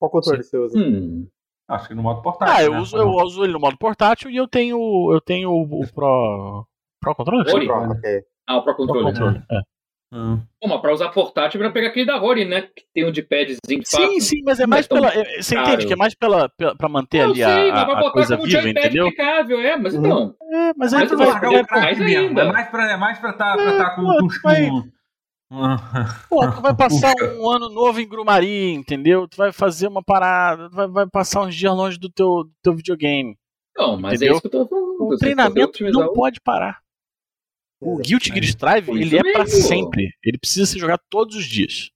Qual controle Sim. você usa? Hum. Acho que no modo portátil. Ah, eu, né? uso, eu uso ele no modo portátil e eu tenho, eu tenho o, o Pro. Pro Controller? Pro, okay. Ah, o Pro Controller. Pro controller. É. Hum. Pô, mas pra usar portátil, pra pegar aquele da Rory, né? Que tem um de padzinho de Sim, sim, mas é mais pela. É, você Caro. entende que é mais pela, pela, pra manter eu ali sei, a, mas vai botar coisa como viva, entendeu? Aplicável, é, mas então. É, mas aí tu vai. Largar o crack mesmo. É mais pra, é mais pra tá, pra tá com, com, com, *laughs* Pô, tu vai passar um ano novo em Grumari, entendeu? Tu vai fazer uma parada, tu vai, vai passar uns dias longe do teu, do teu videogame. Não, mas é entendeu? é isso que eu tô falando. O treinamento não pode parar. O Guilty Gear Strive, ele é para sempre. Ele precisa ser jogado todos os dias.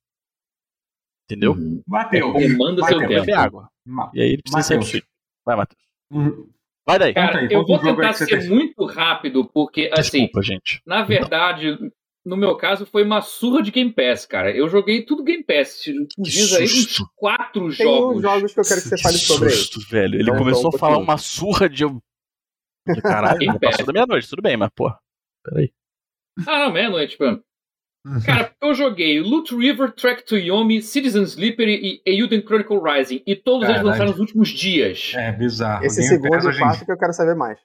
Entendeu? Uhum. Mateus. É, demanda seu tempo. Beber água. E aí ele precisa Mateus. ser Vai, Matheus. Uhum. Vai daí. Cara, aí, eu vou tentar ser muito rápido, porque, assim, Desculpa, gente. na verdade, no meu caso, foi uma surra de Game Pass, cara. Eu joguei tudo Game Pass. Diz aí uns quatro Tem jogos. Tem uns jogos que eu quero que você fale sobre susto, velho. Ele então, começou então, a falar uma surra de... *laughs* Caralho, passou da meia-noite, tudo bem, mas, pô, peraí. Ah, não, meia-noite, mano. Cara, *laughs* eu joguei Loot River, Track to Yomi, Citizen Sleeper e Euden Chronicle Rising. E todos Caralho. eles lançaram nos últimos dias. É, bizarro. Esse Game segundo quarto que eu quero saber mais.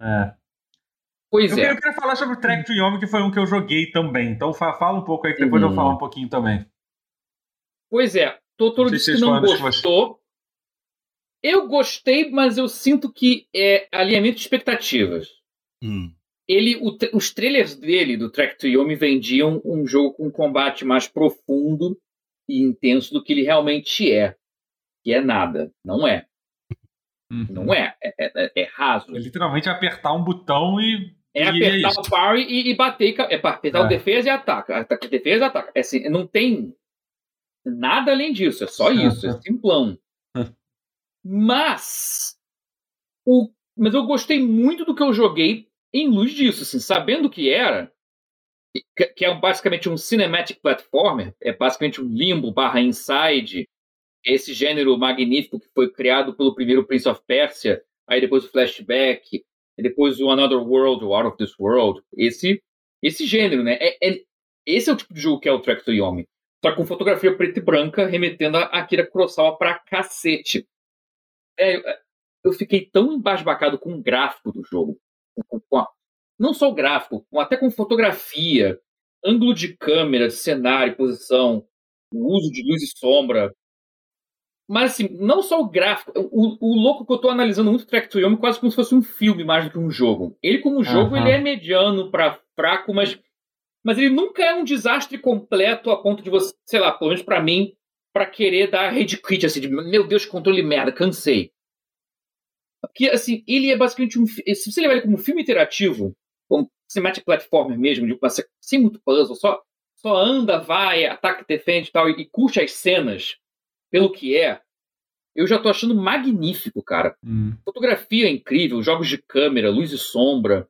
É. Pois eu é. Eu queria falar sobre Track to Yomi, que foi um que eu joguei também. Então fala um pouco aí, que depois uhum. eu falo um pouquinho também. Pois é. Totoro disse que não gostou. Eu gostei, mas eu sinto que é alinhamento de expectativas. Hum ele, o, os trailers dele, do Track to Yomi, vendiam um jogo com um combate mais profundo e intenso do que ele realmente é. Que é nada. Não é. Uhum. Não é. É, é. é, raso. É literalmente apertar um botão e. É e apertar é o parry e, e bater. É apertar o é. defesa e ataca. Ataca, defesa e ataca. É assim, não tem nada além disso. É só isso. É simplão. Mas. O, mas eu gostei muito do que eu joguei em luz disso, assim, sabendo que era, que é basicamente um cinematic platformer, é basicamente um limbo barra inside, esse gênero magnífico que foi criado pelo primeiro Prince of Persia, aí depois o Flashback, depois o Another World, o Out of This World, esse esse gênero, né? É, é, esse é o tipo de jogo que é o Track to Yomi. Só com fotografia preta e branca, remetendo a Akira Kurosawa pra cacete. É, eu fiquei tão embasbacado com o gráfico do jogo com a, não só o gráfico, até com fotografia, ângulo de câmera, cenário, posição, o uso de luz e sombra. Mas assim, não só o gráfico, o, o louco que eu estou analisando muito Track to Yomi quase como se fosse um filme mais do que um jogo. Ele como jogo, uhum. ele é mediano para fraco, mas mas ele nunca é um desastre completo a ponto de você, sei lá, pelo menos para mim, para querer dar rage quit assim, de meu Deus, controle merda, cansei. Porque, assim, ele é basicamente um. Se você levar ele como um filme interativo, como cinematic platformer mesmo, de, sem muito puzzle, só, só anda, vai, ataca, defende e tal, e, e curte as cenas pelo que é, eu já tô achando magnífico, cara. Hum. Fotografia é incrível, jogos de câmera, luz e sombra.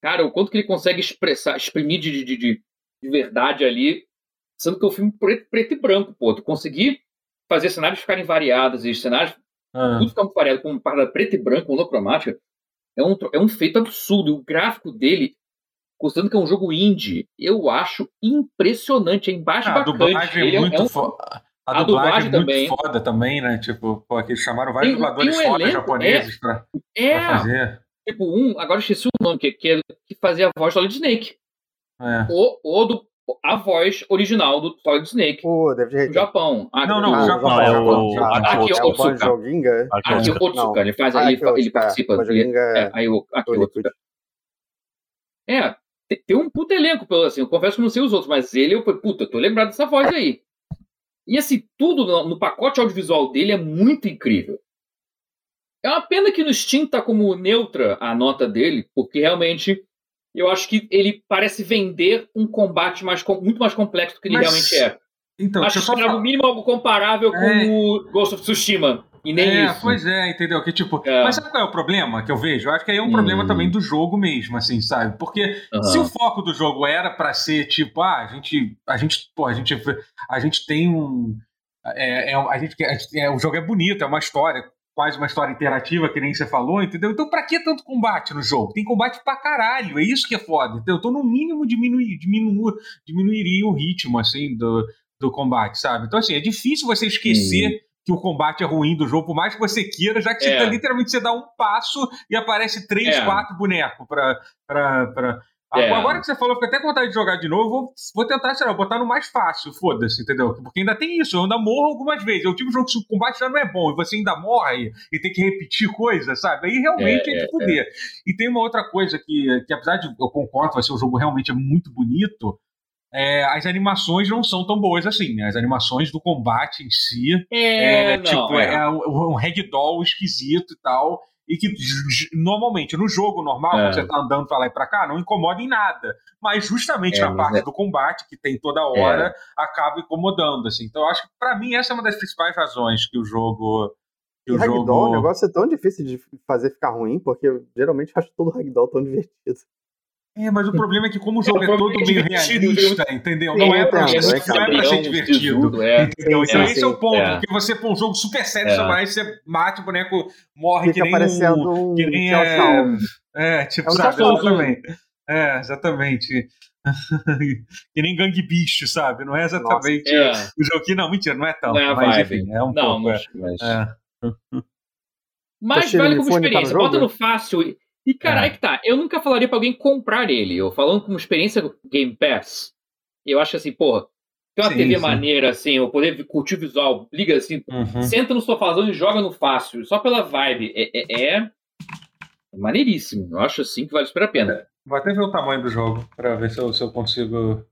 Cara, o quanto que ele consegue expressar, exprimir de, de, de, de verdade ali, sendo que é um filme preto, preto e branco, pô. Tu conseguir fazer cenários ficarem variados e cenários ah. Tudo fica variado com uma parada preta e branca, monocromática. É um, é um feito absurdo. O gráfico dele, considerando que é um jogo indie, eu acho impressionante. É embaixo ah, bacante. A dublagem é muito é um... foda. A, a dublagem, dublagem é muito também. foda também, né? Tipo, pô, que eles chamaram vários tem, dubladores tem um foda japoneses é, pra, é, pra fazer. Tipo, um, agora eu esqueci o nome, que, que, é, que fazia a voz do Solid Snake. É. Ou, ou do a voz original do Solid Snake. Pô, deve No Japão. Aqui, não, não, no Japão. É o... Aqui é o Otsuka. Aqui é o Otsuka. Ele faz, ele, ele participa. Ele, é, aí o, aqui é o Otsuka. É, tem um puta elenco, pelo assim, eu confesso que não sei os outros, mas ele, eu falei, puta, eu tô lembrado dessa voz aí. E assim, tudo no, no pacote audiovisual dele é muito incrível. É uma pena que no Steam tá como neutra a nota dele, porque realmente eu acho que ele parece vender um combate mais, muito mais complexo do que ele Mas, realmente é. Então, acho que era no mínimo algo comparável é... com o Ghost of Tsushima. E nem é, isso. Pois é, entendeu? Que tipo. É. Mas sabe qual é o problema que eu vejo? Eu acho que aí é um hum. problema também do jogo mesmo, assim, sabe? Porque uhum. se o foco do jogo era para ser tipo, ah, a gente. A gente. Pô, a gente, a gente tem um. É, é, a gente, é, o jogo é bonito, é uma história quase uma história interativa, que nem você falou, entendeu? Então, pra que tanto combate no jogo? Tem combate pra caralho, é isso que é foda? Então, no mínimo, diminuir, diminuir, diminuiria o ritmo, assim, do, do combate, sabe? Então, assim, é difícil você esquecer. Uhum que o combate é ruim do jogo, por mais que você queira, já que é. você tá, literalmente você dá um passo e aparece três, é. quatro bonecos pra, pra, pra, é. Agora que você falou, fico até com vontade de jogar de novo. Vou, vou tentar, sei lá, botar no mais fácil, foda-se, entendeu? Porque ainda tem isso, eu ainda morro algumas vezes. Eu tive um jogo que o combate já não é bom e você ainda morre e tem que repetir coisas, sabe? Aí realmente é, é de é, fuder. É. E tem uma outra coisa que, que, apesar de eu concordo, vai ser um jogo realmente é muito bonito. É, as animações não são tão boas assim, né? As animações do combate em si é, é não, tipo, é. é um, um ragdoll esquisito e tal e que normalmente no jogo normal, é. quando você tá andando pra lá e pra cá, não incomoda em nada. Mas justamente é, na parte é... do combate, que tem toda hora, é. acaba incomodando, assim. Então eu acho que pra mim essa é uma das principais razões que o jogo. Que e o Ragdoll, jogo... o negócio é tão difícil de fazer ficar ruim, porque eu geralmente acho todo Ragdoll tão divertido. É, mas o problema é que como o jogo é, é todo meio realista, entendeu? Não é pra, é, não é pra ser divertido. É. Entendeu? Então esse é o ponto, é. porque você põe um jogo super sério, é. você mate o boneco, morre Fica que nem um... Que nem é, é, tipo, é um sabe, exatamente. É, exatamente. *laughs* que nem gangue bicho, sabe? Não é exatamente Nossa, é. o jogo que não, mentira, não é tão. Não é mas, enfim, é um não, pouco. Mas, é. mas vale como experiência. Tá Bota no fácil e caralho é. que tá, eu nunca falaria pra alguém comprar ele. Eu falando como experiência Game Pass, eu acho assim, porra, tem uma sim, TV sim. maneira, assim, eu poder curtir o visual, liga assim, uhum. senta no sofazão e joga no fácil, só pela vibe. É, é, é, maneiríssimo. Eu acho assim que vale super a pena. Vou até ver o tamanho do jogo pra ver se eu, se eu consigo.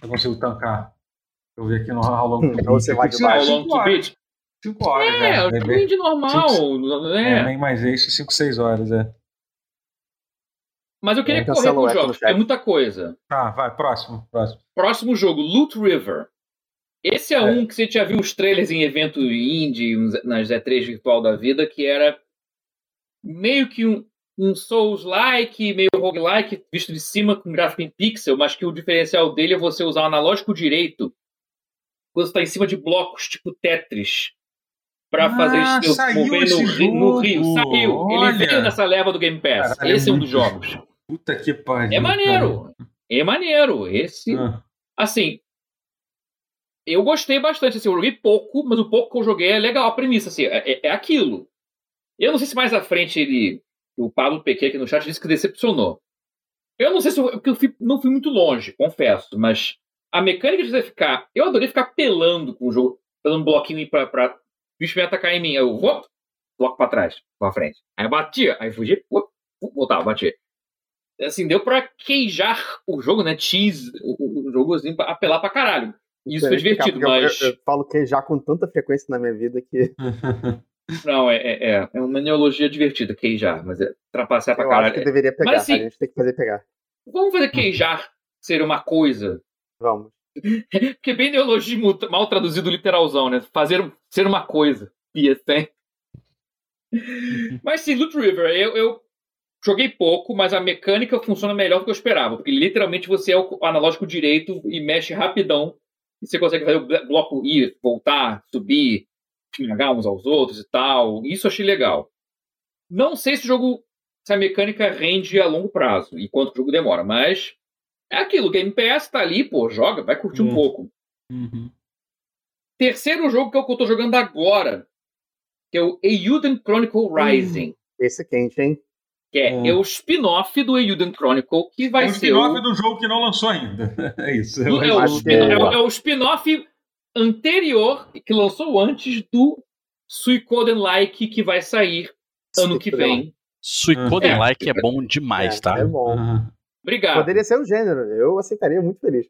Se eu consigo tancar. Eu vi aqui no How Long *laughs* to Você vai de How Long to Beat? 5 horas, é. É, é bem de normal. Cinco, é. é, nem mais esse, 5, 6 horas, é. Mas eu queria é, correr com os jogos, é muita coisa. Tá, vai, próximo, próximo. Próximo jogo, Loot River. Esse é, é. um que você já viu uns trailers em evento indie, nas E3 virtual da vida, que era meio que um, um Souls-like, meio roguelike, visto de cima com gráfico em pixel, mas que o diferencial dele é você usar o analógico direito quando está em cima de blocos tipo Tetris para ah, fazer esse mover no, no, Rio. Saiu. Olha. Ele veio nessa leva do Game Pass. Caralho, esse é, um dos jogos. Puta que pariu. É maneiro. Cara. É maneiro. Esse. Ah. Assim. Eu gostei bastante. Assim, eu joguei pouco, mas o pouco que eu joguei é legal. A premissa, assim, é, é, aquilo. Eu não sei se mais à frente ele. O Pablo PQ aqui no chat disse que decepcionou. Eu não sei se eu, eu fui, não fui muito longe, confesso, mas a mecânica de você ficar. Eu adorei ficar pelando com o jogo, pelando um bloquinho o bicho vai atacar em mim. Eu vou, bloco pra trás, pra frente. Aí eu batia, aí fugia, voltava, batia. Assim, deu pra queijar o jogo, né? Cheese, o, o jogo assim, pra apelar pra caralho. Isso foi divertido, mas. Eu, eu, falo queijar com tanta frequência na minha vida que. *laughs* Não, é, é, é, é uma neologia divertida, queijar, mas é trapacear pra eu caralho. Acho que deveria pegar, mas, assim, a gente tem que fazer pegar. Vamos fazer queijar ser uma coisa. Vamos. Porque bem neologismo mal traduzido literalzão, né? Fazer ser uma coisa. Pia tem. mas sim, Loot River, eu, eu, joguei pouco, mas a mecânica funciona melhor do que eu esperava. Porque literalmente você é o analógico direito e mexe rapidão. E você consegue fazer o bloco ir, voltar, subir, esmagar uns aos outros e tal. Isso eu achei legal. Não sei se o jogo, se a mecânica rende a longo prazo e quanto o jogo demora, mas é aquilo, Game Pass tá ali, pô, joga, vai curtir um pouco. Uhum. Terceiro jogo que é o que eu tô jogando agora, que é o Euden Chronicle Rising. Esse é quente, hein? Que é, é o spin-off do Euden Chronicle, que vai é ser. É o spin-off do jogo que não lançou ainda. *laughs* É isso. É, o, spin é, é o spin-off anterior, que lançou antes do Suicoden Like, que vai sair ano que vem. Suicoden Like é, bom demais, tá? É bom. Uhum. Obrigado. Poderia ser o gênero, eu aceitaria muito feliz.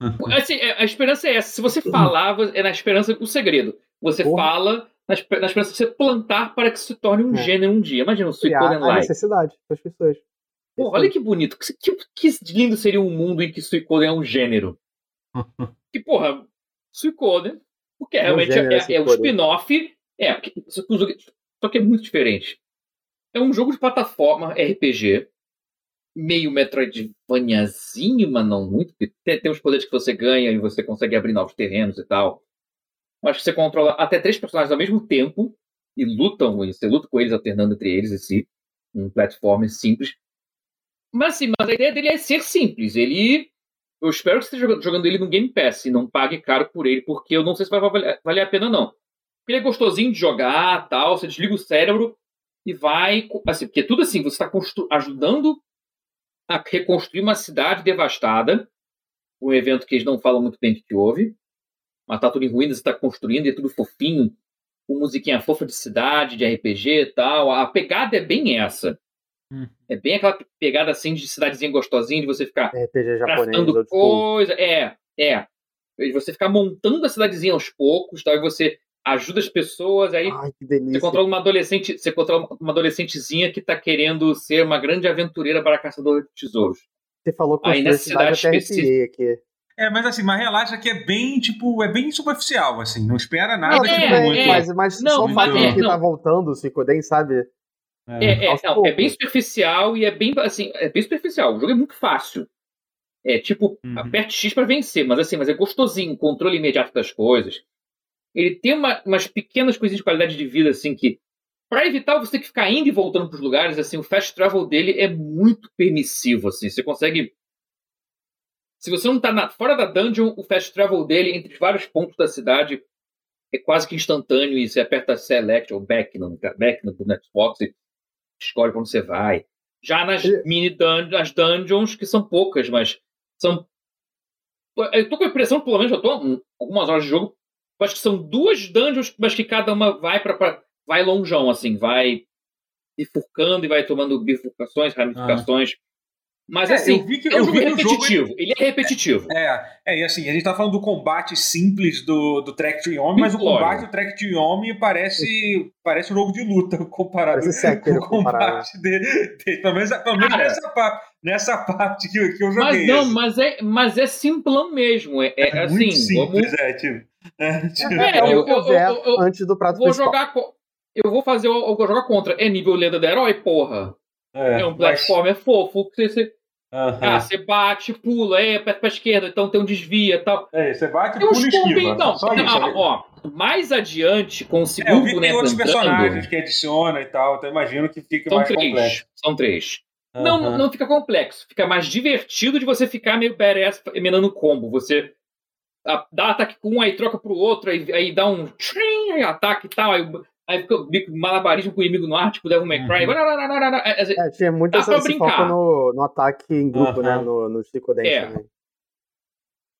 *laughs* Assim, é, a esperança é essa. Se você falava, é na esperança o segredo. Você Porra. fala na, esperança de você plantar para que se torne um é. gênero um dia. Imagina um Suicoden Light. necessidade para as pessoas. Pô, olha que bonito. Que, que, lindo seria um mundo em que Suicoden é um gênero. *laughs* que, porra, Suicoden, porque é, realmente é, é, é um spin-off. É, só que é muito diferente. É um jogo de plataforma RPG meio Metroidvaniazinho, mas não muito. Tem, tem os poderes que você ganha e você consegue abrir novos terrenos e tal. Que você controla até três personagens ao mesmo tempo. e lutam, você luta com eles alternando entre eles, esse um platformer simples. Mas assim, mas a ideia dele é ser simples. Ele. Eu espero que você esteja jogando ele no Game Pass e não pague caro por ele, porque eu não sei se vai valer, valer a pena, não. Ele é gostosinho de jogar, tal, você desliga o cérebro e vai. Assim, porque tudo assim, você está ajudando a reconstruir uma cidade devastada, um evento que eles não falam muito bem que houve. Mas tá tudo em ruínas, está construindo, e é tudo fofinho, com musiquinha fofa de cidade, de RPG e tal. A pegada é bem essa. Hum. É bem aquela pegada assim de cidadezinha gostosinha, de você ficar RPG japonês, coisa. É, é. De você ficar montando a cidadezinha aos poucos, tal, e você ajuda as pessoas, aí Ai, você controla uma adolescente, você controla uma adolescentezinha que está querendo ser uma grande aventureira para caçador de tesouros. Você falou com aí nessa cidade específica aqui. É, mas assim, mas relaxa que é bem, tipo, é bem superficial, assim, não espera nada. Não, tipo, é, muito... é, mas, mas não, só o fato de que tá voltando o Suicoden, sabe? É, é, é, não, é, bem superficial e é bem, assim, é bem superficial. O jogo é muito fácil. É tipo, uhum. aperte X para vencer, mas assim, mas é gostosinho, controle imediato das coisas. Ele tem uma, umas pequenas coisinhas de qualidade de vida, assim, que para evitar você ter que ficar indo e voltando para os lugares, assim, o fast travel dele é muito permissivo, assim. Você consegue se você não está fora da dungeon, o fast travel dele entre vários pontos da cidade é quase que instantâneo e você aperta select ou back no, back no, Xbox e escolhe para onde você vai. Já nas mini dungeons, dungeons, que são poucas, mas são. Eu tô com a impressão, pelo menos eu tô algumas horas de jogo, acho que são duas dungeons, mas que cada uma vai para vai longeão, assim, vai bifurcando e vai tomando bifurcações, ramificações. Ah. Mas é, assim, que, é um jogo repetitivo. Jogo... Ele é repetitivo. É, é, e assim, a gente tá falando do combate simples do, do Track to Yomi, mas o combate do Track to Yomi parece, parece um jogo de luta *laughs* comparado com o combate dele. De, pelo menos, pelo menos nessa, parte, nessa parte que, que eu joguei. Mas não, assim. mas é, mas é simplão mesmo. É, é, é assim. simples, vamos... é, tipo. É, tipo, é, é eu, eu, eu, eu, antes do prato vou principal. jogar Eu vou fazer o, vou jogar contra. É nível lenda do herói, porra. É, é um platform mas... fofo que você. Uhum. Ah, você bate, pula, é, aperta pra esquerda, então tem um desvia e tal. É, você bate, tem pula e esquiva. Então, só isso, ah, ó, mais adiante, com o segundo é, eu vi tem outros entrando, personagens que adiciona e tal, então imagino que fique são mais três, complexo. São três. Uhum. Não, não fica complexo, fica mais divertido de você ficar meio badass emenando combo. Você dá ataque com um, aí troca pro outro, aí, aí dá um trim, aí ataque e tal, aí Aí fica malabarismo com o inimigo no ar, tipo Devil May Cry. Uhum. É, tinha muito essa, esse foco no, no ataque em grupo, uhum. né? No, no Chico Dance é. também.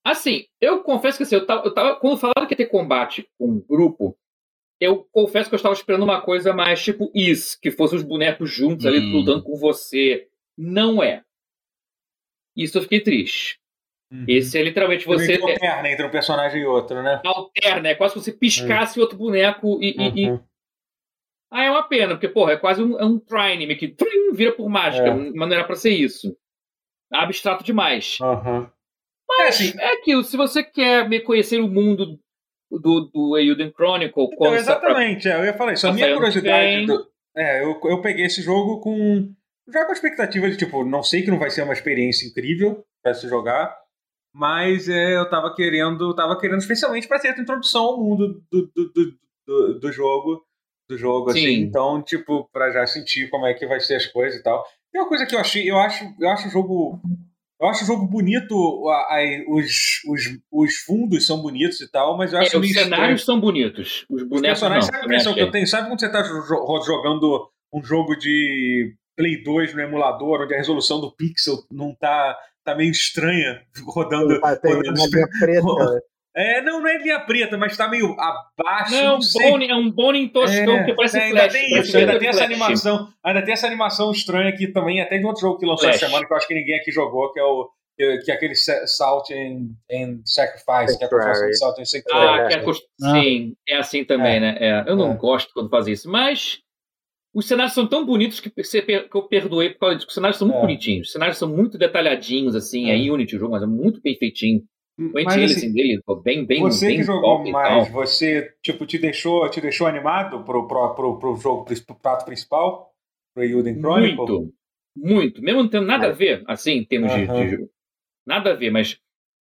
Assim, eu confesso que assim, eu tava, eu tava, quando falaram que ia ter combate com grupo, eu confesso que eu estava esperando uma coisa mais tipo isso, que fossem os bonecos juntos ali hum. lutando com você. Não é. Isso eu fiquei triste. Uhum. Esse é literalmente você. Alterna entre um personagem e outro, né? Alterna, é quase se você piscasse uhum. outro boneco e, uhum. e, ah, é uma pena, porque, porra, é quase um, é um trinime que trim, vira por mágica, é. mas não era pra ser isso. Abstrato demais. Uhum. Mas é, assim, é aquilo, se você quer me conhecer o mundo do, do Euden Chronicle... Então, exatamente, pra... é, eu ia falar isso. A minha curiosidade... Do, é, eu, eu peguei esse jogo com... Já com a expectativa de, tipo, não sei que não vai ser uma experiência incrível para se jogar, mas é, eu tava querendo, tava querendo especialmente para ter a introdução ao mundo do, do, do, do, do jogo do jogo, assim. Sim. assim. Então, tipo, pra já sentir como é que vai ser as coisas e tal. Tem uma coisa que eu achei, eu acho, eu acho o jogo. Eu acho o jogo bonito, a, a, os, os, os fundos são bonitos e tal, mas eu acho é, Os cenários estranho. são bonitos. Os bonecos os personagens, não, sabe a impressão que eu tenho? Sabe quando você tá jogando um jogo de Play 2 no emulador, onde a resolução do pixel não tá, tá meio estranha, *laughs* rodando. Tem rodando uma preta. *laughs* É, não, não é linha preta, mas tá meio abaixo. Não, é um bone, é um bone toscão é, que parece é, ainda flash. Tem isso, ainda tem essa animação. Ainda tem essa animação estranha aqui também, até de outro jogo que lançou essa semana, que eu acho que ninguém aqui jogou, que é o. Que é aquele Salt and, and Sacrifice, que é a construção de Salt and Sacrifice. Ah, que é ah. sim, é assim também, é. né? É. Eu não é. gosto quando faz isso, mas os cenários são tão bonitos que, você, que eu perdoei por causa disso. Os cenários são muito bonitinhos. Os cenários são muito detalhadinhos, assim. É, Unity o jogo, mas é muito bem feitinho. O mas, assim, assim, dele, bem, bem Você bem que jogou mais, você tipo, te deixou, te deixou animado pro, pro, pro, pro jogo, pro prato principal? Pro Elden Chronicle? Muito, muito. Mesmo não tendo nada a ver, assim, em termos uh -huh. de, de, Nada a ver, mas,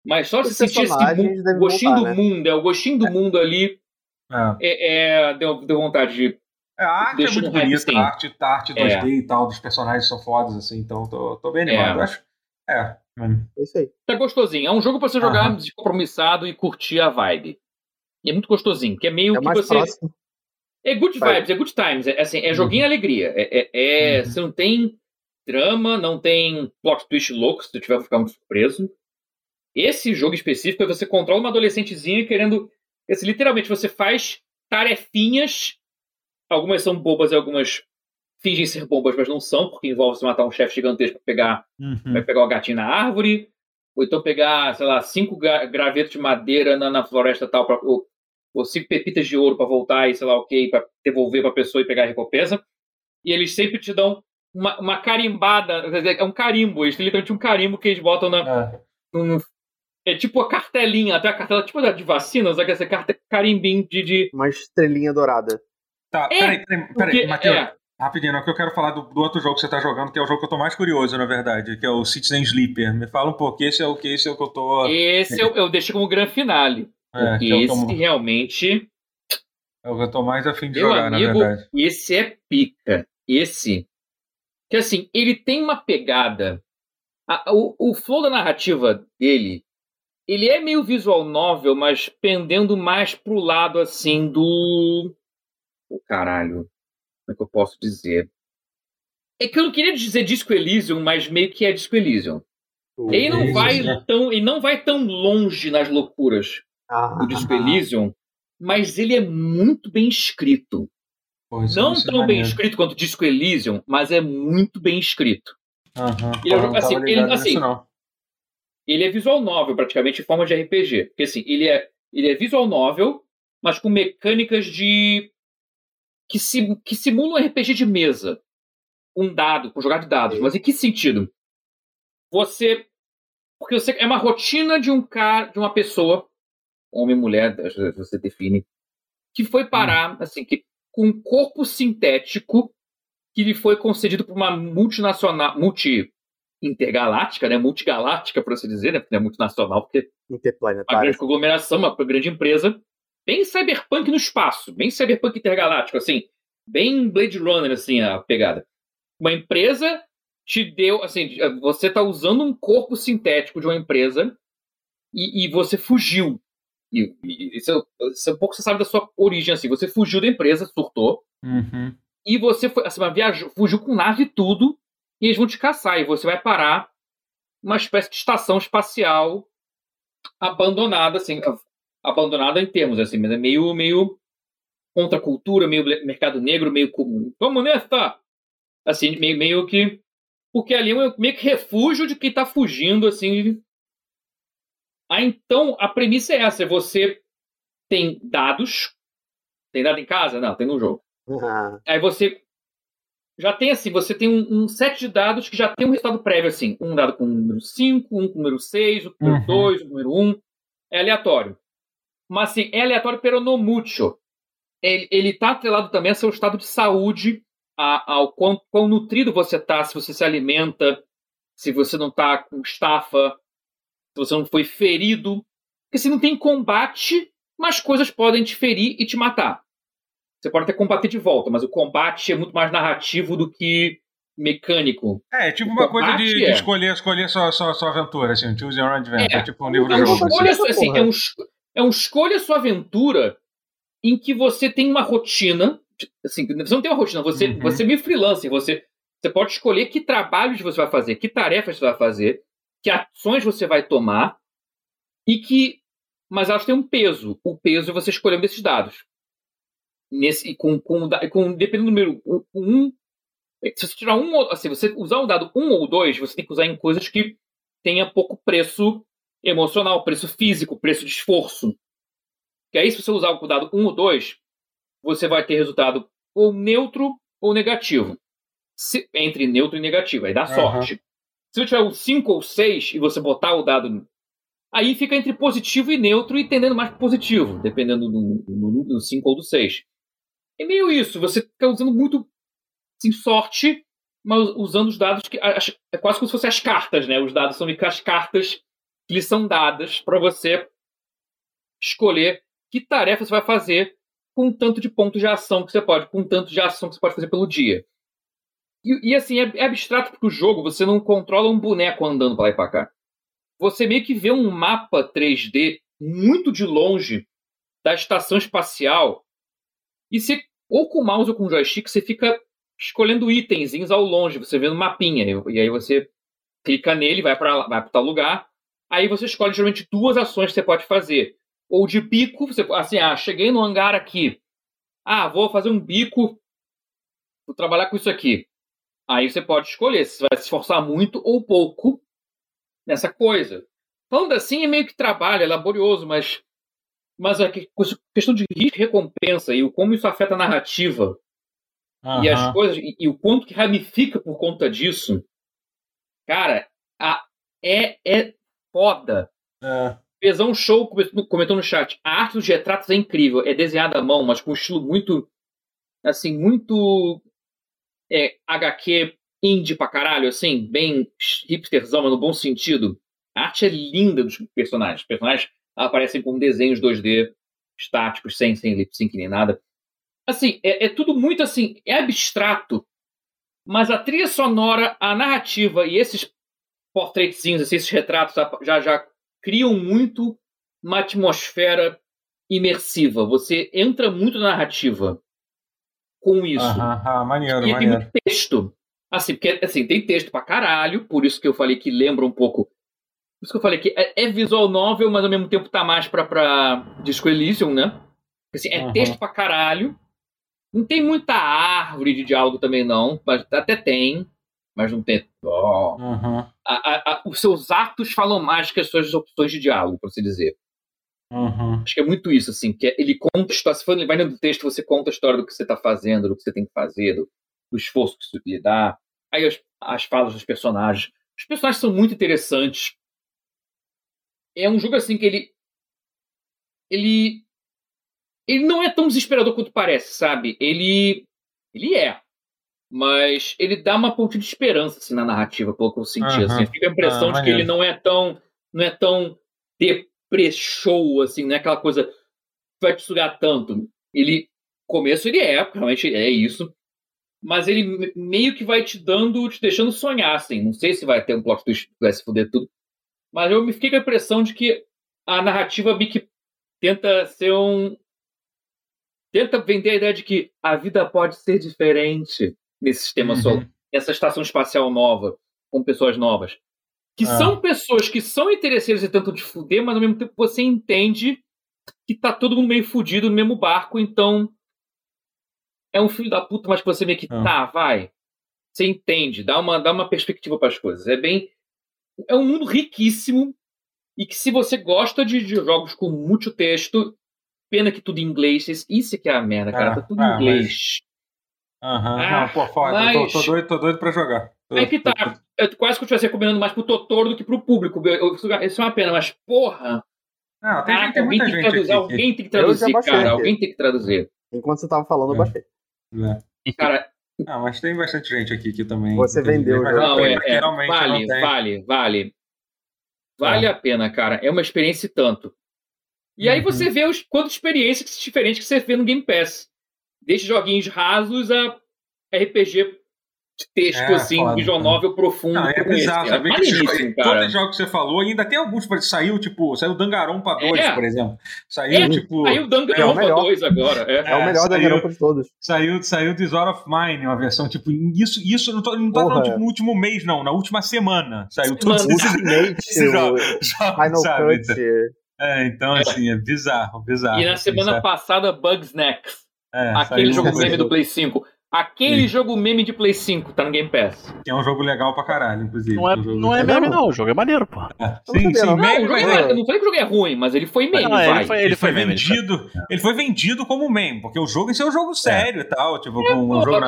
mas só se sentir esse o gostinho voltar, do né? mundo, é o gostinho do é. mundo ali. Ah. É, é, deu, deu vontade de É, a arte é Deixa muito no hype, bonita, a arte, a arte 2D É. e tal, dos personagens são fodas, assim, então tô, tô bem animado. É. Eu acho. É. É isso aí. Tá gostosinho. É um jogo pra você jogar Aham. descompromissado e curtir a vibe. E é muito gostosinho, que é meio É que você. próximo. É good Vai. vibes, é good times. É, assim, é joguinho e alegria. É, é- é- Uhum. Você não tem drama, não tem plot twist louco, se tu tiver ficar muito surpreso. Esse jogo específico é você controla uma adolescentezinha querendo. Assim, literalmente, você faz tarefinhas. Algumas são bobas e algumas fingem ser bobas, mas não são, porque envolve você matar um chefe gigantesco pra pegar Uhum. vai pegar o gatinho na árvore, ou então pegar, sei lá, cinco gra- gravetos de madeira na, na floresta tal, pra, ou, ou cinco pepitas de ouro pra voltar e sei lá o que, pra devolver pra pessoa e pegar a recompensa. E eles sempre te dão uma, uma carimbada, quer dizer, é um carimbo, eles têm literalmente um carimbo que eles botam na. É. num- é tipo a cartelinha, até a cartela tipo da de vacina, só que essa carta carimbinho de. de Uma estrelinha dourada. Tá, É, peraí, peraí, peraí, Matheus. é, Rapidinho, é que eu quero falar do, do outro jogo que você tá jogando, que é o jogo que eu tô mais curioso, na verdade, que é o Citizen Sleeper. Me fala um pouco, esse é o que esse é o que eu tô. esse eu, eu deixei como grande finale. É, Porque que é esse realmente. é o que eu tô mais afim de Meu jogar, amigo, na verdade. esse é pica. Esse. Que assim, ele tem uma pegada. a- o, o flow da narrativa dele. Ele é meio visual novel, mas pendendo mais pro lado assim do. O caralho. Como é que eu posso dizer? É que eu não queria dizer Disco Elysium, mas meio que é Disco Elysium. Ele não vai né? tão, ele não vai tão longe nas loucuras Ah, do Disco Elysium, mas ele é muito bem escrito. Pô, isso Não tão bem maneiro. escrito quanto Disco Elysium, mas é muito bem escrito. Aham. Ele é um assim, ele- assim. Ele é visual novel, praticamente, em forma de RPG. Porque assim, ele é, ele é visual novel, mas com mecânicas de. Que, sim, que simulam um RPG de mesa. Um dado, com jogar de dados. Mas em que sentido? Você. Porque você, é uma rotina de um cara, de uma pessoa, homem mulher, você define, que foi parar, assim, que, com um corpo sintético que lhe foi concedido por uma multinacional, multi intergaláctica, né, multigaláctica, por assim dizer, né, porque não é multinacional, porque uma Interplanetário. grande conglomeração, uma grande empresa, bem cyberpunk no espaço, bem cyberpunk intergaláctico, assim, bem Blade Runner, assim, a pegada. Uma empresa te deu, assim, você está usando um corpo sintético de uma empresa e, e você fugiu. E, e isso, isso é um pouco você sabe da sua origem, assim, você fugiu da empresa, surtou, Uhum. e você foi, assim, viajou, fugiu com nave e tudo, e eles vão te caçar, e você vai parar uma espécie de estação espacial abandonada, assim, abandonada em termos, assim, mas é meio, meio contra a cultura, meio mercado negro, meio comum. Comunista! Assim, meio, meio que. Porque ali é um- meio que refúgio de quem tá fugindo, assim. Ah, então, a premissa é essa: você tem dados. Tem dado em casa? Não, tem no jogo. Ah, Aí você já tem assim, você tem um, um set de dados que já tem um resultado prévio, assim. Um dado com o número 5, um com o número 6, um com o número Uhum. 2, um com o número 1. É aleatório. Mas assim, é aleatório pero no mucho. Ele, ele tá atrelado também ao seu estado de saúde, a- ao quão, quão nutrido você tá, se você se alimenta, se você não tá com estafa, se você não foi ferido. Porque se não tem combate, mas coisas podem te ferir e te matar. Você pode até combater de volta, mas o combate é muito mais narrativo do que mecânico. É, tipo O uma coisa de, de é. escolher, escolher sua, sua, sua aventura, assim, choose your own adventure. É. É, tipo um livro É de jogo. escolha, Assim. assim, é, um, é um escolha sua aventura em que você tem uma rotina. Assim, você não tem uma rotina, você, Uhum. você é meio freelancer, você, você pode escolher que trabalhos você vai fazer, que tarefas você vai fazer, que ações você vai tomar, e que. Mas elas têm um peso. O peso é você escolher um desses dados. Nesse, e com, com, com, dependendo do número 1, um, se você tirar um, ou- assim, você usar o dado 1 ou 2, você tem que usar em coisas que tenha pouco preço emocional, preço físico, preço de esforço. Que aí, se você usar o dado 1 ou 2, você vai ter resultado ou neutro ou negativo. Se- entre neutro e negativo, aí dá Aham. sorte. Se você tiver o 5 ou 6 e você botar o dado. Aí fica entre positivo e neutro e tendendo mais positivo, dependendo do, do, do 5 ou do 6. É meio isso, você fica usando muito assim, sorte, mas usando os dados que. É quase como se fossem as cartas, né? Os dados são meio que as cartas lhe são dadas para você escolher que tarefa você vai fazer com tanto de pontos de ação que você pode, com tanto de ação que você pode fazer pelo dia. E, e assim, é, é, abstrato porque o jogo você não controla um boneco andando para lá e para cá. Você meio que vê um mapa 3D muito de longe da estação espacial e você, ou com o mouse ou com o joystick, você fica escolhendo itenzinhos ao longe, você vê no mapinha, e aí você clica nele, vai para vai tal lugar, aí você escolhe geralmente duas ações que você pode fazer. Ou de bico, você assim, ah, cheguei no hangar aqui, ah, vou fazer um bico, vou trabalhar com isso aqui. Aí você pode escolher se vai se esforçar muito ou pouco nessa coisa. Falando assim, é meio que trabalho, é laborioso, mas mas a questão de risco recompensa e o como isso afeta a narrativa Uhum. E as coisas, e, e, o quanto que ramifica por conta disso, cara, a, é, é foda. É. Pesão Show comentou no chat. A arte dos retratos é incrível. É desenhada à mão, mas com um estilo muito. Assim, muito. É, HQ indie pra caralho, assim, bem hipsterzão, mas no bom sentido. A arte é linda dos personagens. Os personagens aparecem com desenhos 2D estáticos, sem, sem lip sync nem nada. Assim, é, é tudo muito assim, é abstrato, mas a trilha sonora, a narrativa e esses portretezinhos, assim, esses retratos já, já criam muito uma atmosfera imersiva. Você entra muito na narrativa com isso. Ah, maneiro, e maneiro. tem muito texto. Assim, porque assim, tem texto pra caralho, por isso que eu falei que lembra um pouco. Por isso que eu falei que é, é visual novel, mas ao mesmo tempo tá mais pra, pra Disco Elysium, né? Assim, é uhum. texto pra caralho. Não tem muita árvore de diálogo também, não. Mas até tem, mas não tem. Oh. Uhum. A, a, a, os seus atos falam mais que as suas opções de diálogo, por assim dizer. Uhum. Acho que é muito isso, assim, que é, ele conta a história. Se for, ele vai dentro do texto, você conta a história do que você está fazendo, do que você tem que fazer, do, do esforço que você lhe dá. Aí as, as falas dos personagens. Os personagens são muito interessantes. É um jogo assim que ele. Ele ele não é tão desesperador quanto parece, sabe? Ele. Ele é. Mas ele dá uma ponte de esperança assim, na narrativa, pelo que eu senti. Uhum. Assim. Fica a impressão ah, de que ele não é tão. não é tão depressou, assim, não é aquela coisa que vai te sugar tanto. Ele. Começo ele é, realmente é isso. Mas ele meio que vai te dando, te deixando sonhar, assim. Não sei se vai ter um plot twist que vai se fuder tudo. Mas eu me fiquei com a impressão de que a narrativa meio que tenta ser um, tenta vender a ideia de que a vida pode ser diferente nesse sistema uhum. solar, nessa estação espacial nova, com pessoas novas. Que ah. são pessoas que são interesseiras e tentam te fuder, mas ao mesmo tempo você entende que tá todo mundo meio fudido no mesmo barco, então é um filho da puta, mas você meio que ah. tá, vai. Você entende, dá uma, dá uma perspectiva para as coisas. É bem. É um mundo riquíssimo e que se você gosta de, de jogos com muito texto, Pena que tudo em inglês. Isso que é a merda, cara. Ah, tá tudo em ah, inglês. Aham. Mas... Ah, não, pô, foda. Mas... Tô, tô, doido, tô doido pra jogar. É que tá. Eu quase que eu estivesse recomendando mais pro Totoro do que pro público. Isso é uma pena, mas porra. Não, tem, Caraca, tem muita tem gente traduzir, aqui. Alguém tem que traduzir, cara. Alguém tem que traduzir. Enquanto você tava falando, eu baixei. É. Cara. Ah, mas tem bastante gente aqui que também. Você vendeu, já. Não, é, é, vale, vale, vale. Vale é. a pena, cara. É uma experiência tanto. E aí você uhum. vê os, quantas experiências diferentes que você vê no Game Pass. Desde joguinhos rasos a RPG de texto, é, assim, foda, visual novel profundo. Não, é bizarro? É que, todos os jogos que você falou, ainda tem alguns, que saiu, tipo, saiu Danganronpa 2, é. por exemplo. Saiu, é, tipo... Saiu Danganronpa é 2 agora. É, é o melhor Danganronpa de todos. Saiu, saiu Desire of Mine, uma versão, tipo, isso, isso não tô, não tô falando, tipo, no último mês, não, na última semana. Saiu tudo *laughs* esses jogos, Final sabe? Cut... É, então, assim, é bizarro, bizarro. E na assim, semana sabe? passada, Bugsnax. É, aquele jogo meme do Play 5. Aquele Sim. jogo meme de Play 5 tá no Game Pass. Que é um jogo legal pra caralho, inclusive. Não é, um não é meme, não. O jogo é maneiro, pô. É. Sim, sim, não, meme, não, é, não falei que o jogo é ruim, mas ele foi meme. Não, vai. Ele foi, ele, ele foi, foi vendido. Ele foi vendido como meme, porque o jogo em si é um jogo sério e tal. Tipo, é, com um jogo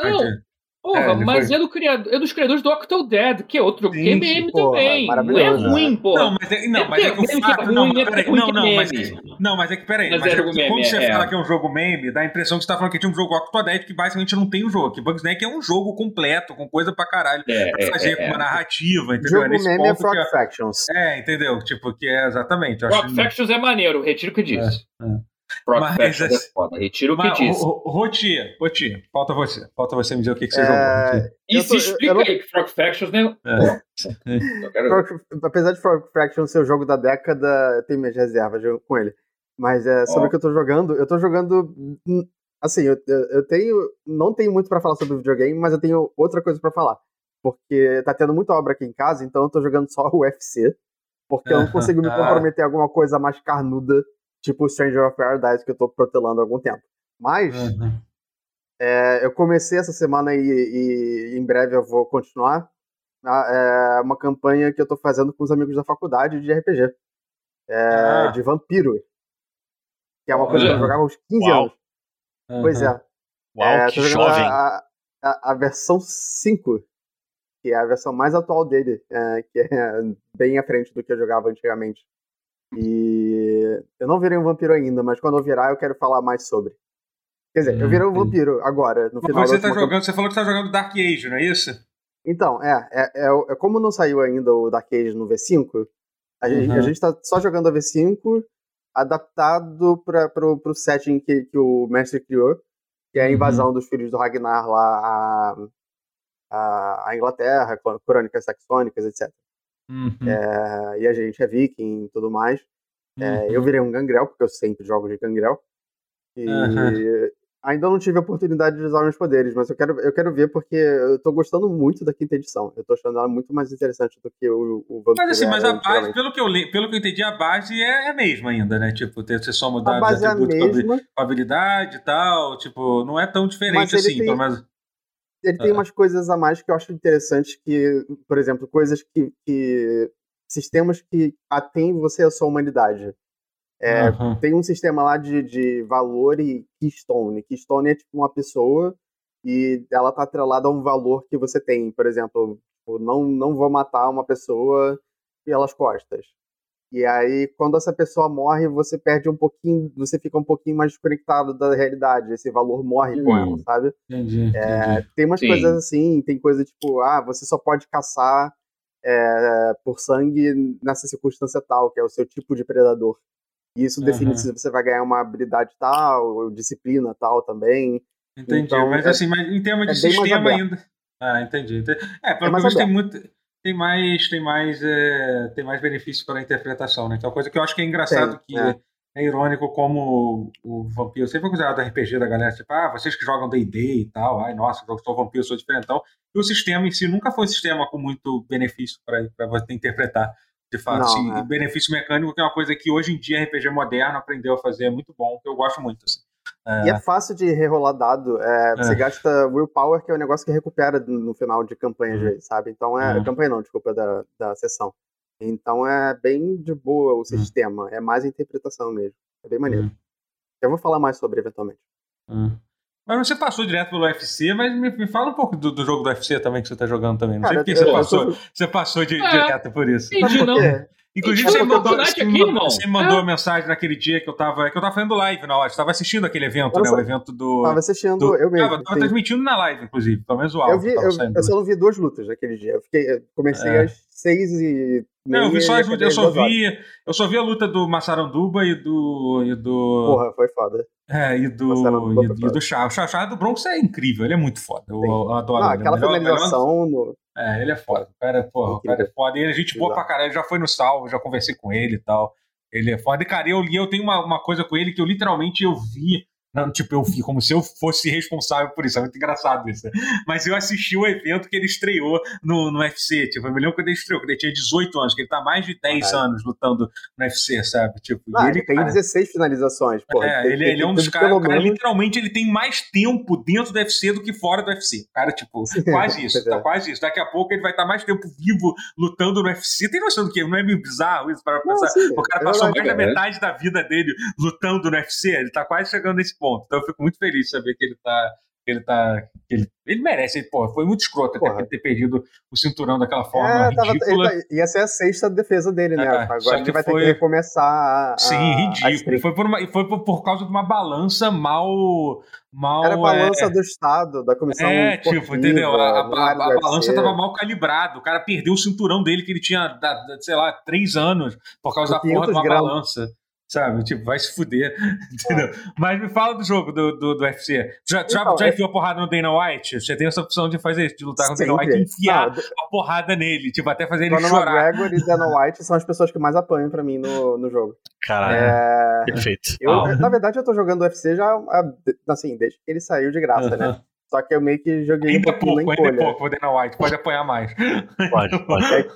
Porra, é, mas foi... é, do criador, é dos criadores do Octodad, que é outro jogo que é meme também. Não é ruim, pô. Não, mas é, não, é, mas é que o fato. Não, mas peraí, não, não, mas, não, mas é que peraí. Mas, mas é, é meme, quando você é, fala que é um jogo meme, dá a impressão que você tá falando que tinha um jogo Octodad que basicamente não tem o um jogo. Que Bugsnack é um jogo completo, com coisa pra caralho. É, pra fazer com uma narrativa, entendeu? O jogo meme é Frog Factions. É, entendeu? Tipo, que é exatamente. Frog Factions é maneiro, retiro o que disse. Frog Mas, Factions é assim, foda. Retiro o que disse. Ro- Ro- Roti, Roti, falta você. Falta você me dizer o que, que você É, jogou. E eu se explica aí que Frog Factions, né? É. *laughs* Apesar de Frog Fraction ser o jogo da década, eu tenho minhas reservas jogo com ele. Mas é, sobre o que eu tô jogando, eu tô jogando. hum, Assim, eu, eu tenho. Não tenho muito pra falar sobre videogame, mas eu tenho outra coisa pra falar. Porque tá tendo muita obra aqui em casa, então eu tô jogando só *laughs* o UFC. Porque eu não *laughs* consigo me Ah. comprometer a alguma coisa mais carnuda, tipo Stranger of Paradise, que eu tô protelando há algum tempo. Mas. Uhum. É, eu comecei essa semana e, e em breve eu vou continuar. a- É uma campanha que eu tô fazendo com os amigos da faculdade de RPG. É, Ah. De vampiro. Que é uma coisa que eu jogava aos 15 Uau. anos. Pois é. Uau, é, que jovem. A, a, a versão 5, que é a versão mais atual dele, é, que é bem à frente do que eu jogava antigamente. E eu não virei um vampiro ainda, mas quando eu virar eu quero falar mais sobre. Quer dizer, eu Hum, virei um vampiro agora, no final Você da tá jogando, você falou que tá jogando Dark Age, não é isso? Então, é, é, é, é como não saiu ainda o Dark Age no V5, a, gente, Uhum. a gente tá só jogando a V5 adaptado para pro, pro setting que, que o mestre criou, que é a Uhum. invasão dos filhos do Ragnar lá a, a, a Inglaterra, crônicas saxônicas, etc. Uhum. É, e a gente é viking e tudo mais. É, Uhum. eu virei um gangrel, porque eu sempre jogo de gangrel. E Aham. ainda não tive a oportunidade de usar meus poderes, mas eu quero, eu quero ver porque eu tô gostando muito da quinta edição. Eu tô achando ela muito mais interessante do que o, o Vampiro Mas assim, mas a base, pelo que, eu le, pelo que eu entendi, a base é, é a mesma ainda, né? Tipo, ter- você só mudar os é atributos com mesma, com habilidade e tal. Tipo, não é tão diferente assim, tem- pelo menos. Ele tem umas coisas a mais que eu acho interessantes que, por exemplo, coisas que, que sistemas que atêm você à sua humanidade. É, Aham. tem um sistema lá de, de valor e keystone. Keystone é tipo uma pessoa e ela tá atrelada a um valor que você tem. Por exemplo, tipo, não, não vou matar uma pessoa pelas costas. E aí, quando essa pessoa morre, você perde um pouquinho, você fica um pouquinho mais desconectado da realidade. Esse valor morre com ela, sabe? Entendi. entendi. É, tem umas Sim. coisas assim, tem coisa tipo, ah, você só pode caçar é, por sangue nessa circunstância tal, que é o seu tipo de predador. E isso define Aham. se você vai ganhar uma habilidade tal, ou disciplina tal também. Entendi. então, mas é- assim, mas em termos de é bem mais sistema ainda. Ah, entendi. entendi. É, pelo É menos tem muito. Tem mais, tem mais, é, tem mais benefício para a interpretação, né? Uma coisa que eu acho que é engraçado, Tem, que é. é. irônico como o, vampiro sempre foi considerado RPG da galera, tipo, ah, vocês que jogam D&D e tal, ai, nossa, eu sou vampiro, sou diferentão. E o sistema em si nunca foi um sistema com muito benefício para você interpretar, de fato. Não, assim, é. e benefício mecânico, que é uma coisa que hoje em dia RPG moderno aprendeu a fazer, é muito bom, que eu gosto muito, assim. E é fácil de rerolar dado. é, Você É. gasta willpower, que é um negócio que recupera no final de campanha, Uhum. sabe? Então é. Uhum. Campanha não, desculpa, da, da sessão. Então é bem de boa o sistema. É mais a interpretação mesmo. É bem maneiro. Uhum. Eu vou falar mais sobre eventualmente. Hum. Mas você passou direto pelo UFC, mas me, me fala um pouco do, do jogo do UFC também que você tá jogando também. Não sei Cara, por que você passou, tô- você passou de, É. direto por isso. Entendi, não. Inclusive, É você mandou, você aqui, mandou, você mandou É. mensagem naquele dia que eu tava. Que eu tava fazendo live na hora. Você tava assistindo aquele evento, né? só. O evento do. Tava assistindo do eu mesmo. tava, tava transmitindo na live, inclusive, pelo menos o áudio. Eu, vi, eu, eu só não vi duas lutas naquele dia. Eu, fiquei, eu comecei É. às seis e Não, eu vi só as, acabei eu só vi. Eu só vi a luta do Massaranduba e do. E do Porra, foi foda. é, e do. E, e do Chá. O Chá, do Bronx é incrível, ele é muito foda. Eu, eu adoro Não, ele. aquela finalização no. É, ele é foda. O cara, porra, o cara é foda. E ele é gente boa pra caralho. Ele já foi no salvo, já conversei com ele e tal. Ele é foda. E, cara, eu li, eu tenho uma, uma coisa com ele que eu literalmente eu vi. Não, tipo, eu como se eu fosse responsável por isso. É muito engraçado isso. né? Mas eu assisti o evento que ele estreou no, no UFC. Tipo, eu me lembro quando ele estreou, quando ele tinha 18 anos, que ele tá mais de 10 Caralho. anos lutando no UFC, sabe? Tipo, Ah, ele, ele tem cara, 16 finalizações. Porra, é, ele, ele é um dos que caras. cara, menos- literalmente, ele tem mais tempo dentro do UFC do que fora do UFC. O cara, tipo, *laughs* quase isso. É. Tá quase isso. Daqui a pouco ele vai estar mais tempo vivo lutando no UFC. Tem noção do que? Não é meio bizarro isso para Não, pensar? sim, o cara é passou verdade, mais da é. metade da vida dele lutando no UFC. Ele tá quase chegando nesse ponto. Então eu fico muito feliz de saber que ele tá. Ele tá. Ele, ele merece, ele, pô, foi muito escroto até Porra. ter perdido o cinturão daquela forma É, tava, ridícula. ele tá- ia ser a sexta defesa dele, né? É, Agora ele vai foi- ter que recomeçar a. a- Sim, a ridículo. streak. Foi por, uma, e foi por, por causa de uma balança mal. mal Era a balança é, do Estado, da comissão. É, tipo, entendeu? A, a- a- a balança UFC. tava mal calibrada. O cara perdeu o cinturão dele que ele tinha, da- da- sei lá, três anos por causa da Por porra de 500 uma gramas. balança. Sabe? Tipo, vai se fuder, *laughs* entendeu? Mas me fala do jogo do, do, do UFC. Já, já, Então, já é- enfiou a porrada no Dana White? Você tem essa opção de fazer isso, de lutar com o Dana. White e enfiar Não, a porrada nele, tipo, até fazer ele Conor chorar. McGregor e Dana White são as pessoas que mais apanham pra mim no, no jogo. Caralho, É, perfeito. eu, Ah. Na verdade, eu tô jogando UFC já, assim, desde que ele saiu de graça, né? Aham. Só que eu meio que joguei um Ainda é pouquinho pouco, na ainda é encolha. pouco, o Dana White, pode apanhar mais. Pode, pode.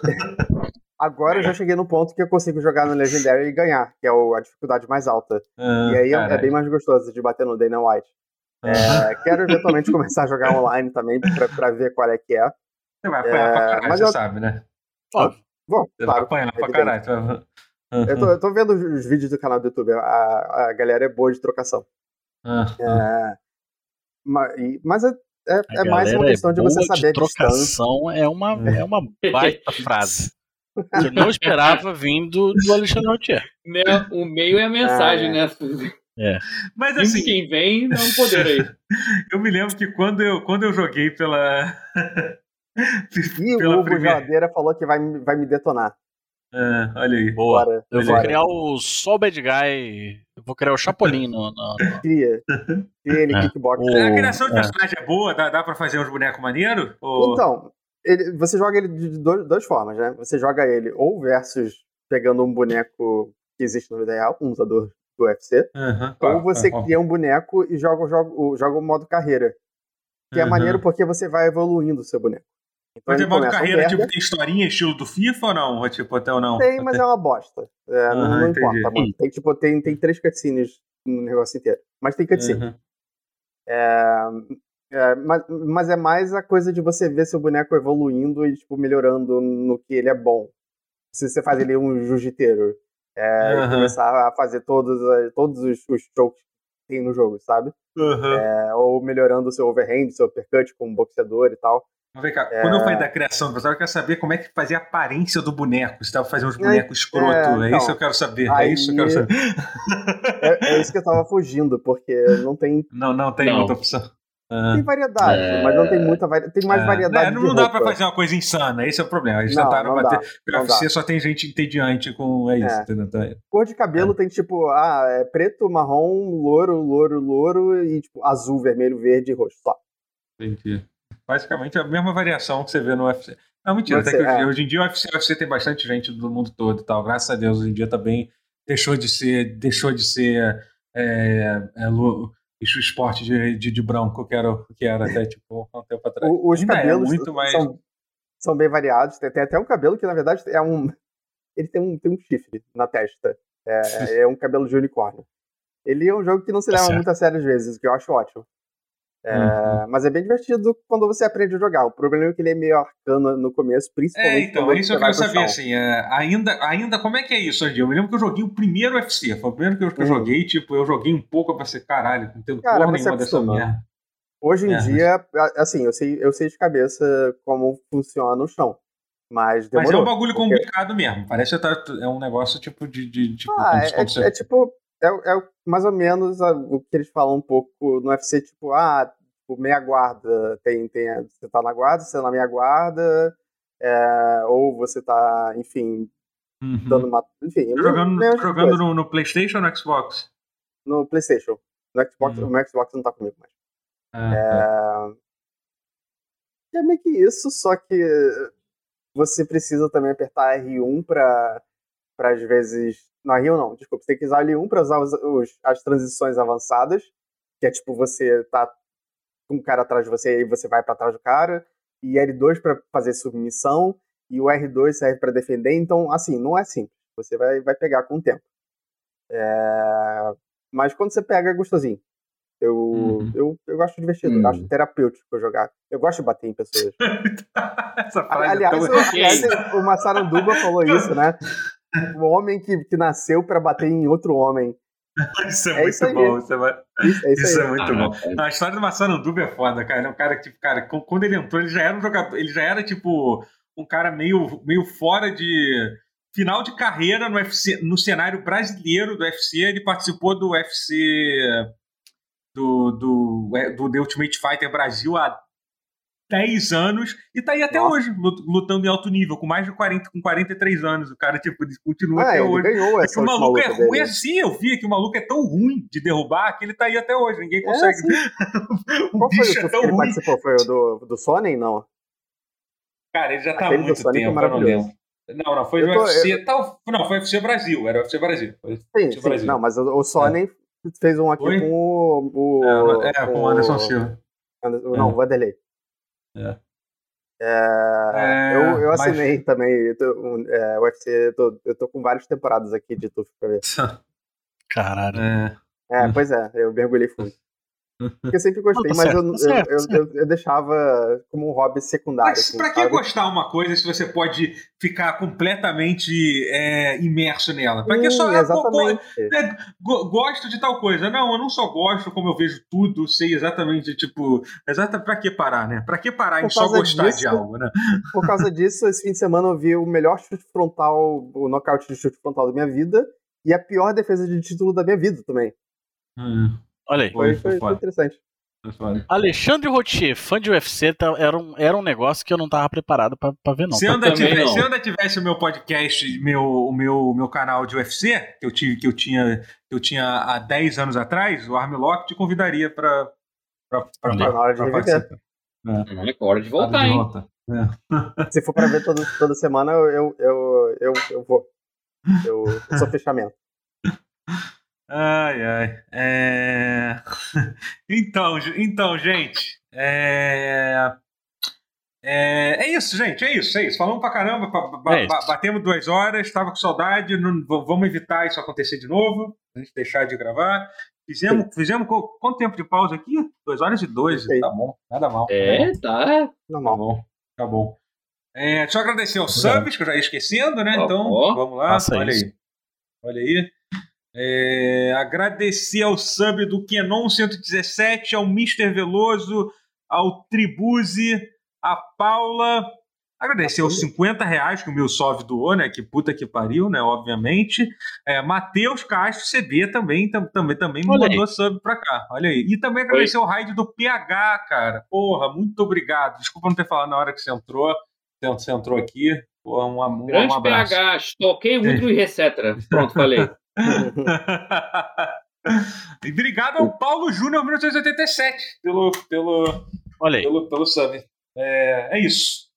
Agora eu já cheguei no ponto que eu consigo jogar no Legendary e ganhar, que é o- a dificuldade mais alta. Ah, e aí é- é, caralho. bem mais gostoso de bater no Dana White. É, quero eventualmente começar a jogar online também pra, pra ver qual é que é. Você vai apanhar pra É, caralho, mas você eu- sabe, né? Óbvio. Bom, Você vai claro. apanhar pra caralho. vai- Eu tô, eu tô vendo os vídeos do canal do YouTube, a, a galera é boa de trocação. Ah, ah. É, ma- mas é, é- é mais uma galera questão de você saber a distância. trocação é uma, é uma baita frase. Que eu não esperava vindo do Alexandre Rotier. Né, O meio é a mensagem, Ah, né? Mas E assim, quem vem dá um poder aí. *laughs* eu me lembro que quando eu, quando eu joguei pela. E *laughs* pela o Hugo primeira. Geladeira falou que vai, me- vai me detonar. Ah, olha aí. Boa. Bora, Eu vou criar o Sol Bad Guy. Eu vou criar o Chapolin no. no- no- Cria. Cria ele É. kickbox. O- A criação de é. personagem é boa? Dá, dá pra fazer uns bonecos maneiros? Ou... Então, ele- você joga ele de dois, duas formas, né? Você joga ele ou versus pegando um boneco que existe na vida real, um lutador do UFC, Aham, ou você claro. cria um boneco e joga, o- joga o modo carreira. Que é Aham. maneiro porque você vai evoluindo o seu boneco. Então Mas é ele modo um carreira, tipo, tem historinha estilo do FIFA ou não? Ou tipo, até ou não? Tem, mas é uma bosta. É, não, não entendi. importa muito. Tem, tipo, tem, tem três cutscenes no negócio inteiro. Mas tem cutscene. Aham. É, mas, mas é mais a coisa de você ver seu boneco evoluindo e tipo, melhorando no que ele é bom. Se você faz ele um jiu-jiteiro, é, e Aham. começar a fazer todos, todos os, os chokes que tem no jogo, sabe? Aham. É, ou melhorando o seu overhand, seu uppercut como boxeador e tal. Mas vem cá, É. quando eu falei da criação do personagem, eu quero saber como é que fazia a aparência do boneco. Se dava pra fazer uns bonecos escroto. é, É, então, isso que eu quero saber. É aí- isso que eu quero saber. *laughs* É, é isso que eu tava fugindo, porque não tem, Não, não tem Não. muita opção. Ah. tem variedade, É. mas não tem muita variedade. Tem mais É. variedade Não, não dá pra fazer uma coisa insana, esse é o problema. Eles Não, tentaram não bater. dá, Porque não o UFC dá. só tem gente entediante com. É isso, É. entendeu? Então, Cor de cabelo tem tipo, ah, é preto, marrom, louro, louro, louro e tipo azul, vermelho, verde e roxo. Só. Entendi. Basicamente a mesma variação que você vê no UFC. Não, mentira, até que é. hoje, hoje em dia o UFC, o UFC tem bastante gente do mundo todo e tal. Graças a Deus, hoje em dia também deixou de ser, deixou de ser é, é, esporte de, de, de branco que era, que era até tipo há um tempo atrás. O- os é cabelos muito mais- são, são bem variados. Tem, tem até um cabelo que, na verdade, é um. Ele tem um, tem um chifre na testa. É, *laughs* é um cabelo de unicórnio. Ele é um jogo que não se Tá leva muito a sério às vezes, o que eu acho ótimo. É, Uhum. Mas é bem divertido quando você aprende a jogar. O problema é que ele é meio arcano no começo, É, principalmente então, quando é isso que eu quero saber, assim, é, ainda, ainda, como é que é isso dia? Eu me lembro que eu joguei o primeiro UFC, foi o primeiro que eu, que eu Uhum. joguei, tipo, eu joguei um pouco pra ser caralho, não entendo Cara, porra nenhuma dessa merda. Hoje em É, dia, a- assim, eu sei, eu sei de cabeça como funciona o chão. Mas demorou. Mas é um bagulho porque- complicado mesmo. Parece que tá- é um negócio tipo de. de tipo, Ah, é, é- é tipo, é, é mais ou menos a- o que eles falam um pouco no UFC, tipo, ah, tipo, meia guarda, tem, tem, você tá na guarda, você tá na meia guarda, é, ou você tá, enfim, Uhum. dando uma. Enfim, Tá jogando, tá jogando coisa. no, no PlayStation ou no Xbox? no PlayStation. No Xbox, Uhum. o meu Xbox não tá comigo mais. Ah, tá. É meio que isso, só que você precisa também apertar R1 pra, pra às vezes. Não, R1 não, desculpa. Você tem que usar L1 pra usar os, os- as transições avançadas, que é tipo você tá um cara atrás de você e você vai pra trás do cara, e L2 pra fazer submissão, e o R2 serve pra defender. Então, assim, não é simples. Você vai, vai pegar com o tempo. É, Mas quando você pega, é gostosinho. Eu, Uhum. eu, eu acho divertido, eu Hum. acho terapêutico jogar. Eu gosto de bater em pessoas. *laughs* Essa frase Aliás, é tão... aliás, o Massaranduba falou *laughs* isso, né? O homem que, que nasceu pra bater em outro homem. *laughs* Isso é, é muito isso bom. Isso é, Isso, é isso, isso aí. é muito bom. A história do Massaranduba é foda, cara. Ele é um cara que, tipo, cara, quando ele entrou, ele já era um jogador. Ele já era, tipo, um cara meio, meio fora de. Final de carreira no UFC, no cenário brasileiro do UFC, ele participou do UFC do, do, é, do The Ultimate Fighter Brasil há 10 anos e tá aí até Nossa. hoje, lut- lutando em alto nível, com mais de 40, com 43 anos. O cara, tipo, continua Ah, até hoje. ganhou É essa que o maluco é ruim dele. assim, eu vi que o maluco é tão ruim de derrubar que ele tá aí até hoje. Ninguém É, consegue. sim. *laughs* o Qual foi o bicho é tão que ruim. participou? Foi o do, do Sonnen? Não. Cara, ele já tá há muito Sonic é tempo, eu não lembro. Não, não, foi Eu tô- UFC. Tal, não, foi UFC Brasil. Era UFC Brasil. Foi Sim, UFC sim. Brasil. Não, mas o, o Sonnen fez um aqui Foi? com o. o É, é, com o Anderson Silva. Ander- Não, É. o Vanderlei. É. É, É, eu, eu mas- assinei também eu tô, um, é, UFC, eu tô, eu tô com várias temporadas aqui de TUF pra ver. *laughs* Caralho. É. É, Hum. pois é, eu mergulhei fundo. Porque eu sempre gostei, Não, tá mas certo, eu, tá certo, eu, tá eu, eu, eu deixava como um hobby secundário. Mas assim, pra que sabe? gostar uma coisa se você pode ficar completamente é, imerso nela? Pra que Sim, só. ah, exatamente. go- gosto de tal coisa. Não, eu não só gosto, como eu vejo tudo, sei exatamente, tipo. Exata, pra que parar, né? Pra que parar em só gostar de disso- algo, né? Por causa disso, esse fim de semana eu vi o melhor chute frontal, o nocaute de chute frontal da minha vida e a pior defesa de título da minha vida também. Olha aí. Foi, Foi, foi interessante. Alexandre Rotier, fã de UFC, tá- era, um, era um negócio que eu não tava preparado pra, pra ver, não. Se eu, ainda tivesse, se ainda tivesse o meu podcast, meu, o meu, meu canal de UFC, que eu, tive, que eu, tinha, que eu tinha há 10 anos atrás, o Armlock te convidaria pra, pra, pra, pra, pra reviver. participar. Olha, é hora de voltar, De hein? É. *laughs* Se for pra ver todo, toda semana, eu, eu, eu, eu, eu vou. Eu, eu sou fechamento. *laughs* Ai, ai. É... *laughs* Então, então, gente. É... É, é isso, gente. É isso, é isso. Falamos pra caramba. ba- ba- É batemos duas horas. Tava com saudade. não- vamos evitar isso acontecer de novo. A gente deixar de gravar. Fizemos, fizemos qu- quanto tempo de pausa aqui? Duas horas e dois. Tá bom. Nada mal. É, tá. Tá Normal. bom. Tá bom. É, deixa eu agradecer aos subs, que eu já ia esquecendo, né? Ó, Então, ó. vamos lá. Olha isso. aí. Olha aí. É, agradecer ao sub do Kenon 117, ao Mr. Veloso, ao Tribuse, a Paula. Agradecer aos 50 reais que o meu sov doou, né? Que puta que pariu, né? Obviamente. É, Matheus Castro CB também, tam- também, também aí. mandou sub pra cá. Olha aí. E também agradecer ao raid do PH, cara. Porra, muito obrigado. Desculpa não ter falado na hora que você entrou. Você entrou aqui. Porra, um, um, Grande um abraço. PH, toquei muito e etc. Pronto, falei. *laughs* e obrigado ao Paulo Júnior 1987 pelo, pelo, Olha aí. pelo, pelo sub. É, é isso.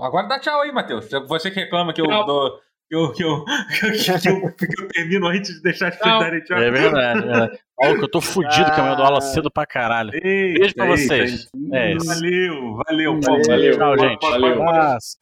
Agora dá tchau aí, Matheus. Você que reclama que eu dou. Que eu, que, eu, *laughs* que, eu, que eu- que eu termino antes de deixar as pessoas Tchau. darem tchau. É verdade. É. Olha que eu tô fudido que amanhã eu dou aula cedo pra caralho. Eita, Beijo pra eita, vocês. eita. É isso. Valeu, valeu. Valeu. Tchau, gente. Valeu. Abraço.